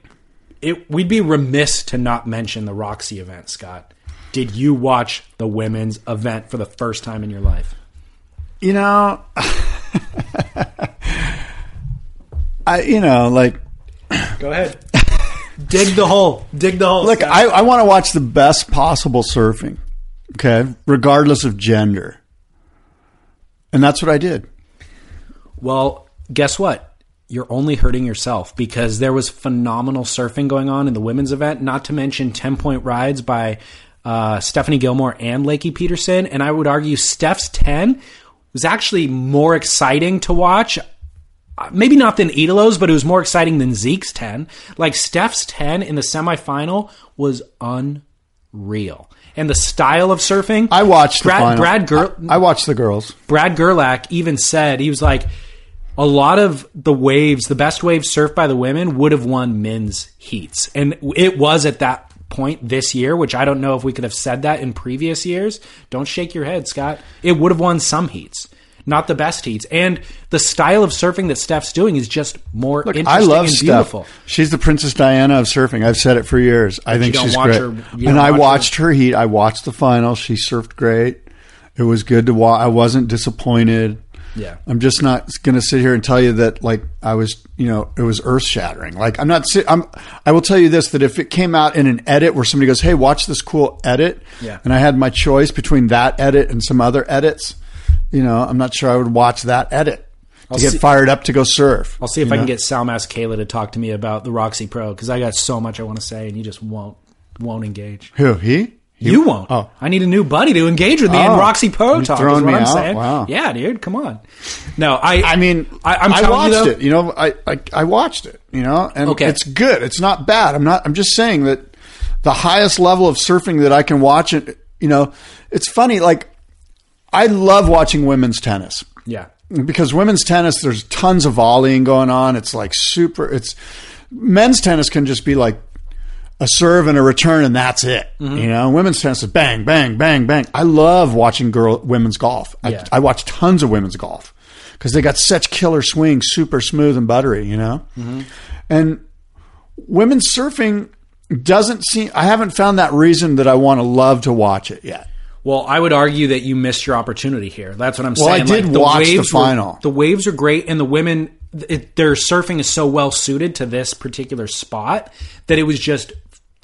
[SPEAKER 1] it, we'd be remiss to not mention the Roxy event, Scott. Did you watch the women's event for the first time in your life?
[SPEAKER 2] You know, I you know like
[SPEAKER 1] Go ahead. Dig the hole. Dig the hole.
[SPEAKER 2] look,
[SPEAKER 1] Scott.
[SPEAKER 2] I, I want to watch the best possible surfing. Okay, regardless of gender, and that's what I did.
[SPEAKER 1] Well, guess what? You're only hurting yourself because there was phenomenal surfing going on in the women's event, not to mention 10 point rides by uh, Stephanie Gilmore and Lakey Peterson. And I would argue Steph's 10 was actually more exciting to watch. Maybe not than Italo's, but it was more exciting than Zeke's 10. Like Steph's 10 in the semifinal was unreal. And the style of surfing.
[SPEAKER 2] I watched
[SPEAKER 1] Brad. Brad Ger-
[SPEAKER 2] I, I watched the girls.
[SPEAKER 1] Brad Gerlach even said he was like a lot of the waves, the best waves surfed by the women would have won men's heats, and it was at that point this year. Which I don't know if we could have said that in previous years. Don't shake your head, Scott. It would have won some heats, not the best heats, and the style of surfing that Steph's doing is just more interesting
[SPEAKER 2] I love
[SPEAKER 1] and
[SPEAKER 2] Steph.
[SPEAKER 1] beautiful.
[SPEAKER 2] She's the Princess Diana of surfing. I've said it for years. I think she's great.
[SPEAKER 1] her-
[SPEAKER 2] and I
[SPEAKER 1] watch
[SPEAKER 2] watched her heat. I watched the final. She surfed great. It was good to watch. I wasn't disappointed.
[SPEAKER 1] Yeah.
[SPEAKER 2] I'm just not going to sit here and tell you that like I was, you know, it was earth shattering. Like I'm not. I'm. I will tell you this: that if it came out in an edit where somebody goes, "Hey, watch this cool edit,"
[SPEAKER 1] Yeah.
[SPEAKER 2] and I had my choice between that edit and some other edits, you know, I'm not sure I would watch that edit to get
[SPEAKER 1] see-
[SPEAKER 2] fired up to go surf.
[SPEAKER 1] I'll see if I can get Sal Masekela to talk to me about the Roxy Pro because I got so much I want to say, and you just won't won't engage.
[SPEAKER 2] who he.
[SPEAKER 1] You won't.
[SPEAKER 2] Oh.
[SPEAKER 1] I need a new buddy to engage with me in
[SPEAKER 2] Oh.
[SPEAKER 1] Roxy Pro
[SPEAKER 2] You're
[SPEAKER 1] Talk. Is what
[SPEAKER 2] me
[SPEAKER 1] I'm
[SPEAKER 2] out?
[SPEAKER 1] saying.
[SPEAKER 2] Wow.
[SPEAKER 1] Yeah, dude, come on. No, I.
[SPEAKER 2] I mean,
[SPEAKER 1] I, I'm
[SPEAKER 2] I watched
[SPEAKER 1] you though,
[SPEAKER 2] it. You know, I, I I watched it. You know, and
[SPEAKER 1] Okay.
[SPEAKER 2] it's good. It's not bad. I'm not. I'm just saying that the highest level of surfing that I can watch it. You know, it's funny. Like, I love watching women's tennis
[SPEAKER 1] Yeah,
[SPEAKER 2] because women's tennis there's tons of volleying going on. It's like super. It's men's tennis can just be like a serve and a return and that's it.
[SPEAKER 1] Mm-hmm.
[SPEAKER 2] You know, women's tennis is bang, bang, bang, bang. I love watching girl women's golf. I,
[SPEAKER 1] Yeah.
[SPEAKER 2] I watch tons of women's golf because they got such killer swings, super smooth and buttery. You know,
[SPEAKER 1] Mm-hmm.
[SPEAKER 2] and women's surfing doesn't seem. I haven't found that reason that I want to love to watch it yet.
[SPEAKER 1] Well, I would argue that you missed your opportunity here. That's what I'm saying.
[SPEAKER 2] Well, I did
[SPEAKER 1] the
[SPEAKER 2] watch the
[SPEAKER 1] waves were-
[SPEAKER 2] final.
[SPEAKER 1] the waves are great, and the women, it, their surfing is so well suited to this particular spot that it was just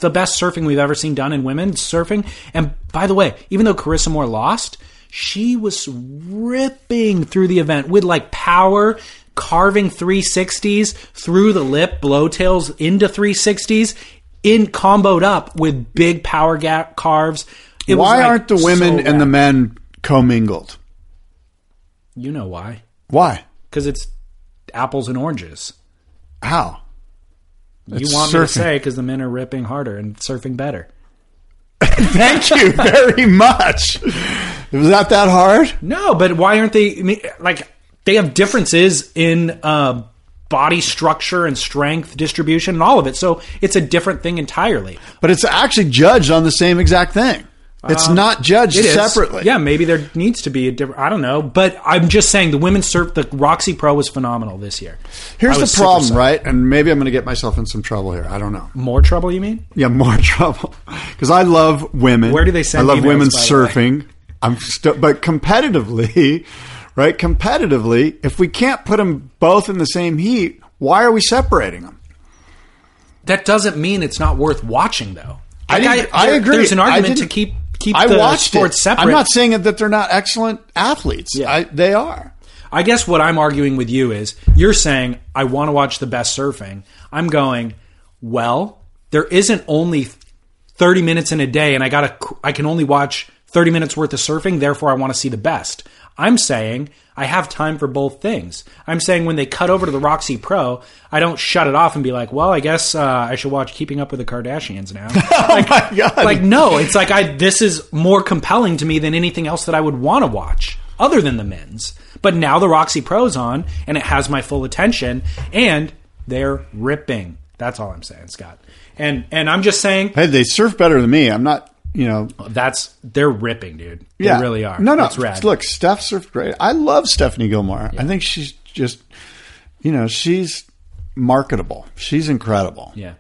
[SPEAKER 1] the best surfing we've ever seen done in women's surfing. And by the way, even though Carissa Moore lost, she was ripping through the event with like power. Carving 360s through the lip, blowtails into 360s, in comboed up with big power gap carves. It was,
[SPEAKER 2] Why
[SPEAKER 1] like,
[SPEAKER 2] aren't the women
[SPEAKER 1] so
[SPEAKER 2] and the men commingled?
[SPEAKER 1] You know why?
[SPEAKER 2] Why?
[SPEAKER 1] Because it's apples and oranges.
[SPEAKER 2] How?
[SPEAKER 1] You
[SPEAKER 2] It's
[SPEAKER 1] want me to say because the men are ripping harder and surfing better.
[SPEAKER 2] Thank you very much. Was that that hard?
[SPEAKER 1] No, but why aren't they I mean, like they have differences in uh, body structure and strength distribution and all of it. So it's a different thing entirely.
[SPEAKER 2] But it's actually judged on the same exact thing. It's um, not judged
[SPEAKER 1] It
[SPEAKER 2] separately.
[SPEAKER 1] Yeah, maybe there needs to be a different. I don't know, but I'm just saying the women's surf, the Roxy Pro was phenomenal this year.
[SPEAKER 2] Here's the problem, right? And maybe I'm going to get myself in some trouble here. I don't know.
[SPEAKER 1] More trouble, you mean?
[SPEAKER 2] Yeah, more trouble. Because I love women.
[SPEAKER 1] Where do they send
[SPEAKER 2] I love
[SPEAKER 1] emails,
[SPEAKER 2] women's
[SPEAKER 1] by the way?
[SPEAKER 2] surfing. I'm st- but competitively, right? Competitively, if we can't put them both in the same heat, why are we separating them?
[SPEAKER 1] That doesn't mean it's not worth watching, though.
[SPEAKER 2] I
[SPEAKER 1] Like,
[SPEAKER 2] didn't- I agree.
[SPEAKER 1] There's an argument to keep keep
[SPEAKER 2] I watched
[SPEAKER 1] sports
[SPEAKER 2] it.
[SPEAKER 1] separate.
[SPEAKER 2] I'm not saying that they're not excellent athletes.
[SPEAKER 1] Yeah.
[SPEAKER 2] I, they are.
[SPEAKER 1] I guess what I'm arguing with you is you're saying I want to watch the best surfing. I'm going, well, there isn't only 30 minutes in a day and I got to I can only watch 30 minutes worth of surfing, therefore I want to see the best. I'm saying I have time for both things. I'm saying when they cut over to the Roxy Pro, I don't shut it off and be like, "Well, I guess uh, I should watch Keeping Up with the Kardashians now." like,
[SPEAKER 2] Oh my God.
[SPEAKER 1] like no, it's like I this is more compelling to me than anything else that I would want to watch other than the men's. But now the Roxy Pro's on and it has my full attention and they're ripping. That's all I'm saying, Scott. And and I'm just saying
[SPEAKER 2] Hey, they surf better than me. I'm not, you know.
[SPEAKER 1] that's they're ripping, dude. They
[SPEAKER 2] Yeah,
[SPEAKER 1] really are.
[SPEAKER 2] No, no.
[SPEAKER 1] It's rad.
[SPEAKER 2] Look, Steph surfed great. I love Stephanie Gilmore. I think she's just, you know, she's marketable. She's incredible.
[SPEAKER 1] Yeah.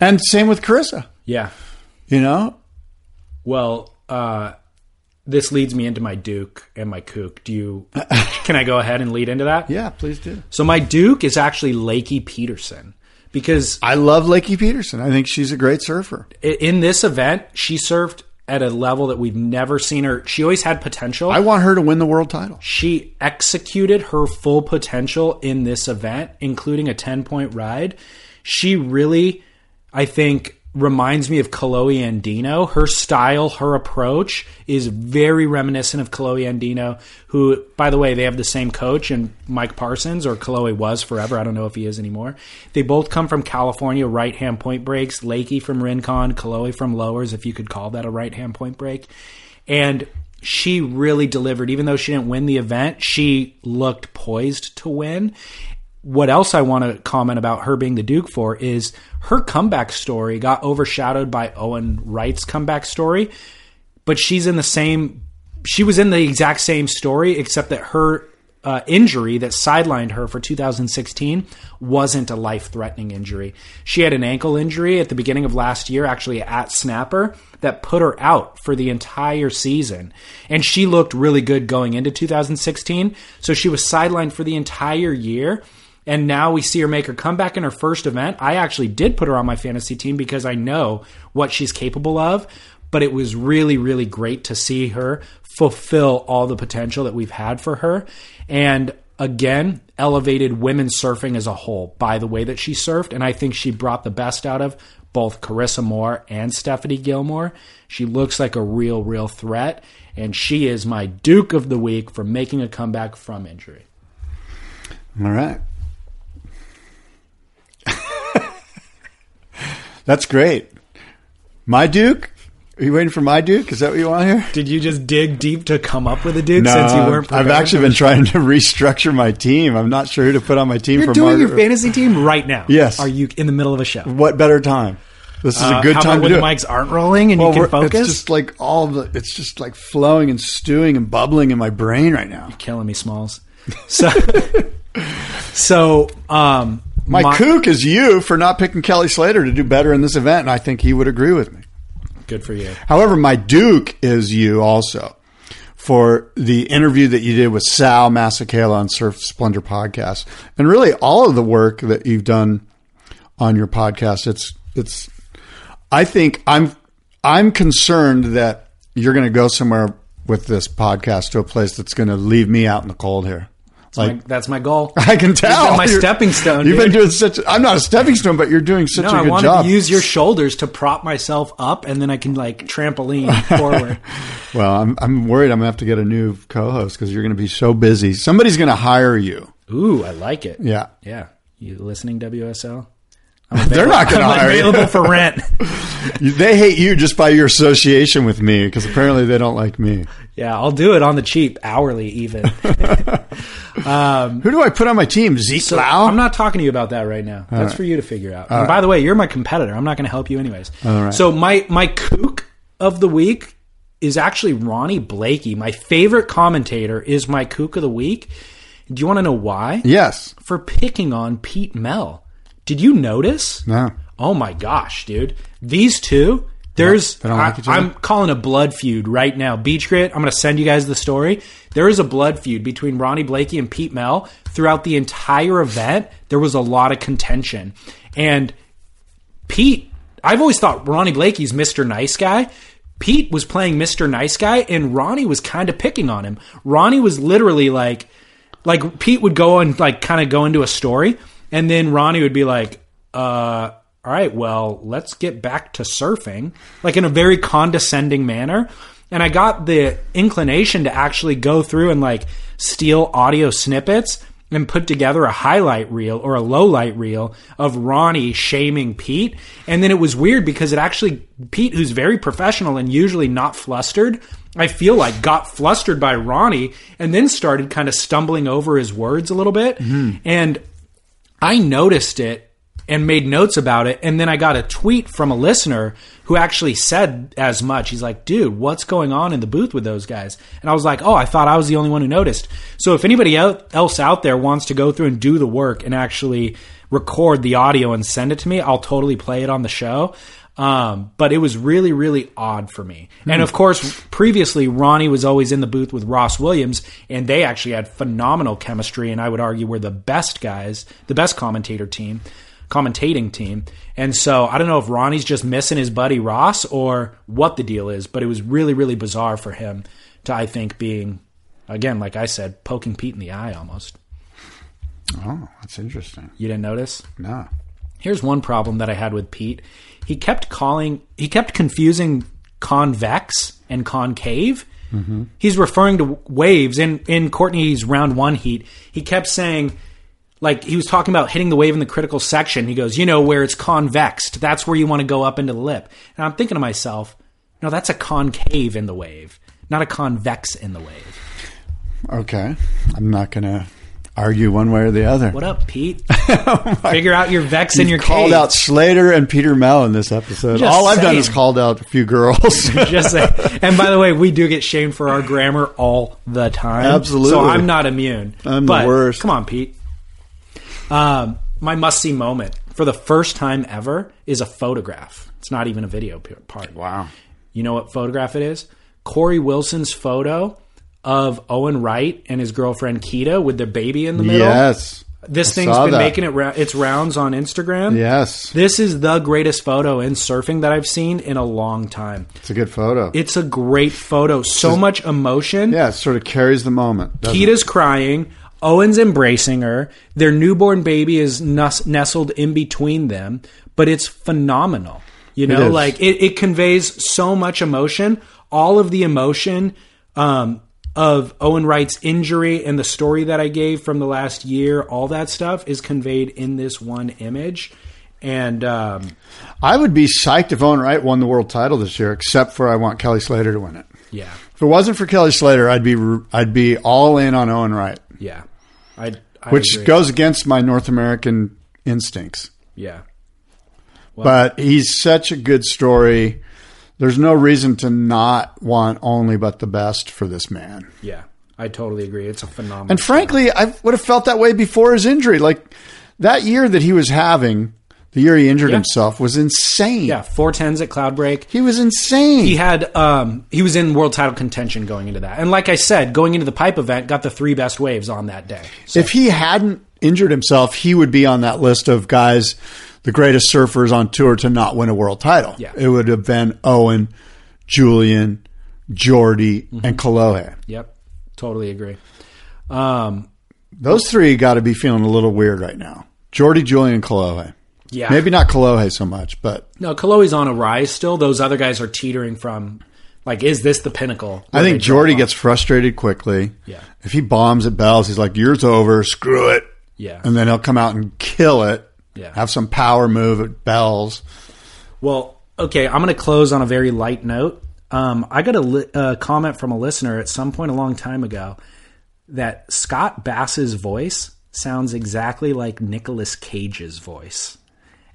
[SPEAKER 2] And same with Carissa.
[SPEAKER 1] Yeah.
[SPEAKER 2] You know,
[SPEAKER 1] Well, uh this leads me into my Duke and my Kook. Do you can I go ahead and lead into that?
[SPEAKER 2] yeah, please do.
[SPEAKER 1] So my Duke is actually Lakey Peterson because
[SPEAKER 2] I love Lakey Peterson. I think she's a great surfer.
[SPEAKER 1] in this event she surfed at a level that we've never seen her. She always had potential.
[SPEAKER 2] I want her to win the world title.
[SPEAKER 1] she executed her full potential in this event, including a 10 point ride. She really, I think, reminds me of Kolohe Andino. Her style, her approach is very reminiscent of Kolohe Andino, who, by the way, they have the same coach and Mike Parsons, or Kolohe was forever. I don't know if he is anymore. They both come from California, right hand point breaks. Lakey from Rincon, Kolohe from Lowers, if you could call that a right hand point break. And she really delivered. Even though she didn't win the event, she looked poised to win. What else I want to comment about her being the Duke for is her comeback story got overshadowed by Owen Wright's comeback story, but she's in the same. She was in the exact same story, except that her uh, injury that sidelined her for 2016 wasn't a life threatening injury. She had an ankle injury at the beginning of last year, actually at Snapper, that put her out for the entire season. And she looked really good going into 2016. So she was sidelined for the entire year. And now we see her make her comeback in her first event. I actually did put her on my fantasy team because I know what she's capable of. But it was really, really great to see her fulfill all the potential that we've had for her. And again, elevated women's surfing as a whole by the way that she surfed. And I think she brought the best out of both Carissa Moore and Stephanie Gilmore. She looks like a real, real threat. And she is my Duke of the Week for making a comeback from injury.
[SPEAKER 2] All right. That's great. My Duke? Are you waiting for my Duke? Is that what you want here?
[SPEAKER 1] Did you just dig deep to come up with a Duke since you weren't
[SPEAKER 2] I've actually been trying to restructure my team. I'm not sure who to put on my team
[SPEAKER 1] You're
[SPEAKER 2] for
[SPEAKER 1] doing your fantasy team right now.
[SPEAKER 2] Yes.
[SPEAKER 1] Are you in the middle of a show?
[SPEAKER 2] What better time? This is
[SPEAKER 1] Uh,
[SPEAKER 2] a good
[SPEAKER 1] how
[SPEAKER 2] time to
[SPEAKER 1] when
[SPEAKER 2] do
[SPEAKER 1] the mics aren't rolling and
[SPEAKER 2] Well,
[SPEAKER 1] you can focus?
[SPEAKER 2] It's just like all the. It's just like flowing and stewing and bubbling in my brain right now.
[SPEAKER 1] You're killing me, Smalls. So, so um,
[SPEAKER 2] My, kook is you for not picking Kelly Slater to do better in this event, and I think he would agree with me.
[SPEAKER 1] good for you.
[SPEAKER 2] However, my Duke is you also for the interview that you did with Sal Masekela on Surf Splendor podcast, and really all of the work that you've done on your podcast. It's it's. I think I'm I'm concerned that you're going to go somewhere with this podcast to a place that's going to leave me out in the cold here. Like
[SPEAKER 1] Like, that's my goal.
[SPEAKER 2] I can tell
[SPEAKER 1] my
[SPEAKER 2] You're-
[SPEAKER 1] stepping stone,
[SPEAKER 2] You've been doing such. I'm not a stepping stone, but you're doing such
[SPEAKER 1] No,
[SPEAKER 2] a
[SPEAKER 1] I
[SPEAKER 2] good
[SPEAKER 1] want
[SPEAKER 2] job.
[SPEAKER 1] to use your shoulders to prop myself up, and then I can like trampoline forward.
[SPEAKER 2] Well, I'm I'm worried I'm gonna have to get a new co-host because you're gonna be so busy. Somebody's gonna hire you.
[SPEAKER 1] Ooh, I like it.
[SPEAKER 2] Yeah,
[SPEAKER 1] Yeah. You listening, WSL?
[SPEAKER 2] they're not gonna
[SPEAKER 1] I'm
[SPEAKER 2] hire you.
[SPEAKER 1] available for rent.
[SPEAKER 2] You- They hate you just by your association with me because apparently they don't like me.
[SPEAKER 1] yeah, I'll do it on the cheap, hourly even.
[SPEAKER 2] Um, Who do I put on my team? Zeke
[SPEAKER 1] So
[SPEAKER 2] Lau?
[SPEAKER 1] I'm not talking to you about that right now. That's for you to figure out. and by the way, you're my competitor. I'm not going to help you anyways.
[SPEAKER 2] right.
[SPEAKER 1] So my my kook of the week is actually Ronnie Blakey. My favorite commentator is my kook of the week. Do you want to know why?
[SPEAKER 2] Yes.
[SPEAKER 1] For picking on Pete Mel. Did you notice?
[SPEAKER 2] No.
[SPEAKER 1] Oh my gosh, dude. These two, there's
[SPEAKER 2] like
[SPEAKER 1] I, I'm calling a blood feud right now. Beach Grit, I'm going to send you guys the story. There is a blood feud between Ronnie Blakey and Pete Mel throughout the entire event. There was a lot of contention. And Pete, I've always thought Ronnie Blakey's Mr. Nice Guy. Pete was playing Mr. Nice Guy and Ronnie was kind of picking on him. Ronnie was literally like like Pete would go and like kind of go into a story and then Ronnie would be like, uh all right, well, let's get back to surfing, like in a very condescending manner. And I got the inclination to actually go through and like steal audio snippets and put together a highlight reel or a low light reel of Ronnie shaming Pete. And then it was weird because it actually, Pete, who's very professional and usually not flustered, I feel like got flustered by Ronnie and then started kind of stumbling over his words a little bit. Mm-hmm. And I noticed it and made notes about it. And then I got a tweet from a listener who actually said as much. He's like, dude, what's going on in the booth with those guys? And I was like, oh, I thought I was the only one who noticed. So if anybody else out there wants to go through and do the work and actually record the audio and send it to me, I'll totally play it on the show. Um, but it was really, really odd for me. And of course, previously, Ronnie was always in the booth with Ross Williams, and they actually had phenomenal chemistry. And I would argue were the best guys, the best commentator team, commentating team. And so I don't know if Ronnie's just missing his buddy Ross or what the deal is, but it was really, really bizarre for him to, I think, being, again, like I said, poking Pete in the eye almost.
[SPEAKER 2] Oh, that's interesting.
[SPEAKER 1] You didn't notice?
[SPEAKER 2] No.
[SPEAKER 1] Here's one problem that I had with Pete. He kept calling, he kept confusing convex and concave. Mm-hmm. He's referring to waves in in Courtney's round one heat. He kept saying, like he was talking about hitting the wave in the critical section. He goes, you know, where it's convexed. That's where you want to go up into the lip. And I'm thinking to myself, no, that's a concave in the wave, not a convex in the wave.
[SPEAKER 2] Okay. I'm not going to argue one way or the other.
[SPEAKER 1] What up, Pete? Oh Figure out your vex in your
[SPEAKER 2] called
[SPEAKER 1] cave.
[SPEAKER 2] out Slater and Peter Mel in this episode.
[SPEAKER 1] Just
[SPEAKER 2] All I've done is called out a few girls.
[SPEAKER 1] Just say, and by the way, we do get shamed for our grammar all the time.
[SPEAKER 2] Absolutely.
[SPEAKER 1] So I'm not immune.
[SPEAKER 2] I'm the worst.
[SPEAKER 1] Come on, Pete. Um, my must see moment for the first time ever is a photograph. It's not even a video part.
[SPEAKER 2] wow.
[SPEAKER 1] You know what photograph it is? Corey Wilson's photo of Owen Wright and his girlfriend Kita with their baby in the middle.
[SPEAKER 2] Yes.
[SPEAKER 1] This
[SPEAKER 2] I
[SPEAKER 1] thing's been
[SPEAKER 2] that.
[SPEAKER 1] making it ra- its rounds on Instagram.
[SPEAKER 2] Yes.
[SPEAKER 1] This is the greatest photo in surfing that I've seen in a long time.
[SPEAKER 2] It's a good photo.
[SPEAKER 1] It's a great photo. So much emotion.
[SPEAKER 2] yeah, it sort of carries the moment. doesn't it?
[SPEAKER 1] Kita's crying. Owen's embracing her. Their newborn baby is nestled in between them, but it's phenomenal. You know,
[SPEAKER 2] is.
[SPEAKER 1] like it, it conveys so much emotion. All of the emotion um, of Owen Wright's injury and the story that I gave from the last year, all that stuff is conveyed in this one image. And um,
[SPEAKER 2] I would be psyched if Owen Wright won the world title this year, except for I want Kelly Slater to win it.
[SPEAKER 1] yeah,
[SPEAKER 2] If it wasn't for Kelly Slater, I'd be I'd be all in on Owen Wright,
[SPEAKER 1] yeah, I, I
[SPEAKER 2] which
[SPEAKER 1] agree.
[SPEAKER 2] goes against my North American instincts.
[SPEAKER 1] yeah.
[SPEAKER 2] but he's such a good story. There's no reason to not want only but the best for this man.
[SPEAKER 1] Yeah, I totally agree. It's a phenomenal.
[SPEAKER 2] And frankly, I would have felt that way before his injury. Like that year that he was having, the year he injured
[SPEAKER 1] Yeah.
[SPEAKER 2] himself, was insane.
[SPEAKER 1] yeah, four tens at Cloudbreak.
[SPEAKER 2] He was insane.
[SPEAKER 1] He had um, he was in world title contention going into that, and like I said, going into the pipe event, got the three best waves on that day. So,
[SPEAKER 2] if he hadn't injured himself, he would be on that list of guys, the greatest surfers on tour to not win a world title.
[SPEAKER 1] Yeah.
[SPEAKER 2] It would have been Owen, Julian, Jordy,
[SPEAKER 1] Mm-hmm.
[SPEAKER 2] and Kolohe.
[SPEAKER 1] yep, totally agree. Um,
[SPEAKER 2] Those three got to be feeling a little weird right now. Jordy, Julian, and Kolohe.
[SPEAKER 1] Yeah,
[SPEAKER 2] Maybe not Kolohe so much, but
[SPEAKER 1] no, Kolohe's on a rise still. Those other guys are teetering from like, is this the pinnacle?
[SPEAKER 2] I think Jordy gets frustrated quickly.
[SPEAKER 1] Yeah.
[SPEAKER 2] If he bombs at Bells, he's like, "Yours over. Screw it."
[SPEAKER 1] Yeah.
[SPEAKER 2] And then he'll come out and kill it.
[SPEAKER 1] Yeah.
[SPEAKER 2] Have some power move at Bells.
[SPEAKER 1] Well, okay, I'm going to close on a very light note. Um, I got a li- uh, comment from a listener at some point a long time ago that Scott Bass's voice sounds exactly like Nicolas Cage's voice.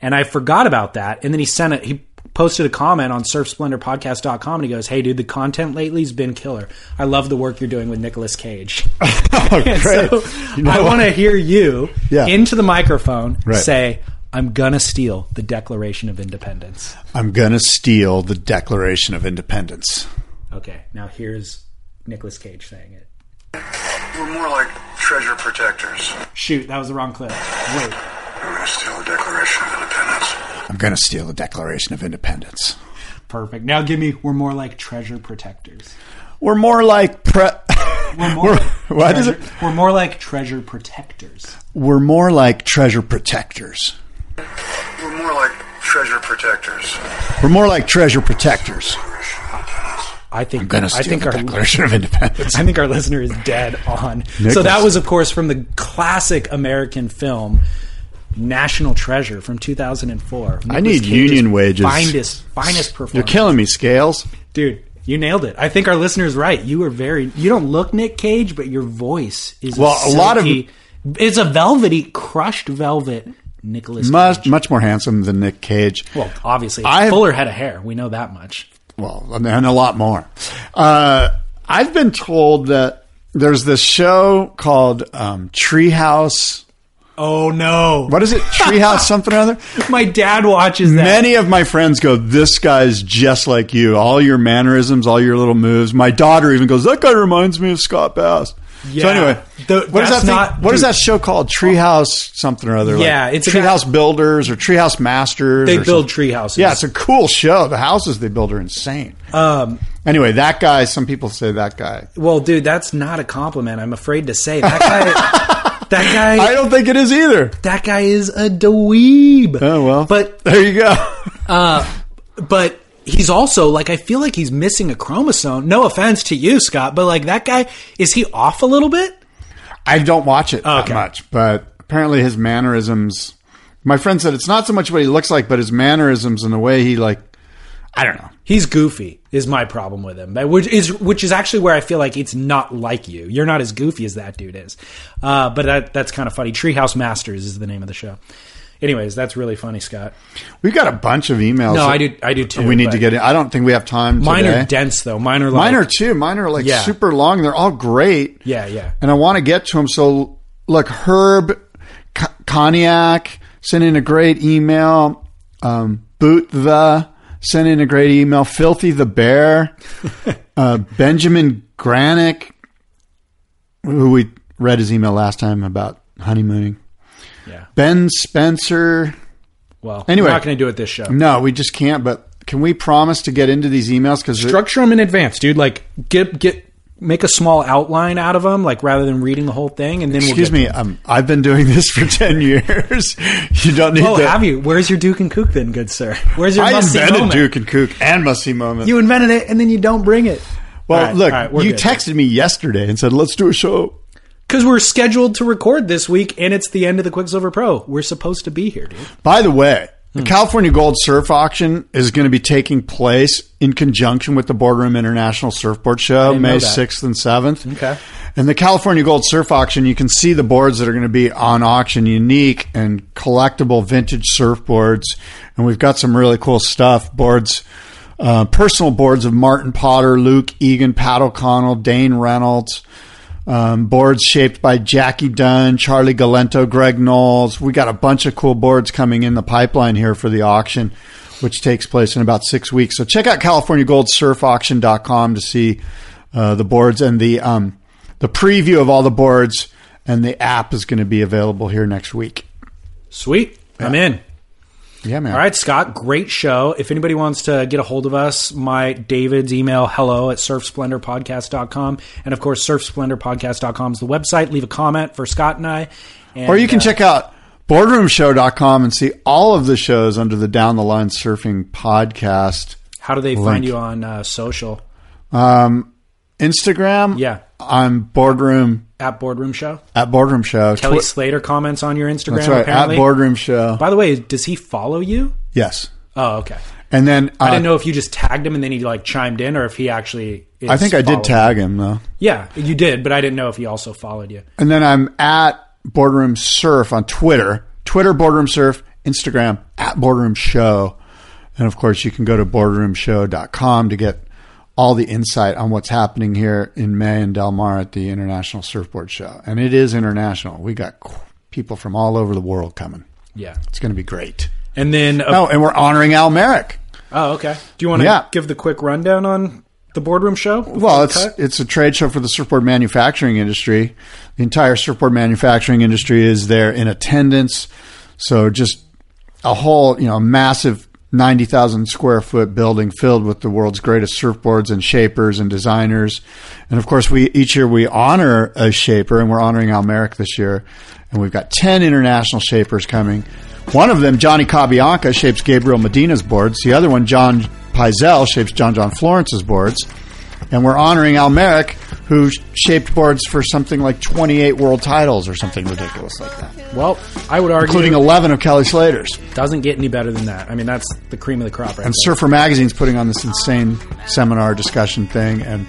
[SPEAKER 1] And I forgot about that. And then he sent it, he posted a comment on surfsplendorpodcast.com and he goes, Hey, dude, the content lately has been killer. I love the work you're doing with Nicolas Cage.
[SPEAKER 2] Oh, great.
[SPEAKER 1] so
[SPEAKER 2] You know
[SPEAKER 1] I want to hear you
[SPEAKER 2] Yeah.
[SPEAKER 1] into the microphone
[SPEAKER 2] Right.
[SPEAKER 1] say, I'm going to steal the Declaration of Independence.
[SPEAKER 2] I'm gonna steal the Declaration of Independence.
[SPEAKER 1] Okay, now here's Nicolas Cage saying it.
[SPEAKER 4] We're more like treasure protectors.
[SPEAKER 1] Shoot, that was the wrong clip. Wait.
[SPEAKER 4] I'm going to steal the Declaration of Independence.
[SPEAKER 2] I'm gonna steal the Declaration of Independence.
[SPEAKER 1] Perfect. Now give me. We're more like treasure protectors.
[SPEAKER 2] We're more like pre.
[SPEAKER 1] We're more.
[SPEAKER 2] We're-
[SPEAKER 1] like
[SPEAKER 2] what is
[SPEAKER 1] treasure-
[SPEAKER 2] it?
[SPEAKER 1] We're more like treasure protectors.
[SPEAKER 2] We're more like treasure protectors.
[SPEAKER 4] We're more like treasure protectors.
[SPEAKER 2] We're more like treasure protectors.
[SPEAKER 1] I think.
[SPEAKER 2] Gonna
[SPEAKER 1] I think
[SPEAKER 2] the
[SPEAKER 1] our
[SPEAKER 2] Declaration of Independence.
[SPEAKER 1] I think our listener is dead on. So that was, of course, from the classic American film National Treasure from 2004.
[SPEAKER 2] I need
[SPEAKER 1] Cage's
[SPEAKER 2] union wages.
[SPEAKER 1] Finest, finest performance.
[SPEAKER 2] You're killing me, Scales.
[SPEAKER 1] dude. You nailed it. I think our listener's right. You were very. You don't look Nick Cage, but your voice is
[SPEAKER 2] Well, a lot of-
[SPEAKER 1] It's a velvety, crushed velvet. Nicholas.
[SPEAKER 2] Much, much more handsome than Nick Cage.
[SPEAKER 1] Well, obviously,
[SPEAKER 2] I-
[SPEAKER 1] fuller head of hair. We know that much.
[SPEAKER 2] Well, and a lot more. Uh, I've been told that there's this show called um, Treehouse.
[SPEAKER 1] Oh no!
[SPEAKER 2] What is it? Treehouse something or other?
[SPEAKER 1] My dad watches that.
[SPEAKER 2] Many of my friends go, "This guy's just like you. All your mannerisms, all your little moves." My daughter even goes, "That guy reminds me of Scott Bass."
[SPEAKER 1] Yeah.
[SPEAKER 2] So anyway,
[SPEAKER 1] The-
[SPEAKER 2] what is that? Thing,
[SPEAKER 1] not-
[SPEAKER 2] what is
[SPEAKER 1] dude.
[SPEAKER 2] that show called? Treehouse something or other.
[SPEAKER 1] Yeah,
[SPEAKER 2] like
[SPEAKER 1] it's guy-
[SPEAKER 2] Treehouse Builders or Treehouse Masters.
[SPEAKER 1] They build
[SPEAKER 2] something.
[SPEAKER 1] tree.
[SPEAKER 2] Yeah, it's a cool show. The houses they build are insane.
[SPEAKER 1] Um,
[SPEAKER 2] Anyway, that guy. Some people say that guy.
[SPEAKER 1] well, dude, that's not a compliment. I'm afraid to say that guy. that guy.
[SPEAKER 2] I don't think it is either.
[SPEAKER 1] that guy is a dweeb.
[SPEAKER 2] Oh well,
[SPEAKER 1] But
[SPEAKER 2] there you go.
[SPEAKER 1] uh, but he's also like I feel like he's missing a chromosome. No offense to you, Scott, but like that guy is he off a little bit?
[SPEAKER 2] I don't watch it that much, but apparently his mannerisms. My friend said it's not so much what he looks like, but his mannerisms and the way he like. I don't know.
[SPEAKER 1] He's goofy. Is my problem with him, which is which is actually where I feel like it's not like you. You're not as goofy as that dude is. Uh, but that, that's kind of funny. Treehouse Masters is the name of the show. Anyways, that's really funny, Scott.
[SPEAKER 2] We've got a bunch of emails.
[SPEAKER 1] No, I do. I do too.
[SPEAKER 2] We need to get in. I don't think we have time.
[SPEAKER 1] Mine
[SPEAKER 2] today.
[SPEAKER 1] are dense though. Mine are like
[SPEAKER 2] Mine are too. Mine are like
[SPEAKER 1] Yeah.
[SPEAKER 2] super long. They're all great.
[SPEAKER 1] Yeah, yeah.
[SPEAKER 2] And I want to get to them. So look, Herb C- Cognac sent in a great email. Um, Boot the sent in a great email. Filthy the Bear. uh, Benjamin Granick, who we read his email last time about honeymooning.
[SPEAKER 1] Yeah.
[SPEAKER 2] Ben Spencer.
[SPEAKER 1] Well,
[SPEAKER 2] Anyway.
[SPEAKER 1] we're not going to do it this show.
[SPEAKER 2] No, we just can't. But can we promise to get into these emails? Because
[SPEAKER 1] Structure them in advance, dude. Like get get make a small outline out of them, like rather than reading the whole thing, and then
[SPEAKER 2] excuse
[SPEAKER 1] we'll
[SPEAKER 2] me, um, I've been doing this for ten years. you don't need
[SPEAKER 1] Oh,
[SPEAKER 2] to.
[SPEAKER 1] have you? Where's your Duke and Kook then, good sir? Where's your
[SPEAKER 2] I invented
[SPEAKER 1] moment?
[SPEAKER 2] Duke and Kook and Must See Moment.
[SPEAKER 1] You invented it, and then you don't bring it.
[SPEAKER 2] well, look, you texted me yesterday and said, "Let's do a show."
[SPEAKER 1] because we're scheduled to record this week, and it's the end of the Quiksilver Pro. We're supposed to be here, dude.
[SPEAKER 2] By the way. The California Gold Surf Auction is going to be taking place in conjunction with the Boardroom International Surfboard Show, May 6th and 7th.
[SPEAKER 1] Okay.
[SPEAKER 2] And the California Gold Surf Auction, you can see the boards that are going to be on auction, unique and collectible vintage surfboards. And we've got some really cool stuff. Boards, uh, personal boards of Martin Potter, Luke Egan, Pat O'Connell, Dane Reynolds. Um, boards shaped by Jackie Dunn, Charlie Galento, Greg Knowles. We got a bunch of cool boards coming in the pipeline here for the auction, which takes place in about six weeks. So check out CaliforniaGoldSurfAuction.com to see uh, the boards and the um, the preview of all the boards. And the app is going to be available here next week.
[SPEAKER 1] Sweet, I'm in.
[SPEAKER 2] Yeah, man.
[SPEAKER 1] All right, Scott, great show. If anybody wants to get a hold of us, my David's email hello at surfsplendorpodcast.com. And of course, surfsplendorpodcast.com is the website. Leave a comment for Scott and I. And,
[SPEAKER 2] Or you can
[SPEAKER 1] uh,
[SPEAKER 2] check out boardroomshow.com and see all of the shows under the Down the Line Surfing podcast.
[SPEAKER 1] How do they
[SPEAKER 2] link.
[SPEAKER 1] find you on uh, social?
[SPEAKER 2] Um, Instagram.
[SPEAKER 1] Yeah.
[SPEAKER 2] I'm boardroom
[SPEAKER 1] At Boardroom Show?
[SPEAKER 2] at boardroom show.
[SPEAKER 1] Kelly
[SPEAKER 2] Twi-
[SPEAKER 1] Slater comments on your Instagram,
[SPEAKER 2] That's right.
[SPEAKER 1] apparently.
[SPEAKER 2] At boardroom show.
[SPEAKER 1] By the way, does he follow you?
[SPEAKER 2] yes.
[SPEAKER 1] Oh, okay.
[SPEAKER 2] And then uh,
[SPEAKER 1] I didn't know if you just tagged him and then he like chimed in, or if he actually. Is
[SPEAKER 2] I think I did tag him though.
[SPEAKER 1] Yeah, you did, but I didn't know if he also followed you.
[SPEAKER 2] And then I'm at boardroom surf on Twitter. Twitter boardroom surf. Instagram at boardroom show. And of course, you can go to boardroomshow.com to get all the insight on what's happening here in May in Del Mar at the International Surfboard Show. And it is international. We got people from all over the world coming.
[SPEAKER 1] Yeah,
[SPEAKER 2] It's going to be great.
[SPEAKER 1] and then uh,
[SPEAKER 2] Oh, and we're honoring Al Merrick.
[SPEAKER 1] Oh, okay. Do you want to
[SPEAKER 2] Yeah.
[SPEAKER 1] give the quick rundown on the boardroom show?
[SPEAKER 2] Well, it's it's a trade show for the surfboard manufacturing industry. The entire surfboard manufacturing industry is there in attendance. So just a whole, you know, massive 90,000 square foot building filled with the world's greatest surfboards and shapers and designers. And of course, we each year we honor a shaper, and we're honoring Al Merrick this year. And we've got 10 international shapers coming. One of them, Johnny Cabianca, shapes Gabriel Medina's boards. The other one, John Pyzel, shapes John John Florence's boards. And we're honoring Al Merrick, who shaped boards for something like 28 world titles or something ridiculous like that,
[SPEAKER 1] Well, I would argue
[SPEAKER 2] including 11 of Kelly Slater's.
[SPEAKER 1] doesn't get any better than that. I mean, that's the cream of the crop right
[SPEAKER 2] And
[SPEAKER 1] there.
[SPEAKER 2] Surfer Magazine's putting on this insane seminar discussion thing, and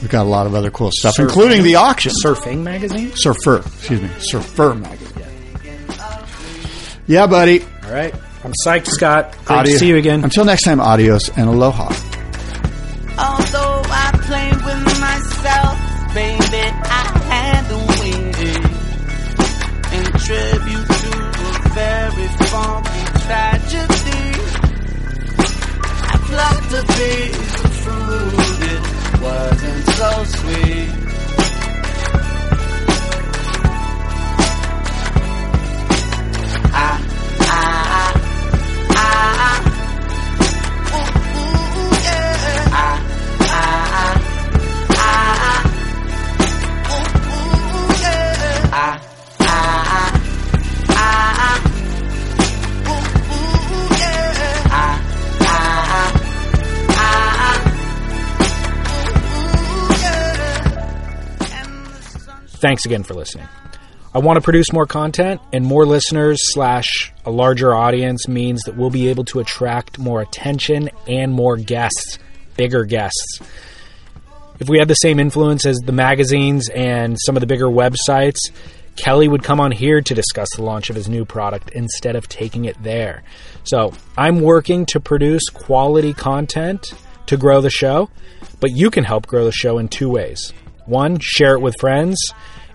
[SPEAKER 2] we've got a lot of other cool stuff,
[SPEAKER 1] Surfing?
[SPEAKER 2] including the auction.
[SPEAKER 1] Surfing magazine?
[SPEAKER 2] Surfer, excuse me, Surfer Magazine. Yeah, buddy.
[SPEAKER 1] All right. I'm psyched, Scott. Great
[SPEAKER 2] Adi-
[SPEAKER 1] to see you again.
[SPEAKER 2] Until next time, adios and aloha.
[SPEAKER 5] Baby, I had to win it. In tribute to a very funky tragedy, I plucked a piece of fruit, it wasn't so sweet. I, I,
[SPEAKER 1] Thanks again for listening. I want to produce more content, and more listeners slash a larger audience means that we'll be able to attract more attention and more guests, bigger guests. If we had the same influence as the magazines and some of the bigger websites, Kelly would come on here to discuss the launch of his new product instead of taking it there. So I'm working to produce quality content to grow the show, but you can help grow the show in two ways. One, share it with friends.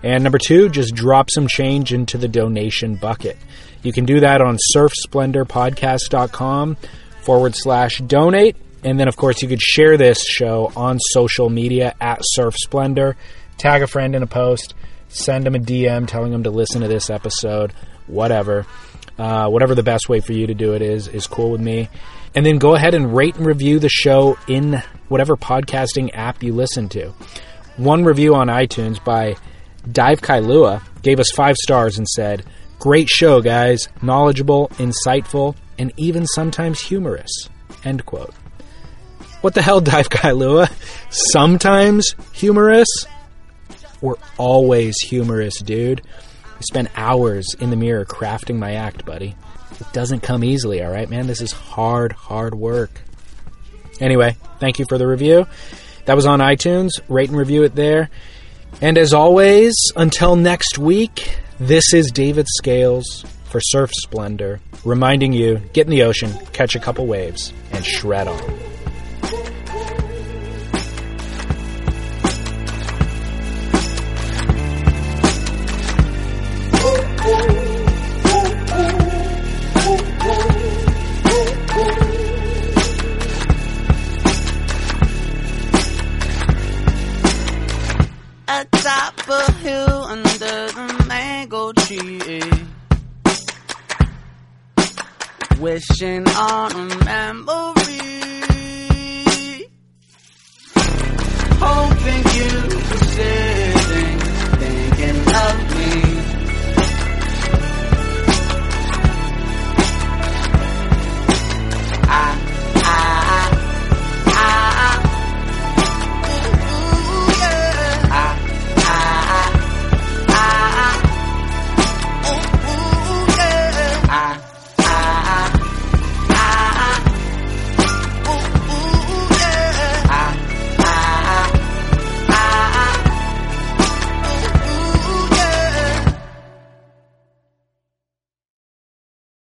[SPEAKER 1] And number two, just drop some change into the donation bucket. You can do that on surfsplendorpodcast.com forward slash donate. And then, of course, you could share this show on social media at Surf Splendor. Tag a friend in a post, send them a DM telling them to listen to this episode, whatever. Uh, whatever the best way for you to do it is, is cool with me. And then go ahead and rate and review the show in whatever podcasting app you listen to. One review on iTunes by Dive Kailua gave us five stars and said, Great show, guys. Knowledgeable, insightful, and even sometimes humorous. End quote. What the hell, Dive Kailua? Sometimes humorous? We're always humorous, dude. I spent hours in the mirror crafting my act, buddy. It doesn't come easily, alright, man? This is hard, hard work. Anyway, thank you for the review. That was on iTunes. Rate and review it there. And as always, until next week, this is David Scales for Surf Splendor, reminding you get in the ocean, catch a couple waves, and shred on.
[SPEAKER 5] Wishing on a memory.